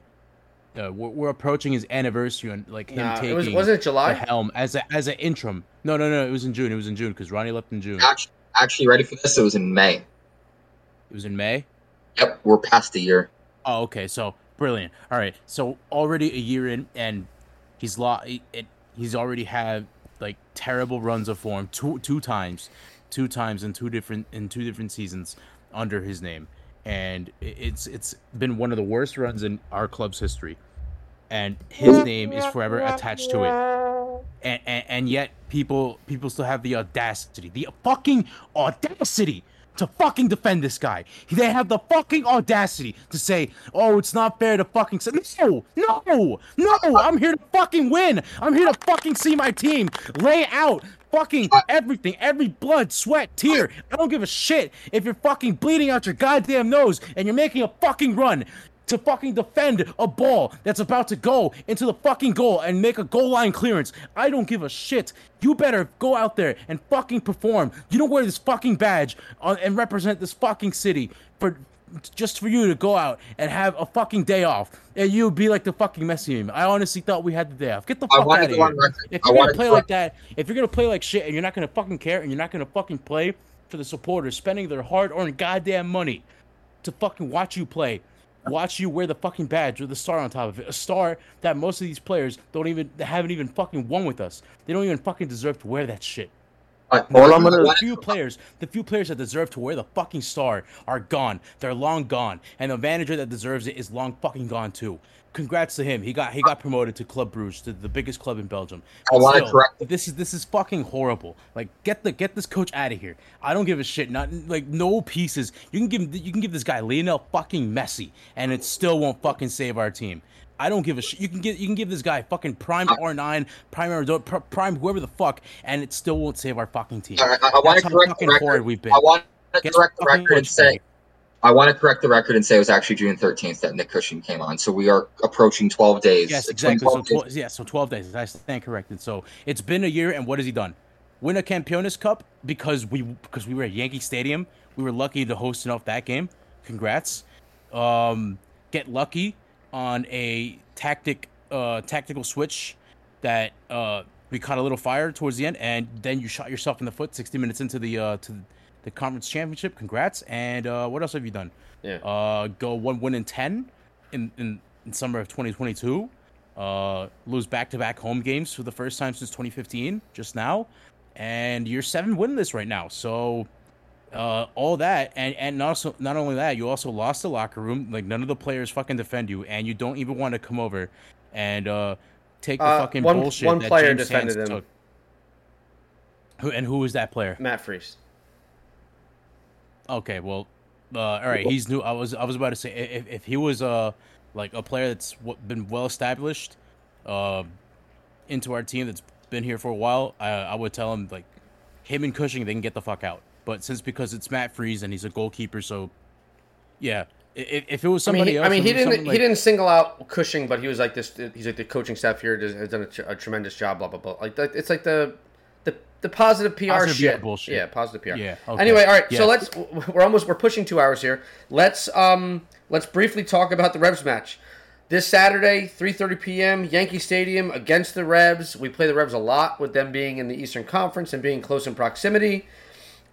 Speaker 3: uh, we're, we're approaching his anniversary and like him
Speaker 1: Nah,
Speaker 3: taking
Speaker 1: it was wasn't it
Speaker 3: the
Speaker 1: July?
Speaker 3: helm as a as an interim. No, no, no. It was in June. It was in June because Ronny left in June.
Speaker 2: Actually, actually, ready for this? It was in May.
Speaker 3: It was in May.
Speaker 2: Yep, we're past the year.
Speaker 3: Oh, okay. So brilliant. All right. So already a year in, and he's lost. It, he's already had like terrible runs of form two two times, two times in two different in two different seasons under his name, and it's it's been one of the worst runs in our club's history, and his name is forever attached to it. And, and, and yet people people still have the audacity, the fucking audacity to fucking defend this guy. They have the fucking audacity to say, "Oh, it's not fair to fucking say." No, no, no! I'm here to fucking win. I'm here to fucking see my team lay out fucking everything, every blood, sweat, tear. I don't give a shit if you're fucking bleeding out your goddamn nose and you're making a fucking run to fucking defend a ball that's about to go into the fucking goal and make a goal line clearance. I don't give a shit. You better go out there and fucking perform. You don't wear this fucking badge uh, and represent this fucking city for just for you to go out and have a fucking day off. And you'd be like the fucking Messi meme. I honestly thought we had the day off. Get the fuck out of here.
Speaker 2: record.
Speaker 3: If you're gonna
Speaker 2: to
Speaker 3: play like that, if you're gonna play like shit and you're not gonna fucking care and you're not gonna fucking play for the supporters spending their hard-earned goddamn money to fucking watch you play, watch you wear the fucking badge with the star on top of it, a star that most of these players don't even they haven't even fucking won with us. They don't even fucking deserve to wear that shit.
Speaker 4: All I'm gonna-
Speaker 3: The few players, the few players that deserve to wear the fucking star are gone. They're long gone, and the manager that deserves it is long fucking gone too. Congrats to him. He got he got promoted to Club Bruges, to the biggest club in Belgium.
Speaker 2: Oh,
Speaker 3: I
Speaker 2: wanna correct-
Speaker 3: This is this is fucking horrible. Like get the get this coach out of here. I don't give a shit. Not like no pieces. You can give you can give this guy Lionel fucking Messi, and it still won't fucking save our team. I don't give a shit. You can get you can give this guy fucking prime uh, R9, prime Maradona, pr- prime whoever the fuck, and it still won't save our fucking team.
Speaker 2: I, I, want to correct the record.
Speaker 3: we've been.
Speaker 2: I want to correct the record and say I want to correct the record and say it was actually June 13th that Nick Cushing came on. So we are approaching 12 days.
Speaker 3: Yes, exactly. So
Speaker 2: 12 days.
Speaker 3: yeah, so twelve days. I stand corrected. So it's been a year, and what has he done? Win a Campeones Cup because we because we were at Yankee Stadium. We were lucky to host enough that game. Congrats. Um, get lucky on a tactic uh tactical switch that uh we caught a little fire towards the end, and then you shot yourself in the foot sixty minutes into the uh to the conference championship. Congrats. And uh, what else have you done?
Speaker 1: Yeah.
Speaker 3: Uh, go one win in ten in in, in summer of 2022. Uh, lose back to back home games for the first time since 2015, just now, and you're seven winless right now. So, uh, all that and and also not only that, you also lost the locker room. Like none of the players fucking defend you, and you don't even want to come over and uh take the
Speaker 1: Uh,
Speaker 3: fucking
Speaker 1: one-
Speaker 3: bullshit
Speaker 1: one
Speaker 3: that
Speaker 1: player defended
Speaker 3: Sands
Speaker 1: him.
Speaker 3: took. Who and who was that player?
Speaker 1: Matt Freese.
Speaker 3: Okay, well, uh, all right. He's new. I was I was about to say if, if he was uh like a player that's w- been well established, um, into our team that's been here for a while, I I would tell him like him and Cushing they can get the fuck out. But since because it's Matt Freese and he's a goalkeeper, so yeah, If, if it was
Speaker 1: I mean,
Speaker 3: somebody
Speaker 1: he,
Speaker 3: else,
Speaker 1: I mean, he didn't.
Speaker 3: someone
Speaker 1: he didn't single out Cushing, but he was like this. He's like the coaching staff here has, has done a, a tremendous job. Blah blah blah. Like it's like the the positive PR
Speaker 3: Positive
Speaker 1: shit.
Speaker 3: PR bullshit.
Speaker 1: Yeah, positive PR.
Speaker 3: Yeah, okay.
Speaker 1: Anyway, all right.
Speaker 3: Yeah.
Speaker 1: So let's. We're almost. We're pushing two hours here. Let's um. Let's briefly talk about the Revs match. This Saturday, 3:30 p.m. Yankee Stadium against the Revs. We play the Revs a lot with them being in the Eastern Conference and being close in proximity.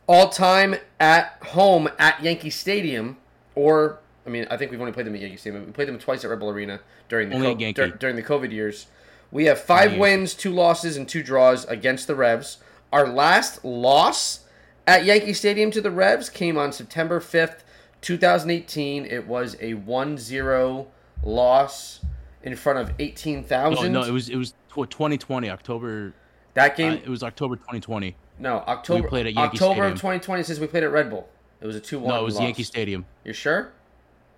Speaker 1: All time at home at Yankee Stadium, or I mean, I think we've only played them at Yankee Stadium. We played them twice at Red Bull Arena during the co- dur- during the COVID years. We have five wins, two losses, and two draws against the Revs. Our last loss at Yankee Stadium to the Revs came on September 5th, 2018. It was a 1-0 loss in front of 18,000.
Speaker 3: No, no, it was it was 2020 October.
Speaker 1: that
Speaker 3: Uh,
Speaker 1: game
Speaker 3: it was October 2020.
Speaker 1: No, October.
Speaker 3: played at Yankee
Speaker 1: October
Speaker 3: Stadium.
Speaker 1: of 2020 says we played at Red Bull. It was a two-one.
Speaker 3: No, it was
Speaker 1: loss.
Speaker 3: Yankee Stadium.
Speaker 1: You sure?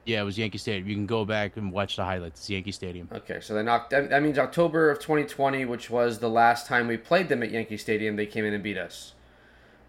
Speaker 3: Yeah, it was Yankee Stadium. You can go back and watch the highlights. It's Yankee Stadium.
Speaker 1: Okay, so then Oc- that, that means October of 2020, which was the last time we played them at Yankee Stadium, they came in and beat us.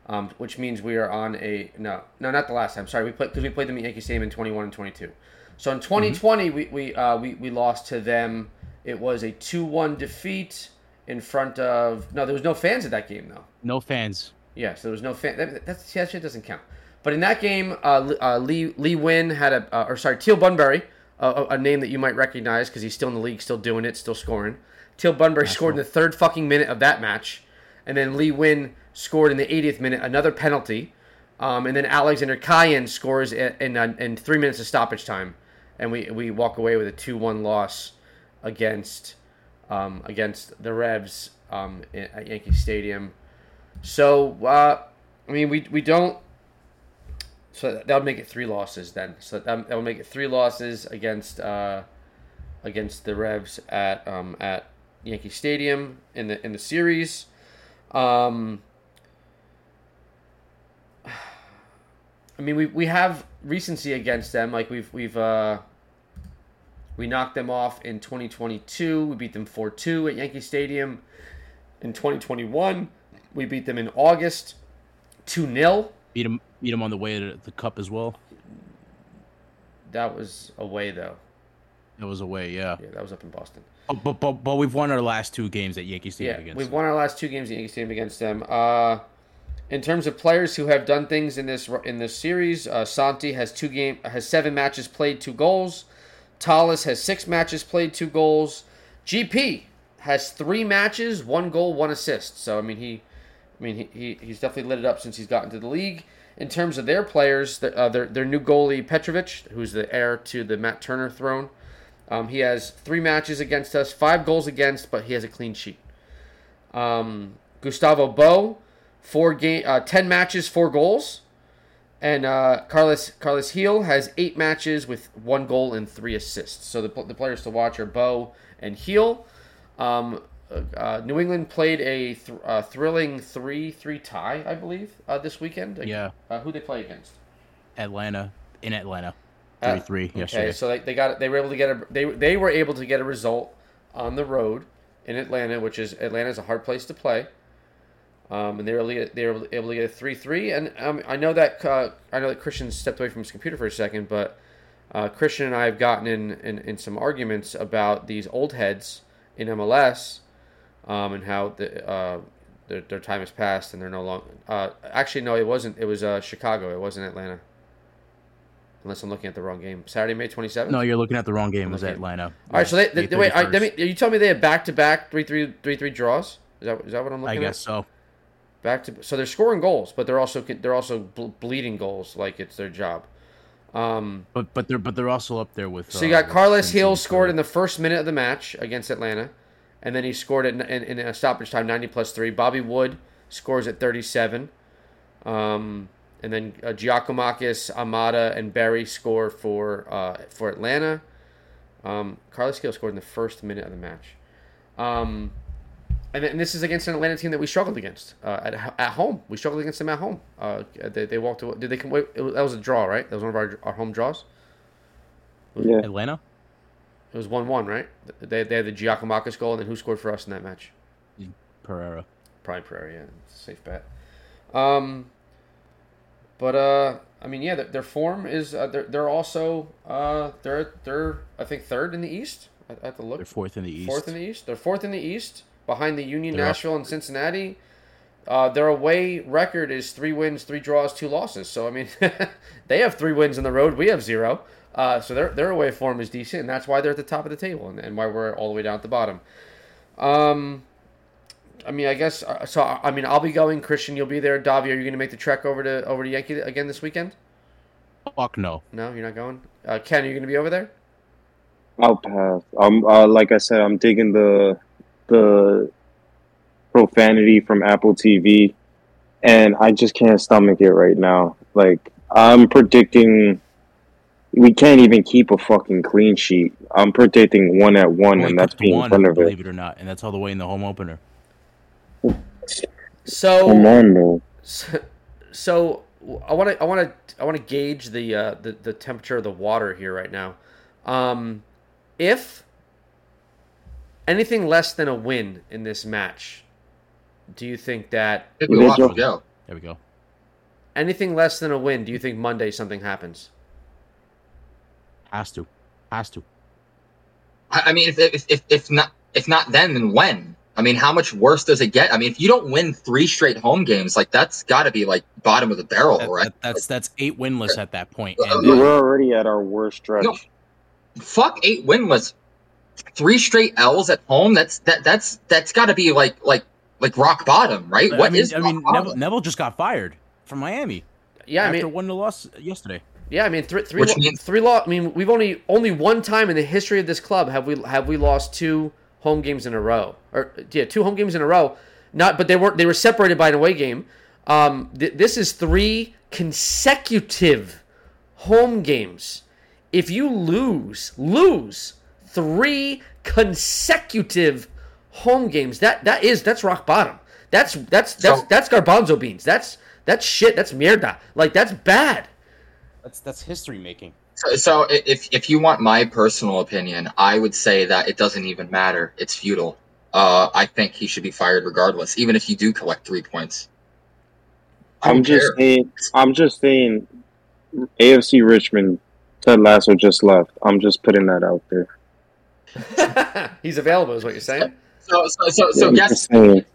Speaker 1: Um, which means we are on a no, no, not the last time. Sorry, we played because we played them at Yankee Stadium in 21 and 22. So in 2020, we we, uh, we we lost to them. It was a 2-1 defeat in front of no, there was no fans at that game though.
Speaker 3: No fans.
Speaker 1: Yes, there was no fan. That, that's, see, that shit doesn't count. But in that game, uh, Lee- uh, Lee Lee Nguyen had a, uh, or sorry, Teal Bunbury, uh, a, name that you might recognize because he's still in the league, still doing it, still scoring. Teal Bunbury scored in the third fucking minute of that match, and then Lee Nguyen scored in the 80th minute another penalty, um, and then Alexander Kayan scores in in, uh, in three minutes of stoppage time, and we we walk away with a two one loss against um, against the Revs um, at Yankee Stadium. So uh, I mean, we we don't. So that would make it three losses then. So that, that would make it three losses against uh, against the Revs at um, at Yankee Stadium in the in the series. Um, I mean, we, we have recency against them. Like we've we've uh, we knocked them off in 2022. We beat them 4-2 at Yankee Stadium. In 2021, we beat them in August 2-0.
Speaker 3: Beat them. Beat them on the way to the cup as well.
Speaker 1: That was away though.
Speaker 3: That was away. Yeah.
Speaker 1: Yeah, that was up in Boston.
Speaker 3: But, but but but we've won our last two games at Yankee Stadium
Speaker 1: Yeah,
Speaker 3: against.
Speaker 1: we've
Speaker 3: them.
Speaker 1: won our last two games at Yankee Stadium against them. Uh, in terms of players who have done things in this in this series, uh, Santi has two game has seven matches played, two goals. Talles has six matches played, two goals. GP has three matches, one goal, one assist. So I mean he, I mean he, he he's definitely lit it up since he's gotten to the league. In terms of their players, the, uh, their their new goalie Petrovic, who's the heir to the Matt Turner throne, um, he has three matches against us, five goals against, but he has a clean sheet. Um, Gustavo Bou, four game, uh, ten matches, four goals, and uh, Carlos Carlos Gil has eight matches with one goal and three assists. So the, the players to watch are Bou and Gil. Um, uh, New England played a th- uh, thrilling three-three tie, I believe, uh, this weekend.
Speaker 3: Yeah.
Speaker 1: Uh, who they play against?
Speaker 3: Atlanta in Atlanta.
Speaker 1: Uh,
Speaker 3: Three three
Speaker 1: Okay,
Speaker 3: yesterday.
Speaker 1: so they, they got they were able to get a they they were able to get a result on the road in Atlanta, which is Atlanta's a hard place to play. Um, and they were able to get, they were able to get a three three, and um, I know that uh, I know that Christian stepped away from his computer for a second, but uh, Christian and I have gotten in, in, in some arguments about these old heads in MLS, um, and how the uh, their, their time has passed and they're no longer. Uh, actually, no, it wasn't. It was uh, Chicago. It wasn't Atlanta. Unless I'm looking at the wrong game. Saturday, May 27th.
Speaker 3: no, you're looking at the wrong game. It was. Atlanta.
Speaker 1: All right, so they, they, wait. I,
Speaker 3: 31st.
Speaker 1: let me, are you telling me they have back to back three three three three draws? Is that is that what I'm looking at?
Speaker 3: I guess
Speaker 1: at?
Speaker 3: so.
Speaker 1: Back to so they're scoring goals, but they're also they're also bleeding goals like it's their job. Um,
Speaker 3: But but they're but they're also up there with.
Speaker 1: so you got Carlos Gil scored in
Speaker 3: the
Speaker 1: first minute of the match against Atlanta, and then he scored it in, in, in a stoppage time, ninety plus three. Bobby Wood scores at thirty seven, um, and then uh, Giakoumakis, Almada, and Barry score for uh, for Atlanta. Um, Carlos Gil scored in the first minute of the match, um, and, then- and this is against an Atlanta team that we struggled against uh, at at home. We struggled against them at home. Uh, they, they walked away. Did they come? Wait, it was, that was a draw, right? That was one of our, our home draws.
Speaker 4: Yeah.
Speaker 3: Atlanta.
Speaker 1: It was one one, right? They, they had the Giakoumakis goal, and then who scored for us in that match?
Speaker 3: Pereira.
Speaker 1: Probably Prairie, yeah. Safe bet. Um, but uh, I mean, yeah, their, their form is uh, they're they're also uh they're they're I think third in the East. I, I have to look.
Speaker 3: They're fourth in the East.
Speaker 1: Fourth in the East. They're fourth in the East, behind the Union,
Speaker 3: They're up.
Speaker 1: Nashville, and Cincinnati. Uh, their away record is three wins, three draws, two losses. So I mean, they have three wins in the road. We have zero. Uh, so their their away form is decent, and that's why they're at the top of the table, and, and why we're all the way down at the bottom. Um, I mean, I guess uh, so. I mean, I'll be going. Christian, you'll be there. Davi, are you going to make the trek over to over to Yankee again this weekend?
Speaker 3: Fuck no.
Speaker 1: No, you're not going. Uh, Ken, are you going to be over there?
Speaker 4: I'll pass. Um, uh, like I said, I'm digging the the profanity from Apple TV, and I just can't stomach it right now. Like I'm predicting, we can't even keep a fucking clean sheet. I'm predicting one at one,
Speaker 3: Only
Speaker 4: and that's
Speaker 3: cooked
Speaker 4: being in
Speaker 3: one,
Speaker 4: front of it.
Speaker 3: believe it or not, and that's all the way in the home opener.
Speaker 1: So
Speaker 4: Come on, though.
Speaker 1: So, so I want to I want to I want to gauge the, uh, the the temperature of the water here right now. Um, if anything less than a win in this match, do you think that
Speaker 2: we
Speaker 4: There's
Speaker 2: lost
Speaker 4: no-
Speaker 2: Joe.
Speaker 3: There we go.
Speaker 1: anything less than a win? Do you think Monday something happens?
Speaker 3: Has to. Has to.
Speaker 2: I I mean, if, if if if not if not then, then when? I mean, how much worse does it get? I mean, if you don't win three straight home games, like that's got to be like bottom of the barrel,
Speaker 3: That-
Speaker 2: right?
Speaker 3: that- that's that's eight winless at that point.
Speaker 2: Uh,
Speaker 3: And
Speaker 4: we're already at our worst stretch.
Speaker 2: No. Fuck eight winless, three straight L's at home. That's that that's that's got to be like like like rock bottom, right? What
Speaker 3: I
Speaker 2: is
Speaker 3: mean, I mean. Neville, Neville just got fired from Miami
Speaker 1: Yeah, I
Speaker 3: after
Speaker 1: mean,
Speaker 3: one to loss yesterday.
Speaker 1: Yeah, I mean, three three lo-
Speaker 2: means-
Speaker 1: three lo- I mean, we've only only one time in the history of this club have we have we lost two home games in a row, or yeah, two home games in a row. Not, but they weren't. They were separated by an away game. Um, th- this is three consecutive home games. If you lose, lose three consecutive home games, that that is that's rock bottom. That's that's that's
Speaker 2: So-
Speaker 1: that's garbanzo beans. That's that's shit. That's mierda. Like that's bad.
Speaker 3: That's that's history making.
Speaker 2: So, so if if you want my personal opinion, I would say that it doesn't even matter. It's futile. Uh, I think he should be fired regardless, even if you do collect three points. I
Speaker 4: I'm
Speaker 2: don't
Speaker 4: just saying. I'm just saying. AFC Richmond. Ted Lasso just left. I'm just putting that out there.
Speaker 1: He's available, is what you're saying.
Speaker 2: So so so, so
Speaker 4: I'm
Speaker 2: yes.
Speaker 4: saying.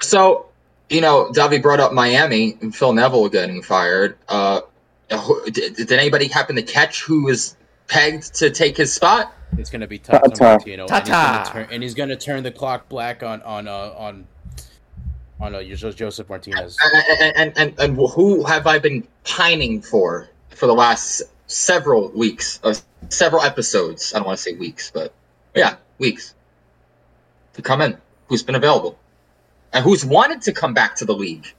Speaker 2: So you know, Davi brought up Miami and Phil Neville getting fired. Uh, who- did, did anybody happen to catch who was pegged to take his spot?
Speaker 3: It's gonna be Tata
Speaker 4: Tata.
Speaker 3: Martino, and he's, gonna
Speaker 1: Tata.
Speaker 3: turn, and he's gonna turn the clock black on on uh, on on uh, Jo- Josef Martinez.
Speaker 2: and, and, and, and who have I been pining for for the last several weeks, uh, several episodes? I don't want to say weeks, but yeah, weeks to come in. Who's been available and who's wanted to come back to the league?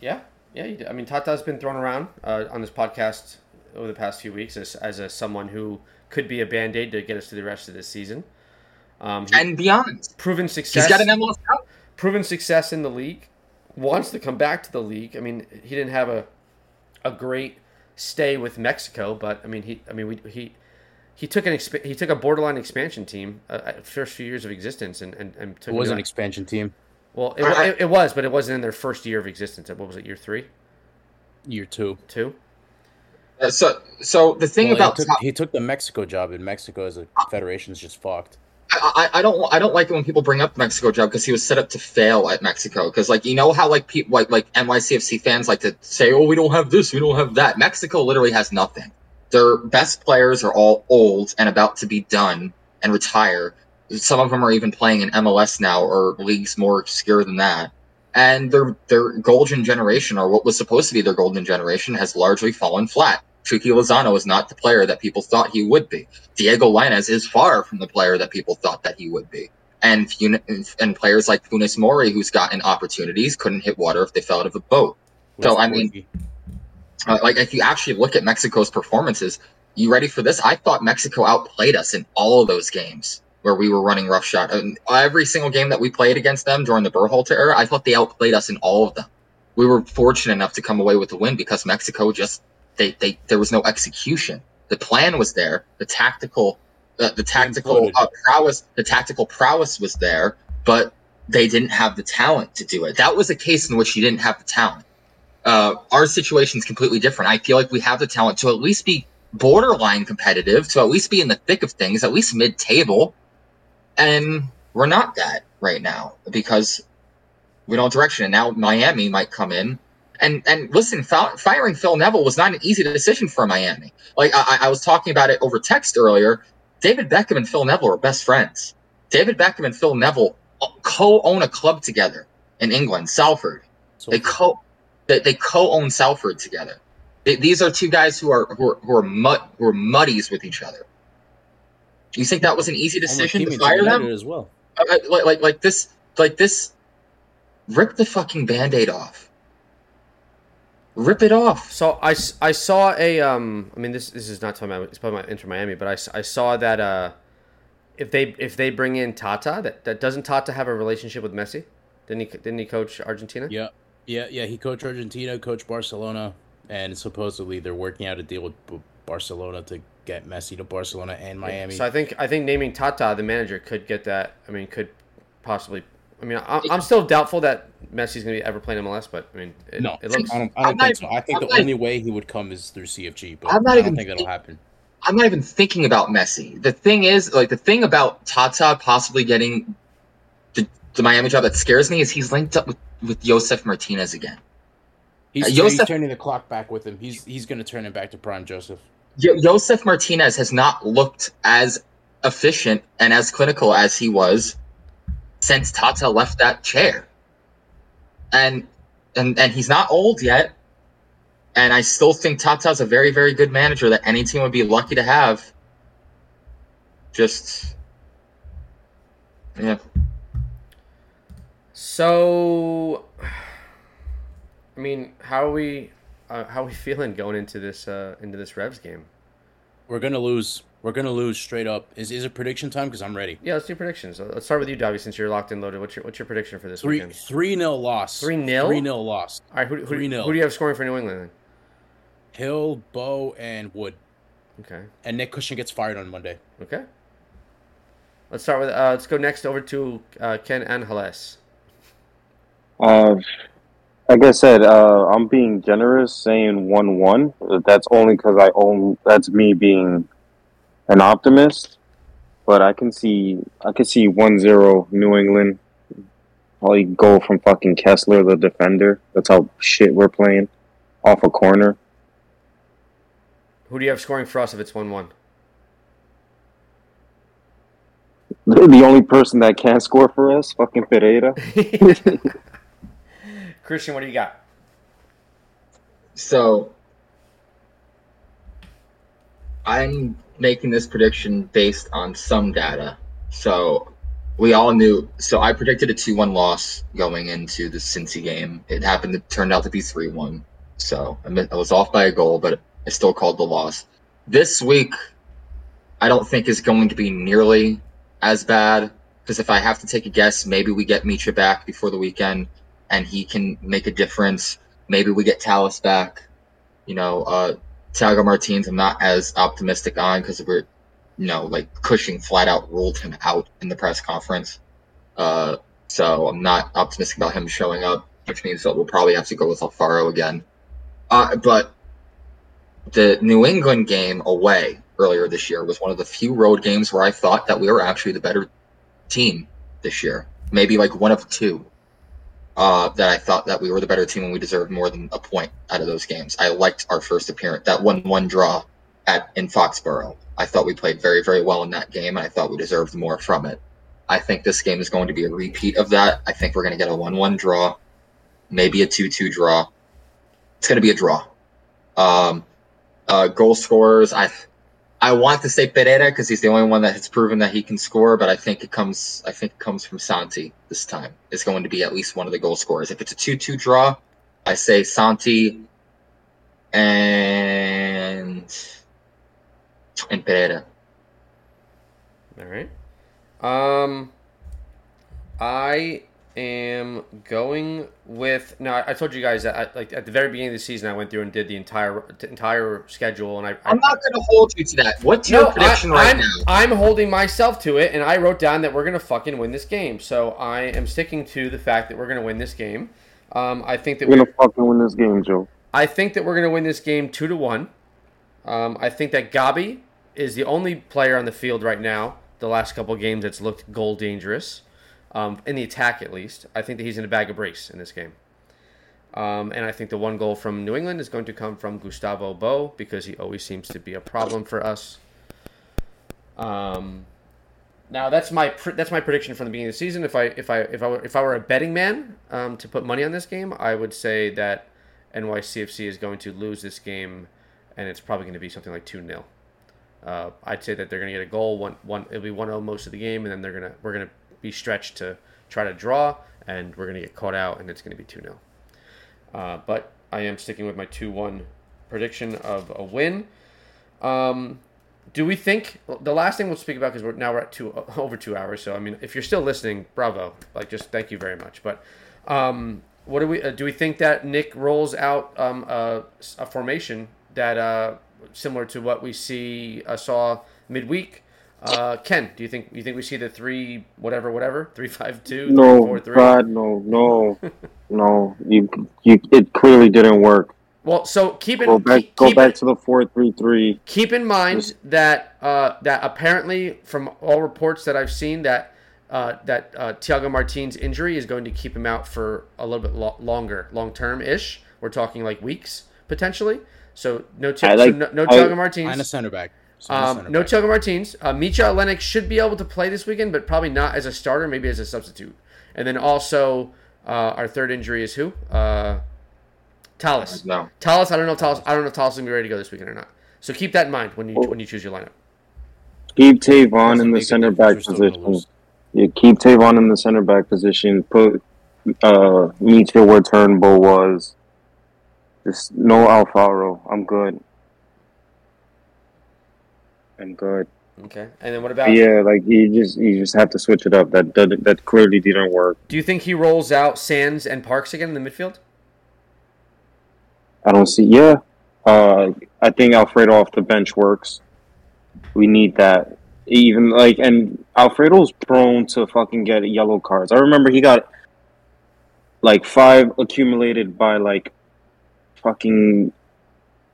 Speaker 1: Yeah, yeah. You do. I mean, Tata's been thrown around uh, on this podcast over the past few weeks as, as a someone who could be a band aid to get us to the rest of this season. Um,
Speaker 2: And beyond,
Speaker 1: proven
Speaker 2: he's
Speaker 1: success.
Speaker 2: got an MLS out.
Speaker 1: proven success in the league. Wants to come back to the league. I mean, he didn't have a a great stay with Mexico, but I mean, he. I mean, we, he. He took an exp- he took a borderline expansion team uh, first few years of existence and, and, and took
Speaker 3: It was an expansion team.
Speaker 1: Well it,
Speaker 2: I-
Speaker 1: it, it was but it wasn't in their first year of existence. What was it year three?
Speaker 3: Year two.
Speaker 1: two?
Speaker 2: Uh, So, so the thing
Speaker 3: Well,
Speaker 2: about
Speaker 3: he, took,
Speaker 2: top-
Speaker 3: he took the Mexico job, and Mexico as a federation's just fucked.
Speaker 2: I, I I don't I don't like it when people bring up the Mexico job because he was set up to fail at Mexico. Because like you know how like people like like NYCFC fans like to say oh we don't have this we don't have that. Mexico literally has nothing. Their best players are all old and about to be done and retire some of them are even playing in MLS now or leagues more obscure than that and their their golden generation or what was supposed to be their golden generation has largely fallen flat Chucky Lozano is not the player that people thought he would be Diego Lainez is far from the player that people thought that he would be. And Fun- and players like Funes Mori, who's gotten opportunities, couldn't hit water if they fell out of a boat. So, I mean-. Uh, like if you actually look at Mexico's performances, you ready for this? I thought Mexico outplayed us in all of those games where we were running roughshod. And every single game that we played against them during the Berhalter era, I thought they outplayed us in all of them. We were fortunate enough to come away with the win because Mexico just they they there was no execution. The plan was there. The tactical uh, the tactical uh, prowess the tactical prowess was there, but they didn't have the talent to do it. That was a case in which you didn't have the talent. Uh, our situation is completely different. I feel like we have the talent to at least be borderline competitive, to at least be in the thick of things, at least mid table. And we're not that right now because we don't direction. And now Miami might come in. And and listen, fi- firing Phil Neville was not an easy decision for Miami. Like I, I was talking about it over text earlier. David Beckham and Phil Neville are best friends. David Beckham and Phil Neville co-own a club together in England, Salford.
Speaker 3: So
Speaker 2: They co they, they co-own Salford together. They, these are two guys who are who are who are, mud, who are muddies with each other. You think that was an easy decision to fire them?
Speaker 3: As well.
Speaker 2: Uh, like, like like this like this rip the fucking band-aid off rip it off
Speaker 1: So I, I saw a um I mean this this is not talking about it's probably about Inter Miami but I, I saw that uh if they if they bring in Tata that, that doesn't Tata have a relationship with Messi didn't he didn't he coach Argentina
Speaker 3: Yeah, yeah, yeah. He coached Argentina, coached Barcelona, and supposedly they're working out a deal with B- Barcelona to get Messi to Barcelona and Miami.
Speaker 1: so I think I think naming Tata the manager could get that I mean could possibly I mean I, I'm still doubtful that Messi's gonna be ever playing MLS but I mean it,
Speaker 3: no,
Speaker 1: it looks
Speaker 3: I don't, I don't
Speaker 2: not
Speaker 3: think so. I think
Speaker 2: I'm
Speaker 3: the
Speaker 2: not-
Speaker 3: only way he would come is through CFG, but
Speaker 2: I'm not
Speaker 3: I don't
Speaker 2: even
Speaker 3: think that'll happen.
Speaker 2: i'm not even thinking about messi the thing is like the thing about tata possibly getting the, the miami job that scares me is he's linked up with with josef martinez again
Speaker 3: He's,
Speaker 2: Uh,
Speaker 3: he's turning the clock back with him. He's he's going to turn it back to prime Josef.
Speaker 2: Jo- josef martinez has not looked as efficient and as clinical as he was since tata left that chair and and and he's not old yet. And I still think Tata's a very, very good manager that any team would be lucky to have. Just yeah.
Speaker 1: So, I mean, how are we? Uh, how are we feeling going into this uh, into this Revs game?
Speaker 3: We're going to lose. We're going to lose straight up. Is is it prediction time? Because I'm ready.
Speaker 1: Yeah, let's do predictions. Uh, Let's start with you, Davi, since you're locked and loaded. What's your what's your prediction for this
Speaker 3: Three
Speaker 1: weekend?
Speaker 3: three nil loss.
Speaker 1: 3-0?
Speaker 3: Three nil loss.
Speaker 1: All right, who, who,
Speaker 3: 3-0.
Speaker 1: who do you have scoring for New England? Then?
Speaker 3: Gil, Bou, and Wood.
Speaker 1: Okay,
Speaker 3: And Nick Cushing gets fired on Monday.
Speaker 1: okay. Let's start with. Uh, let's go next over to uh, Ken Angeles.
Speaker 4: Uh, like I said, uh, I'm being generous saying one-one. That's only because I own. That's me being an optimist. But I can see, I can see 1-0 New England. Probably go from fucking Kessler, the defender. That's how shit we're playing, off a corner.
Speaker 1: Who do you have scoring for us if it's one one?
Speaker 4: The the only person that can score for us, fucking Pereira.
Speaker 1: Christian, what do you got?
Speaker 2: So I'm making this prediction based on some data. So we all knew. So I predicted a 2 1 loss going into the Cincy game. It happened to turned out to be 3 1. So I, was off by a goal, but I still called the loss. This week, I don't think is going to be nearly as bad. Because if I have to take a guess, maybe we get Mitja back before the weekend and he can make a difference. Maybe we get Talles back. You know, uh, Thiago Martins, I'm not as optimistic on because we're, you know, like Cushing flat out ruled him out in the press conference. Uh, so I'm not optimistic about him showing up, which means that we'll probably have to go with Alfaro again. Uh, but the New England game away earlier this year was one of the few road games where I thought that we were actually the better team this year. Maybe like one of two uh, that I thought that we were the better team and we deserved more than a point out of those games. I liked our first appearance, that one-one draw at in Foxborough. I thought we played very, very well in that game, and I thought we deserved more from it. I think this game is going to be a repeat of that. I think we're going to get a one-one draw, maybe a two-two draw. It's going to be a draw. Um, uh, goal scorers, I I want to say Pereira because he's the only one that has proven that he can score, but I think it comes I think it comes from Santi this time. It's going to be at least one of the goal scorers. If it's a two-two draw, I say Santi and and Pereira.
Speaker 1: All right. Um, I am going with. Now, I- I told you guys that I, like at the very beginning of the season, I went through and did the entire the entire schedule, and I. I
Speaker 2: I'm not going to hold you to that. What's your prediction
Speaker 1: I,
Speaker 2: right
Speaker 1: I'm,
Speaker 2: now?
Speaker 1: I'm holding myself to it, and I wrote down that we're gonna fucking win this game. So I am sticking to the fact that we're gonna win this game. Um, I think that
Speaker 4: We're
Speaker 1: we're,
Speaker 4: gonna fucking win this game, Joe.
Speaker 1: I think that we're going to win this game two to one. Um, I think that Gabi is the only player on the field right now. The last couple games that's looked goal dangerous, um, in the attack at least. I think that he's in a bag of brace in this game. Um, and I think the one goal from New England is going to come from Gustavo Bou because he always seems to be a problem for us. Um, now that's my pr- that's my prediction from the beginning of the season. If I if I if I were, if I were a betting man um, to put money on this game, I would say that NYCFC is going to lose this game, and it's probably going to be something like two 0 uh, I'd say that they're going to get a goal. One one it'll be one 0 most of the game, and then they're gonna we're gonna be stretched to try to draw, and we're gonna get caught out, and it's going to be two 0 uh, But I am sticking with my two one prediction of a win. Um, do we think the last thing we'll speak about because we're now we're at two over two hours? So I mean, if you're still listening, bravo! Like, just thank you very much. But um, what do we uh, do? We think that Nick rolls out um, a, a formation that uh, similar to what we see uh, saw midweek. Uh, Ken, do you think you think we see the three whatever whatever three five two three
Speaker 4: No,
Speaker 1: four three?
Speaker 4: God, no, no, no. You, you, it clearly didn't work.
Speaker 1: Well, so keep in
Speaker 4: Go back,
Speaker 1: keep,
Speaker 4: go back to the four three three.
Speaker 1: Keep in mind
Speaker 4: Just-
Speaker 1: that uh, that apparently, from all reports that I've seen, that uh, that uh, Thiago Martin's injury is going to keep him out for a little bit lo- longer, long term ish. We're talking like weeks potentially. So no, Ti-
Speaker 4: I like-
Speaker 1: so no, no
Speaker 4: I-
Speaker 1: Thiago
Speaker 3: And a center back. Sign
Speaker 1: Um, no
Speaker 3: back.
Speaker 1: Thiago Martins. Uh, Mitja Ilenič should be able to play this weekend, but probably not as a starter, maybe as a substitute. And then also uh, our third injury is who? Uh, Talles.
Speaker 2: No.
Speaker 1: Talles, I don't know if Talles. I don't know if Talles is gonna be ready to go this weekend or not. So keep that in mind when you
Speaker 4: Well-
Speaker 1: when you choose your lineup.
Speaker 4: Keep
Speaker 3: Tayvon
Speaker 4: in the center back
Speaker 3: you're still gonna
Speaker 4: position. Yeah, keep Tayvon in the center back position. Put uh Mitchell where Turnbull was. Just no Alfaro. I'm good. I'm good.
Speaker 1: Okay. And then what about?
Speaker 4: Yeah, like you just you just have to switch it up. That that, that clearly didn't work.
Speaker 1: Do you think he rolls out Sands and Parks again in the midfield?
Speaker 4: I don't see. Yeah, uh, I think Alfredo off the bench works. We need that. Even like, and Alfredo's prone to fucking get yellow cards. I remember he got like five accumulated by like fucking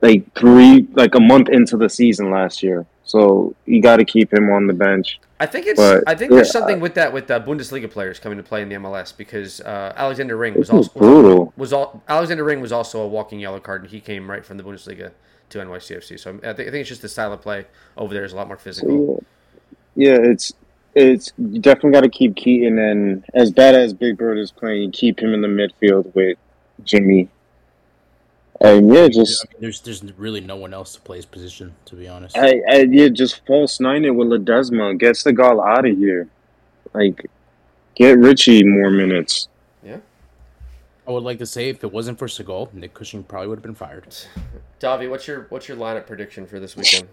Speaker 4: like three, like a month into the season last year. So you got to keep him on the bench.
Speaker 1: I think it's.
Speaker 4: But,
Speaker 1: I think there's
Speaker 4: yeah,
Speaker 1: something with that with uh, Bundesliga players coming to play in the MLS because uh, Alexander Ring was also
Speaker 4: brutal.
Speaker 1: was all Alexander Ring was also a walking yellow card, and he came right from the Bundesliga to NYCFC. So I think, I think it's just the style of play over there is a lot more physical.
Speaker 4: Yeah, yeah, it's it's you definitely got to keep Keaton and as bad as Big Bird is playing, you keep him in the midfield with Jimmy. And yeah, just
Speaker 3: I mean, there's there's really no one else to play his position, to be honest.
Speaker 4: I, I yeah, just false nine it with Ledesma. Get Segal out of here. Like, get Richie more minutes. Yeah.
Speaker 3: I would like to say if it wasn't for Segal, Nick Cushing probably would have been fired.
Speaker 1: Davi, what's your what's your lineup prediction for this weekend?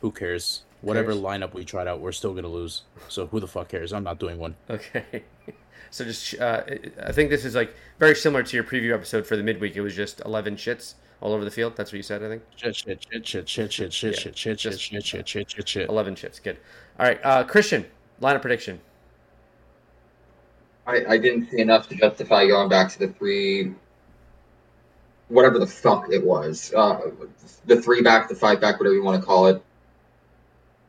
Speaker 3: Who cares? Whatever
Speaker 1: cares?
Speaker 3: lineup we tried out, we're still gonna lose. So who the fuck cares? I'm not doing one.
Speaker 1: Okay. So just, uh, I think this is like very similar to your preview episode for the midweek. It was just 11 shits all over the field. That's what you said, I think.
Speaker 3: Shit, shit, shit, shit, shit, shit, shit, shit, shit, shit, shit, shit, shit, shit, shit.
Speaker 1: 11 shits. Good. All right. Uh, Christian, lineup prediction.
Speaker 2: I, I didn't see enough to justify going back to the three, whatever the fuck it was, uh, the three back, the five back, whatever you want to call it.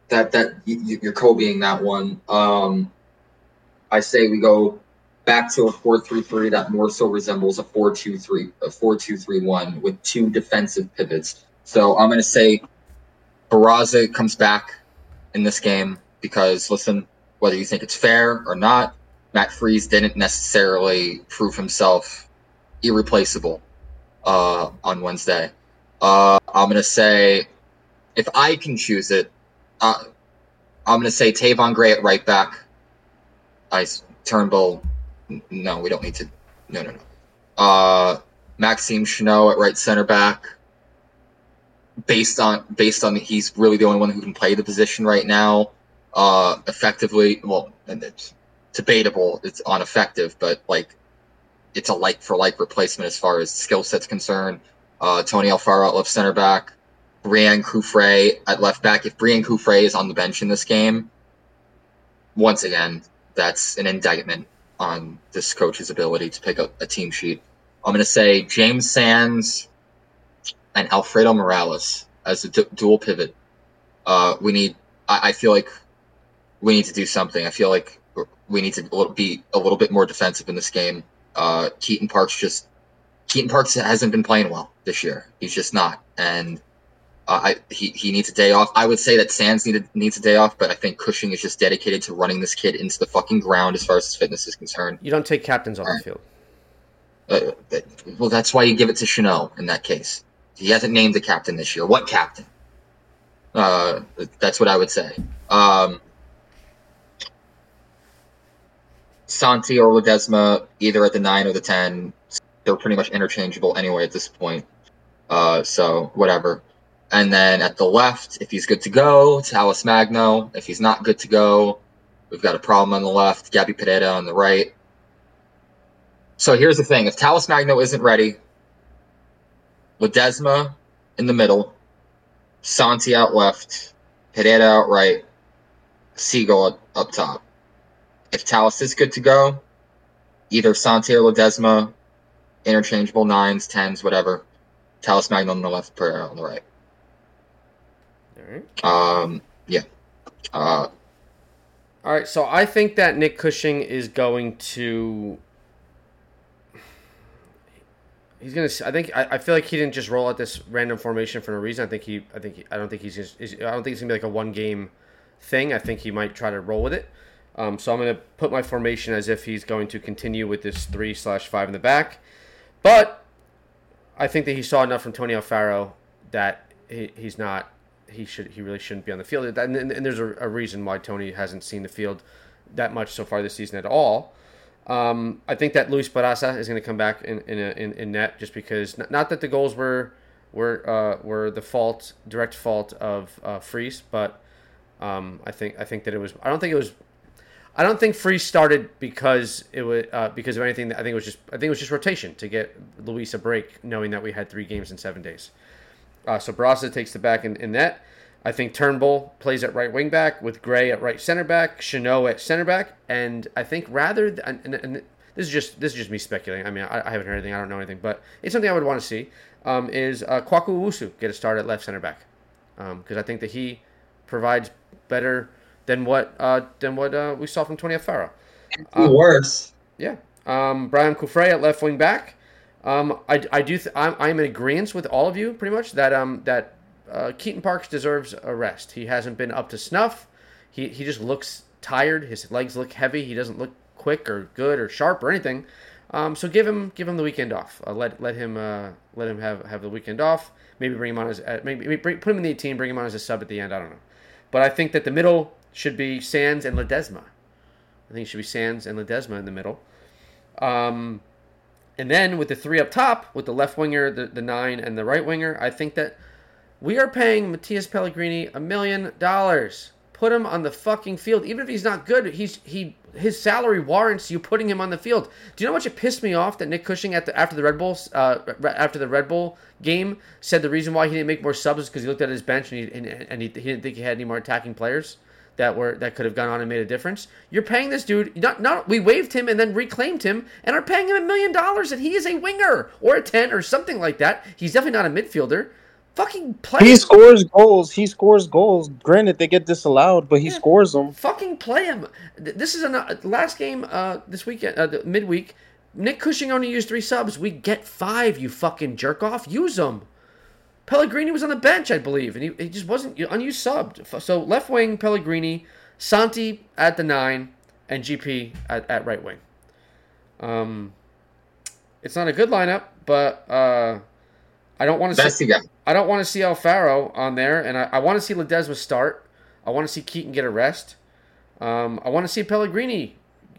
Speaker 2: That that you, you're Kobeing that one. Um, I say we go back to a four-three-three that more so resembles a four-two-three, a with two defensive pivots. So I'm gonna say Barraza comes back in this game because listen, whether you think it's fair or not, Matt Freese didn't necessarily prove himself irreplaceable uh, on Wednesday. Uh, I'm gonna say, if I can choose it, uh, I'm gonna say Tayvon Gray at right back. I Turnbull. No, we don't need to. No, no, no. Uh, Maxime Chanot at right center back. Based on based on he's really the only one who can play the position right now, uh, effectively. Well, and it's debatable. It's ineffective, but like it's a like for like replacement as far as skill set's concerned. Uh, Tony Alfaro at left center back, Braian Cufré at left back. If Braian Cufré is on the bench in this game, once again, that's an indictment on this coach's ability to pick up a team sheet. I'm going to say James Sands and Alfredo Morales as a du- dual pivot. Uh, we need. I, I feel like we need to do something. I feel like we need to be a little bit more defensive in this game. Uh, Keaton Parks just Keaton Parks hasn't been playing well this year. He's just not, and I he, he needs a day off. I would say that Sands needed needs a day off, but I think Cushing is just dedicated to running this kid into the fucking ground as far as his fitness is concerned.
Speaker 1: You don't take captains off the field.
Speaker 2: Uh, well, that's why you give it to Chanot in that case. He hasn't named the captain this year. What captain? Uh, that's what I would say. Um, Santi or Ledesma, either at the nine or the ten, they're pretty much interchangeable anyway at this point. Uh, so whatever. And then at the left, if he's good to go, it's Talles Magno. If he's not good to go, we've got a problem on the left. Gabby Pereira on the right. So here's the thing: if Talles Magno isn't ready, Ledesma in the middle, Santi out left, Pereira out right, Segal up, up top. If Talles is good to go, either Santi or Ledesma, interchangeable nines, tens, whatever. Talles Magno on the left, Pereira on the right.
Speaker 1: Right.
Speaker 2: Um, yeah. Uh,
Speaker 1: All right. So I think that Nick Cushing is going to. He's gonna. I think. I, I feel like he didn't just roll out this random formation for no reason. I think he. I think. He, I don't think he's. Just, I don't think it's gonna be like a one game thing. I think he might try to roll with it. Um, so I'm gonna put my formation as if he's going to continue with this three slash five in the back, but I think that he saw enough from Tony Alfaro that he, he's not. He should. He really shouldn't be on the field. And, and, and there's a, a reason why Tony hasn't seen the field that much so far this season at all. Um, I think that Luis Barraza is going to come back in in, a, in in net just because not, not that the goals were were uh, were the fault direct fault of uh, Freese, but um, I think I think that it was. I don't think it was. I don't think Freese started because it was uh, because of anything. I think it was just I think it was just rotation to get Luis a break, knowing that we had three games in seven days. Uh, so Barraza takes the back in, in net. I think Turnbull plays at right wing back with Gray at right center back, Chanot at center back, and I think rather than, and, and this is just this is just me speculating. I mean, I, I haven't heard anything, I don't know anything, but it's something I would want to see. Um, is uh, Kwaku Owusu get a start at left center back because I think that he provides better than what uh, than what uh, we saw from Tony Alfaro.
Speaker 2: worse.
Speaker 1: Yeah. Um, Braian Cufré at left wing back. Um, I, I do. Th- I'm, I'm in agreement with all of you pretty much that um that uh, Keaton Parks deserves a rest. He hasn't been up to snuff. He he just looks tired. His legs look heavy. He doesn't look quick or good or sharp or anything. Um, so give him give him the weekend off. Uh, let let him uh, let him have have the weekend off. Maybe bring him on as uh, maybe, bring, put him in the 18. Bring him on as a sub at the end. I don't know. But I think that the middle should be Sands and Ledesma. I think it should be Sands and Ledesma in the middle. Um, and then with the three up top, with the left winger, the, the nine, and the right winger, I think that we are paying Matías Pellegrini a million dollars. Put him on the fucking field, even if he's not good. He's he his salary warrants you putting him on the field. Do you know what it pissed me off that Nick Cushing at the after the Red Bull uh, after the Red Bull game said the reason why he didn't make more subs is because he looked at his bench and he and, and he, he didn't think he had any more attacking players that were that could have gone on and made a difference. You're paying this dude not not we waived him and then reclaimed him and are paying him a million dollars and he is a winger or a 10 or something like that. He's definitely not a midfielder. Fucking play
Speaker 4: He
Speaker 1: him.
Speaker 4: scores goals. He scores goals. Granted, they get disallowed, but he
Speaker 1: Yeah.
Speaker 4: scores them.
Speaker 1: Fucking play him. This is a last game uh this weekend uh, the midweek. Nick Cushing only used 3 subs. We get 5, you fucking jerk off. Use them. Pellegrini was on the bench, I believe, and he, he just wasn't unused subbed. So left wing Pellegrini, Santi at the nine, and GP at, at right wing. Um, it's not a good lineup, but uh, I don't want to see. I don't want to see Alfaro on there, and I, I want to see Ledesma start. I want to see Keaton get a rest. Um, I want to see Pellegrini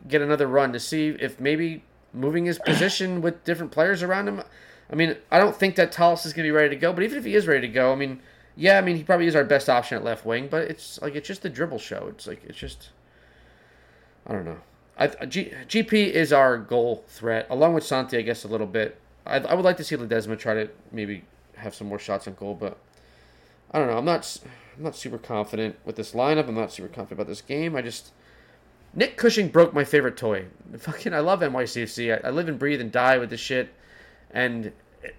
Speaker 1: get another run to see if maybe moving his position with different players around him. I mean, I don't think that Talles is going to be ready to go, but even if he is ready to go, I mean, yeah, I mean, he probably is our best option at left wing, but it's like it's just the dribble show. It's like it's just I don't know. I, G, GP is our goal threat, along with Santi, I guess, a little bit. I, I would like to see Ledesma try to maybe have some more shots on goal, but I don't know. I'm not I'm not super confident with this lineup. I'm not super confident about this game. I just Nick Cushing broke my favorite toy. fucking I love NYCFC. I, I live and breathe and die with this shit, and it-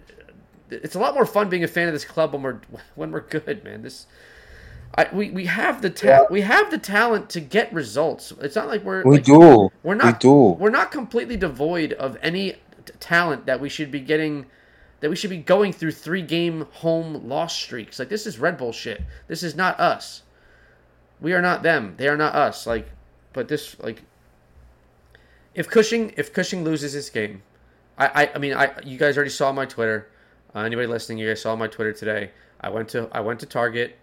Speaker 1: it's a lot more fun being a fan of this club when we're when we're good, man. This. I, we, we have the ta-
Speaker 4: Yeah.
Speaker 1: we have the talent to get results. It's not like we're
Speaker 4: We
Speaker 1: like,
Speaker 4: do.
Speaker 1: we're not We
Speaker 4: do.
Speaker 1: we're not completely devoid of any talent that we should be getting that we should be going through three game home loss streaks. Like this is Red Bull shit. This is not us. We are not them. They are not us. Like but this like if Cushing if Cushing loses this game, I I, I mean I you guys already saw my Twitter. Uh, anybody listening, you guys saw my Twitter today. I went to I went to Target.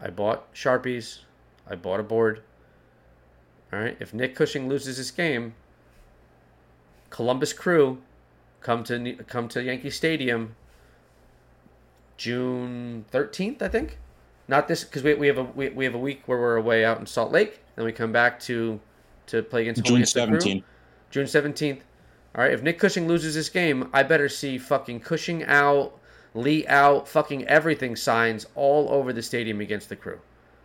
Speaker 1: I bought Sharpies. I bought a board. All right. If Nick Cushing loses this game, Columbus Crew come to come to Yankee Stadium June 13th, I think. Not this because we, we have a we, we have a week where we're away out in Salt Lake, then we come back to to play against
Speaker 3: June
Speaker 1: against the Crew.
Speaker 3: 17.
Speaker 1: June 17th. All right, if Nick Cushing loses this game, I better see fucking Cushing out, Lee out, fucking everything signs all over the stadium against the crew.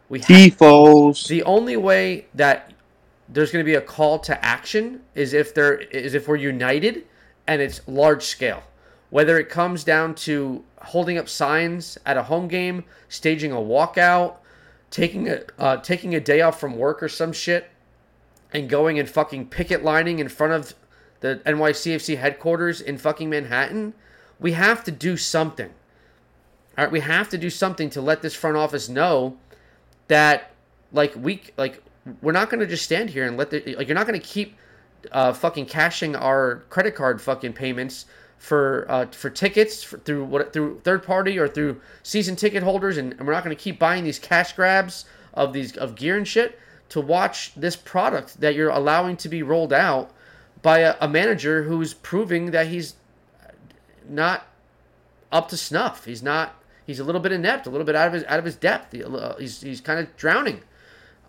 Speaker 1: We have,
Speaker 4: Tifos.
Speaker 1: the only way that there's going to be a call to action is if there is if we're united and it's large scale. Whether it comes down to holding up signs at a home game, staging a walkout, taking a uh, taking a day off from work or some shit, and going and fucking picket lining in front of the NYCFC headquarters in fucking Manhattan, we have to do something. All right, we have to do something to let this front office know that like we like we're not going to just stand here and let the like you're not going to keep uh, fucking cashing our credit card fucking payments for uh, for tickets for, through what through third party or through season ticket holders and, and we're not going to keep buying these cash grabs of these of gear and shit to watch this product that you're allowing to be rolled out by a, a manager who's proving that he's not up to snuff. He's not. He's a little bit inept, a little bit out of his out of his depth. He- uh, He's he's kind of drowning,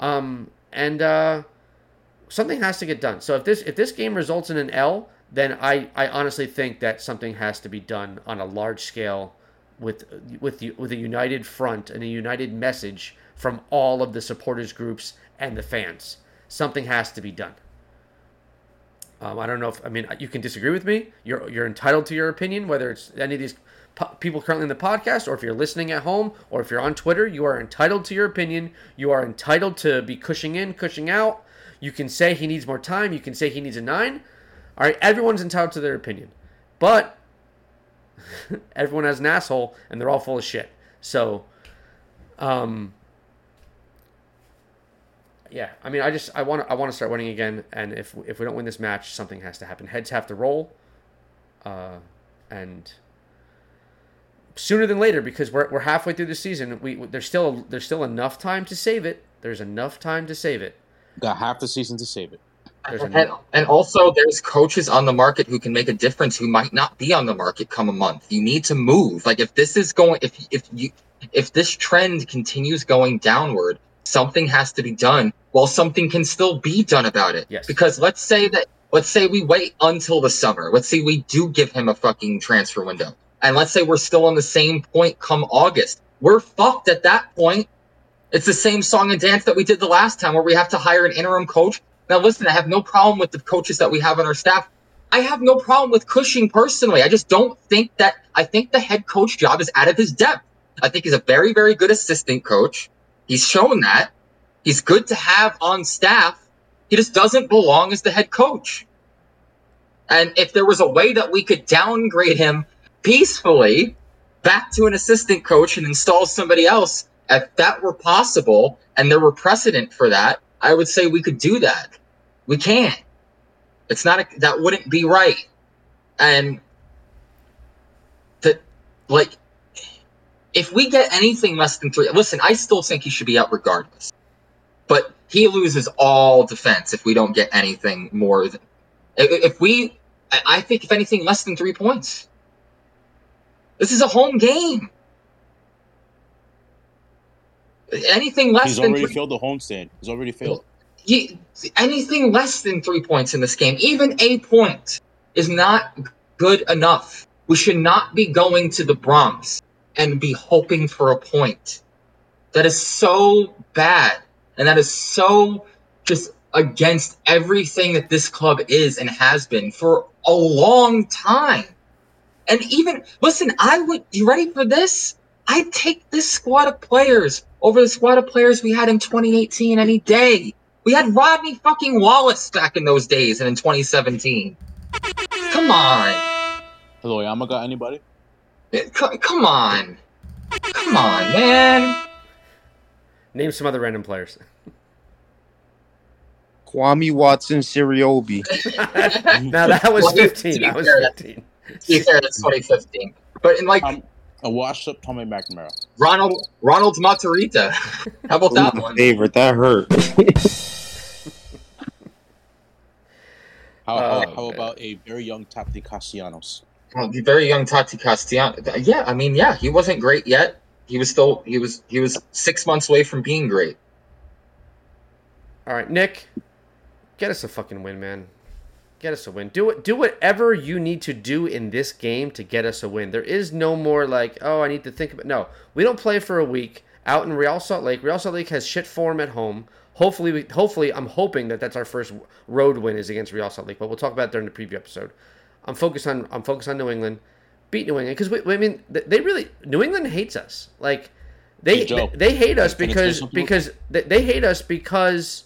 Speaker 1: um, and uh, something has to get done. So if this if this game results in an L, then I I honestly think that something has to be done on a large scale with with the, with a united front and a united message from all of the supporters groups and the fans. Something has to be done. Um, I don't know if I mean you can disagree with me. You're you're entitled to your opinion, whether it's any of these people currently in the podcast, or if you're listening at home, or if you're on Twitter. You are entitled to your opinion. You are entitled to be cushing in, cushing out. You can say he needs more time. You can say he needs a nine. All right, everyone's entitled to their opinion, but everyone has an asshole, and they're all full of shit. So, um, yeah, I mean, I just I want I want to start winning again, and if if we don't win this match, something has to happen. Heads have to roll, uh, and sooner than later because we're, we're halfway through the season. We there's still there's still enough time to save it. There's enough time to save it.
Speaker 3: Got half the season to save it.
Speaker 2: And, and also, there's coaches on the market who can make a difference who might not be on the market come a month. You need to move. Like if this is going, if if you if this trend continues going downward, something has to be done. While something can still be done about it.
Speaker 1: Yes.
Speaker 2: Because let's say that let's say we wait until the summer. Let's say we do give him a fucking transfer window, and let's say we're still on the same point come August. We're fucked at that point. It's the same song and dance that we did the last time, where we have to hire an interim coach now, listen, I have no problem with the coaches that we have on our staff. I have no problem with Cushing personally. I just don't think that, I think the head coach job is out of his depth. I think he's a very, very good assistant coach. He's shown that. He's good to have on staff. He just doesn't belong as the head coach. And if there was a way that we could downgrade him peacefully back to an assistant coach and install somebody else, if that were possible and there were precedent for that, I would say we could do that. We can't. It's not a, that wouldn't be right. And that like if we get anything less than three listen, I still think he should be out regardless. But he loses all defense if we don't get anything more than if, we I think if anything less than three points. This is a home game. Anything less
Speaker 3: He's
Speaker 2: than
Speaker 3: already
Speaker 2: three
Speaker 3: failed the homestand. He's already failed.
Speaker 2: you, anything less than three points in this game, even a point, is not good enough. We should not be going to the Bronx and be hoping for a point. That is so bad, and that is so just against everything that this club is and has been for a long time. And even listen, I would you ready for this? I'd take this squad of players over the squad of players we had in 2018 any day. We had Rodney fucking Wallace back in those days and in 2017. Come on.
Speaker 3: Hello, Yama got anybody?
Speaker 2: C- come on. Come on, man.
Speaker 1: Name some other random players.
Speaker 4: Kwame Watson Siriboe.
Speaker 1: now that was 15. That was 15.
Speaker 2: To be fair, that's 2015. But in like
Speaker 3: Um, a washed up Tommy McNamara.
Speaker 2: Ronald Ronald's Matarrita. How about that
Speaker 4: my
Speaker 2: one?
Speaker 4: favorite. That hurt.
Speaker 3: How,
Speaker 1: Oh,
Speaker 3: how, how about a very young Tati Castellanos?
Speaker 2: Well, the very young Tati Castellano. Yeah, I mean, yeah, he wasn't great yet. He was still he was he was six months away from being great.
Speaker 1: All right, Nick, get us a fucking win, man. Get us a win. Do it. Do whatever you need to do in this game to get us a win. There is no more like, oh, I need to think about. No, we don't play for a week out in Real Salt Lake. Real Salt Lake has shit form at home. Hopefully, we, hopefully, I'm hoping that that's our first road win is against Real Salt Lake. But we'll talk about it during the preview episode. I'm focused on. I'm focused on New England. Beat New England because we, I mean they really New England hates us. Like they they, they hate us
Speaker 3: Can I tell you
Speaker 1: because because they, they hate us because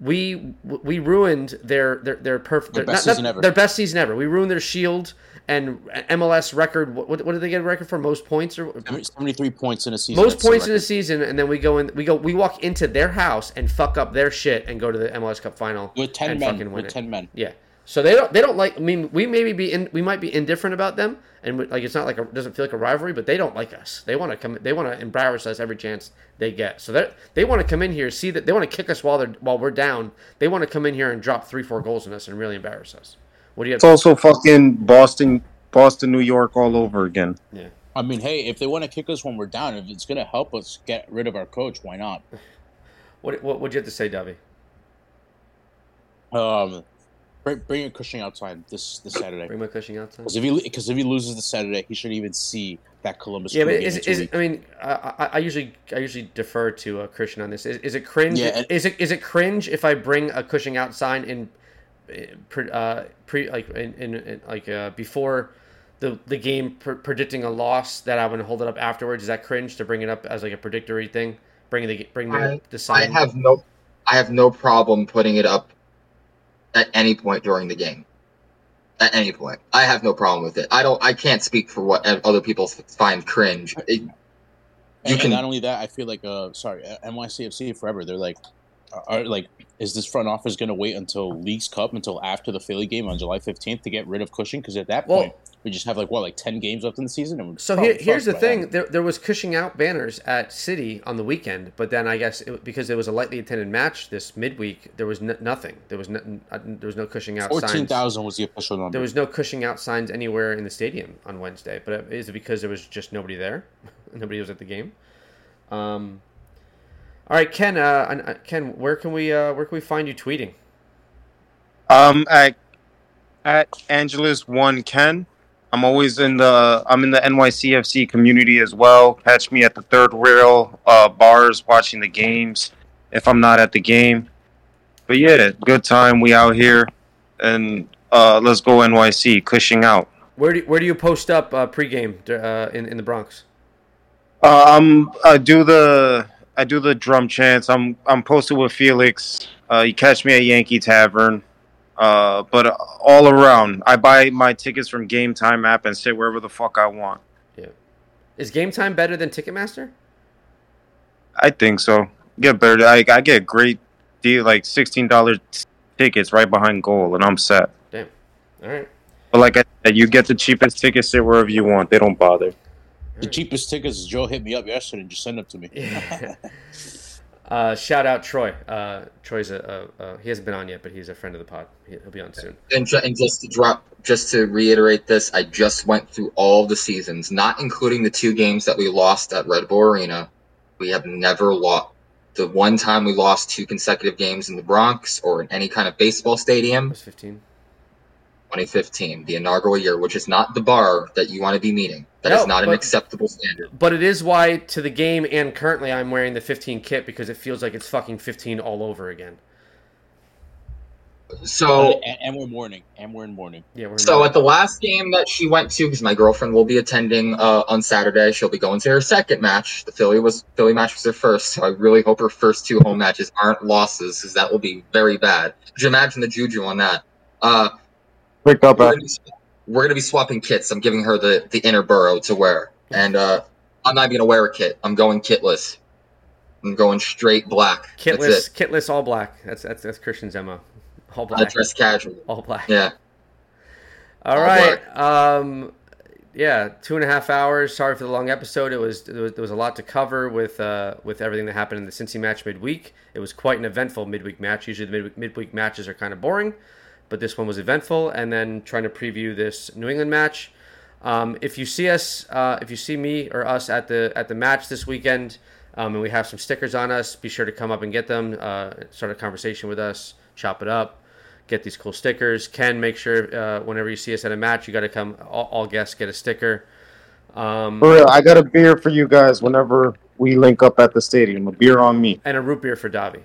Speaker 1: we we ruined their their their perfect
Speaker 3: Their best season ever.
Speaker 1: their best season ever. We ruined their shield and MLS record. What, what, did they get a record for? Most points or
Speaker 3: Seventy-three points in a season.
Speaker 1: most points in a season, and then we go in. We go. We walk into their house and fuck up their shit and go to the MLS Cup final
Speaker 3: with ten men. With
Speaker 1: it.
Speaker 3: ten men.
Speaker 1: Yeah. So they don't they don't like. I mean, we maybe be in. We might be indifferent about them, and like it's not like a, doesn't feel like a rivalry, but they don't like us. They want to come. They want to embarrass us every chance they get. So they they want to come in here, see that they want to kick us while they're while we're down. They want to come in here and drop three four goals on us and really embarrass us. What do you?
Speaker 4: It's also fucking Boston, Boston, New York all over again.
Speaker 1: Yeah.
Speaker 3: I mean, hey, if they want to kick us when we're down, if it's gonna help us get rid of our coach, why not?
Speaker 1: What what would you have to say, Davi?
Speaker 3: Um, bring, bring a Cushing outside this this Saturday.
Speaker 1: Bring my Cushing outside.
Speaker 3: Because if he because if he loses this Saturday, he shouldn't even see that Columbus.
Speaker 1: Yeah, but
Speaker 3: game
Speaker 1: is, is. I mean, I, I, I usually I usually defer to uh, Christian on this. Is, is it cringe?
Speaker 3: Yeah, and-
Speaker 1: is it is it cringe if I bring a Cushing outside in, uh, pre, uh, pre like in, in, in like uh, before the the game pr- predicting a loss that I want to hold it up afterwards? Is that cringe to bring it up as like a predictory thing? Bring the bring the,
Speaker 2: I-
Speaker 1: the
Speaker 2: I have no I have no problem putting it up at any point during the game. At any point, I have no problem with it. I don't. I can't speak for what other people find cringe. It- you
Speaker 3: and,
Speaker 2: can-
Speaker 3: and not only that, I feel like uh, sorry, NYCFC forever. They're like, are, like, is this front office gonna wait until League's Cup until after the Philly game on July fifteenth to get rid of Cushing? Because at that
Speaker 1: Well-
Speaker 3: point, we just have like what, like ten games left in the season. And
Speaker 1: So here, here's the thing: there, there was Cushing out banners at City on the weekend, but then I guess it, because it was a lightly attended match this midweek, there was n- nothing. There was no, uh, there was no Cushing out
Speaker 3: Fourteen
Speaker 1: signs.
Speaker 3: thousand was the official number.
Speaker 1: There was no Cushing out signs anywhere in the stadium on Wednesday. But is it because there was just nobody there? nobody was at the game. Um, all right, Ken. Uh, uh, Ken, where can we uh, where can we find you tweeting?
Speaker 4: Um, at at Angeles one Ken. I'm always in the I'm in the NYCFC community as well. Catch me at the third rail uh, bars watching the games if I'm not at the game. But yeah, good time. We out here, and uh, let's go NYC. Cushing out.
Speaker 1: Where do where do you post up uh, pregame uh, in in the Bronx?
Speaker 4: Uh, I'm I do the I do the drum chants. I'm I'm posted with Felix. Uh, you catch me at Yankee Tavern. Uh, but all around, I buy my tickets from Game Time app and sit wherever the fuck I want.
Speaker 1: Yeah, Is Game Time better than Ticketmaster?
Speaker 4: I think so. Get better. I I get great deal like sixteen dollar tickets right behind goal, and I'm set. Damn.
Speaker 1: All right.
Speaker 4: But like I said, you get the cheapest tickets, sit wherever you want. They don't bother.
Speaker 3: The cheapest tickets. Joe hit me up yesterday and just sent them to me.
Speaker 1: Yeah. uh, shout out Troy. Uh, Troy's a, a, a he hasn't been on yet, but he's a friend of the pod. He- He'll be on soon.
Speaker 2: and, ju- and just to drop, just to reiterate this, I just went through all the seasons, not including the two games that we lost at Red Bull Arena. We have never lost. The one time we lost two consecutive games in the Bronx or in any kind of baseball
Speaker 1: That
Speaker 2: stadium,
Speaker 1: was 15.
Speaker 2: 2015, the inaugural year, which is not the bar that you want to be meeting. That is
Speaker 1: No,
Speaker 2: not an acceptable standard.
Speaker 1: But it is why to the game and currently I'm wearing the 15 kit because it feels like it's fucking 15 all over again.
Speaker 2: So
Speaker 3: and, and we're mourning, and we're in mourning.
Speaker 1: Yeah, we're
Speaker 2: So at the last game that she went to, because my girlfriend will be attending uh, on Saturday, she'll be going to her second match. The Philly was Philly match was her first, so I really hope her first two home matches aren't losses, because that will be very bad. Could you imagine the juju on that? Uh,
Speaker 5: Pick up
Speaker 2: we're, gonna be, we're gonna be swapping kits. I'm giving her the the inner burrow to wear, and uh, I'm not even gonna wear a kit. I'm going kitless. I'm going straight black. That's
Speaker 1: kitless,
Speaker 2: it.
Speaker 1: kitless, all black. That's that's that's Christian's Emma. All black.
Speaker 2: I
Speaker 1: black,
Speaker 2: dress casual.
Speaker 1: all black.
Speaker 2: Yeah.
Speaker 1: All
Speaker 2: All
Speaker 1: right. Um, yeah, two and a half hours. Sorry for the long episode. It was there was, there was a lot to cover with uh, with everything that happened in the Cincy match midweek. It was quite an eventful midweek match. Usually the midweek, midweek matches are kind of boring, but this one was eventful. And then trying to preview this New England match. Um, if you see us, uh, if you see me or us at the at the match this weekend, um, and we have some stickers on us, be sure to come up and get them. Uh, start a conversation with us, chop it up get these cool stickers. Ken, make sure uh, whenever you see us at a match, you got to come. All, all guests get a sticker. Um,
Speaker 5: For real, I got a beer for you guys whenever we link up at the stadium. A beer on me.
Speaker 1: and a root beer for Davi.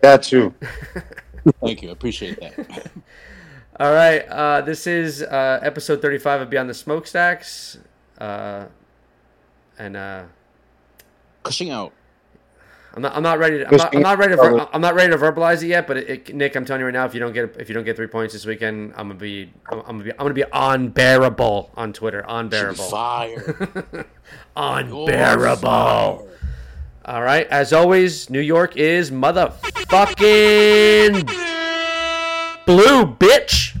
Speaker 5: That too.
Speaker 3: Thank you, I appreciate that.
Speaker 1: All right, uh, this is uh, episode thirty-five of Beyond the Smokestacks, uh, and uh,
Speaker 3: Cushing out.
Speaker 1: I'm not. I'm not ready. To, I'm, not, I'm not ready to. Ver- I'm not ready to verbalize it yet. But it, it, Nick, I'm telling you right now, if you don't get if you don't get three points this weekend, I'm gonna be. I'm, I'm gonna be. I'm gonna be unbearable on Twitter.
Speaker 3: Should
Speaker 1: Unbearable.
Speaker 3: Fire.
Speaker 1: Unbearable. All right. As always, New York is motherfucking blue, bitch.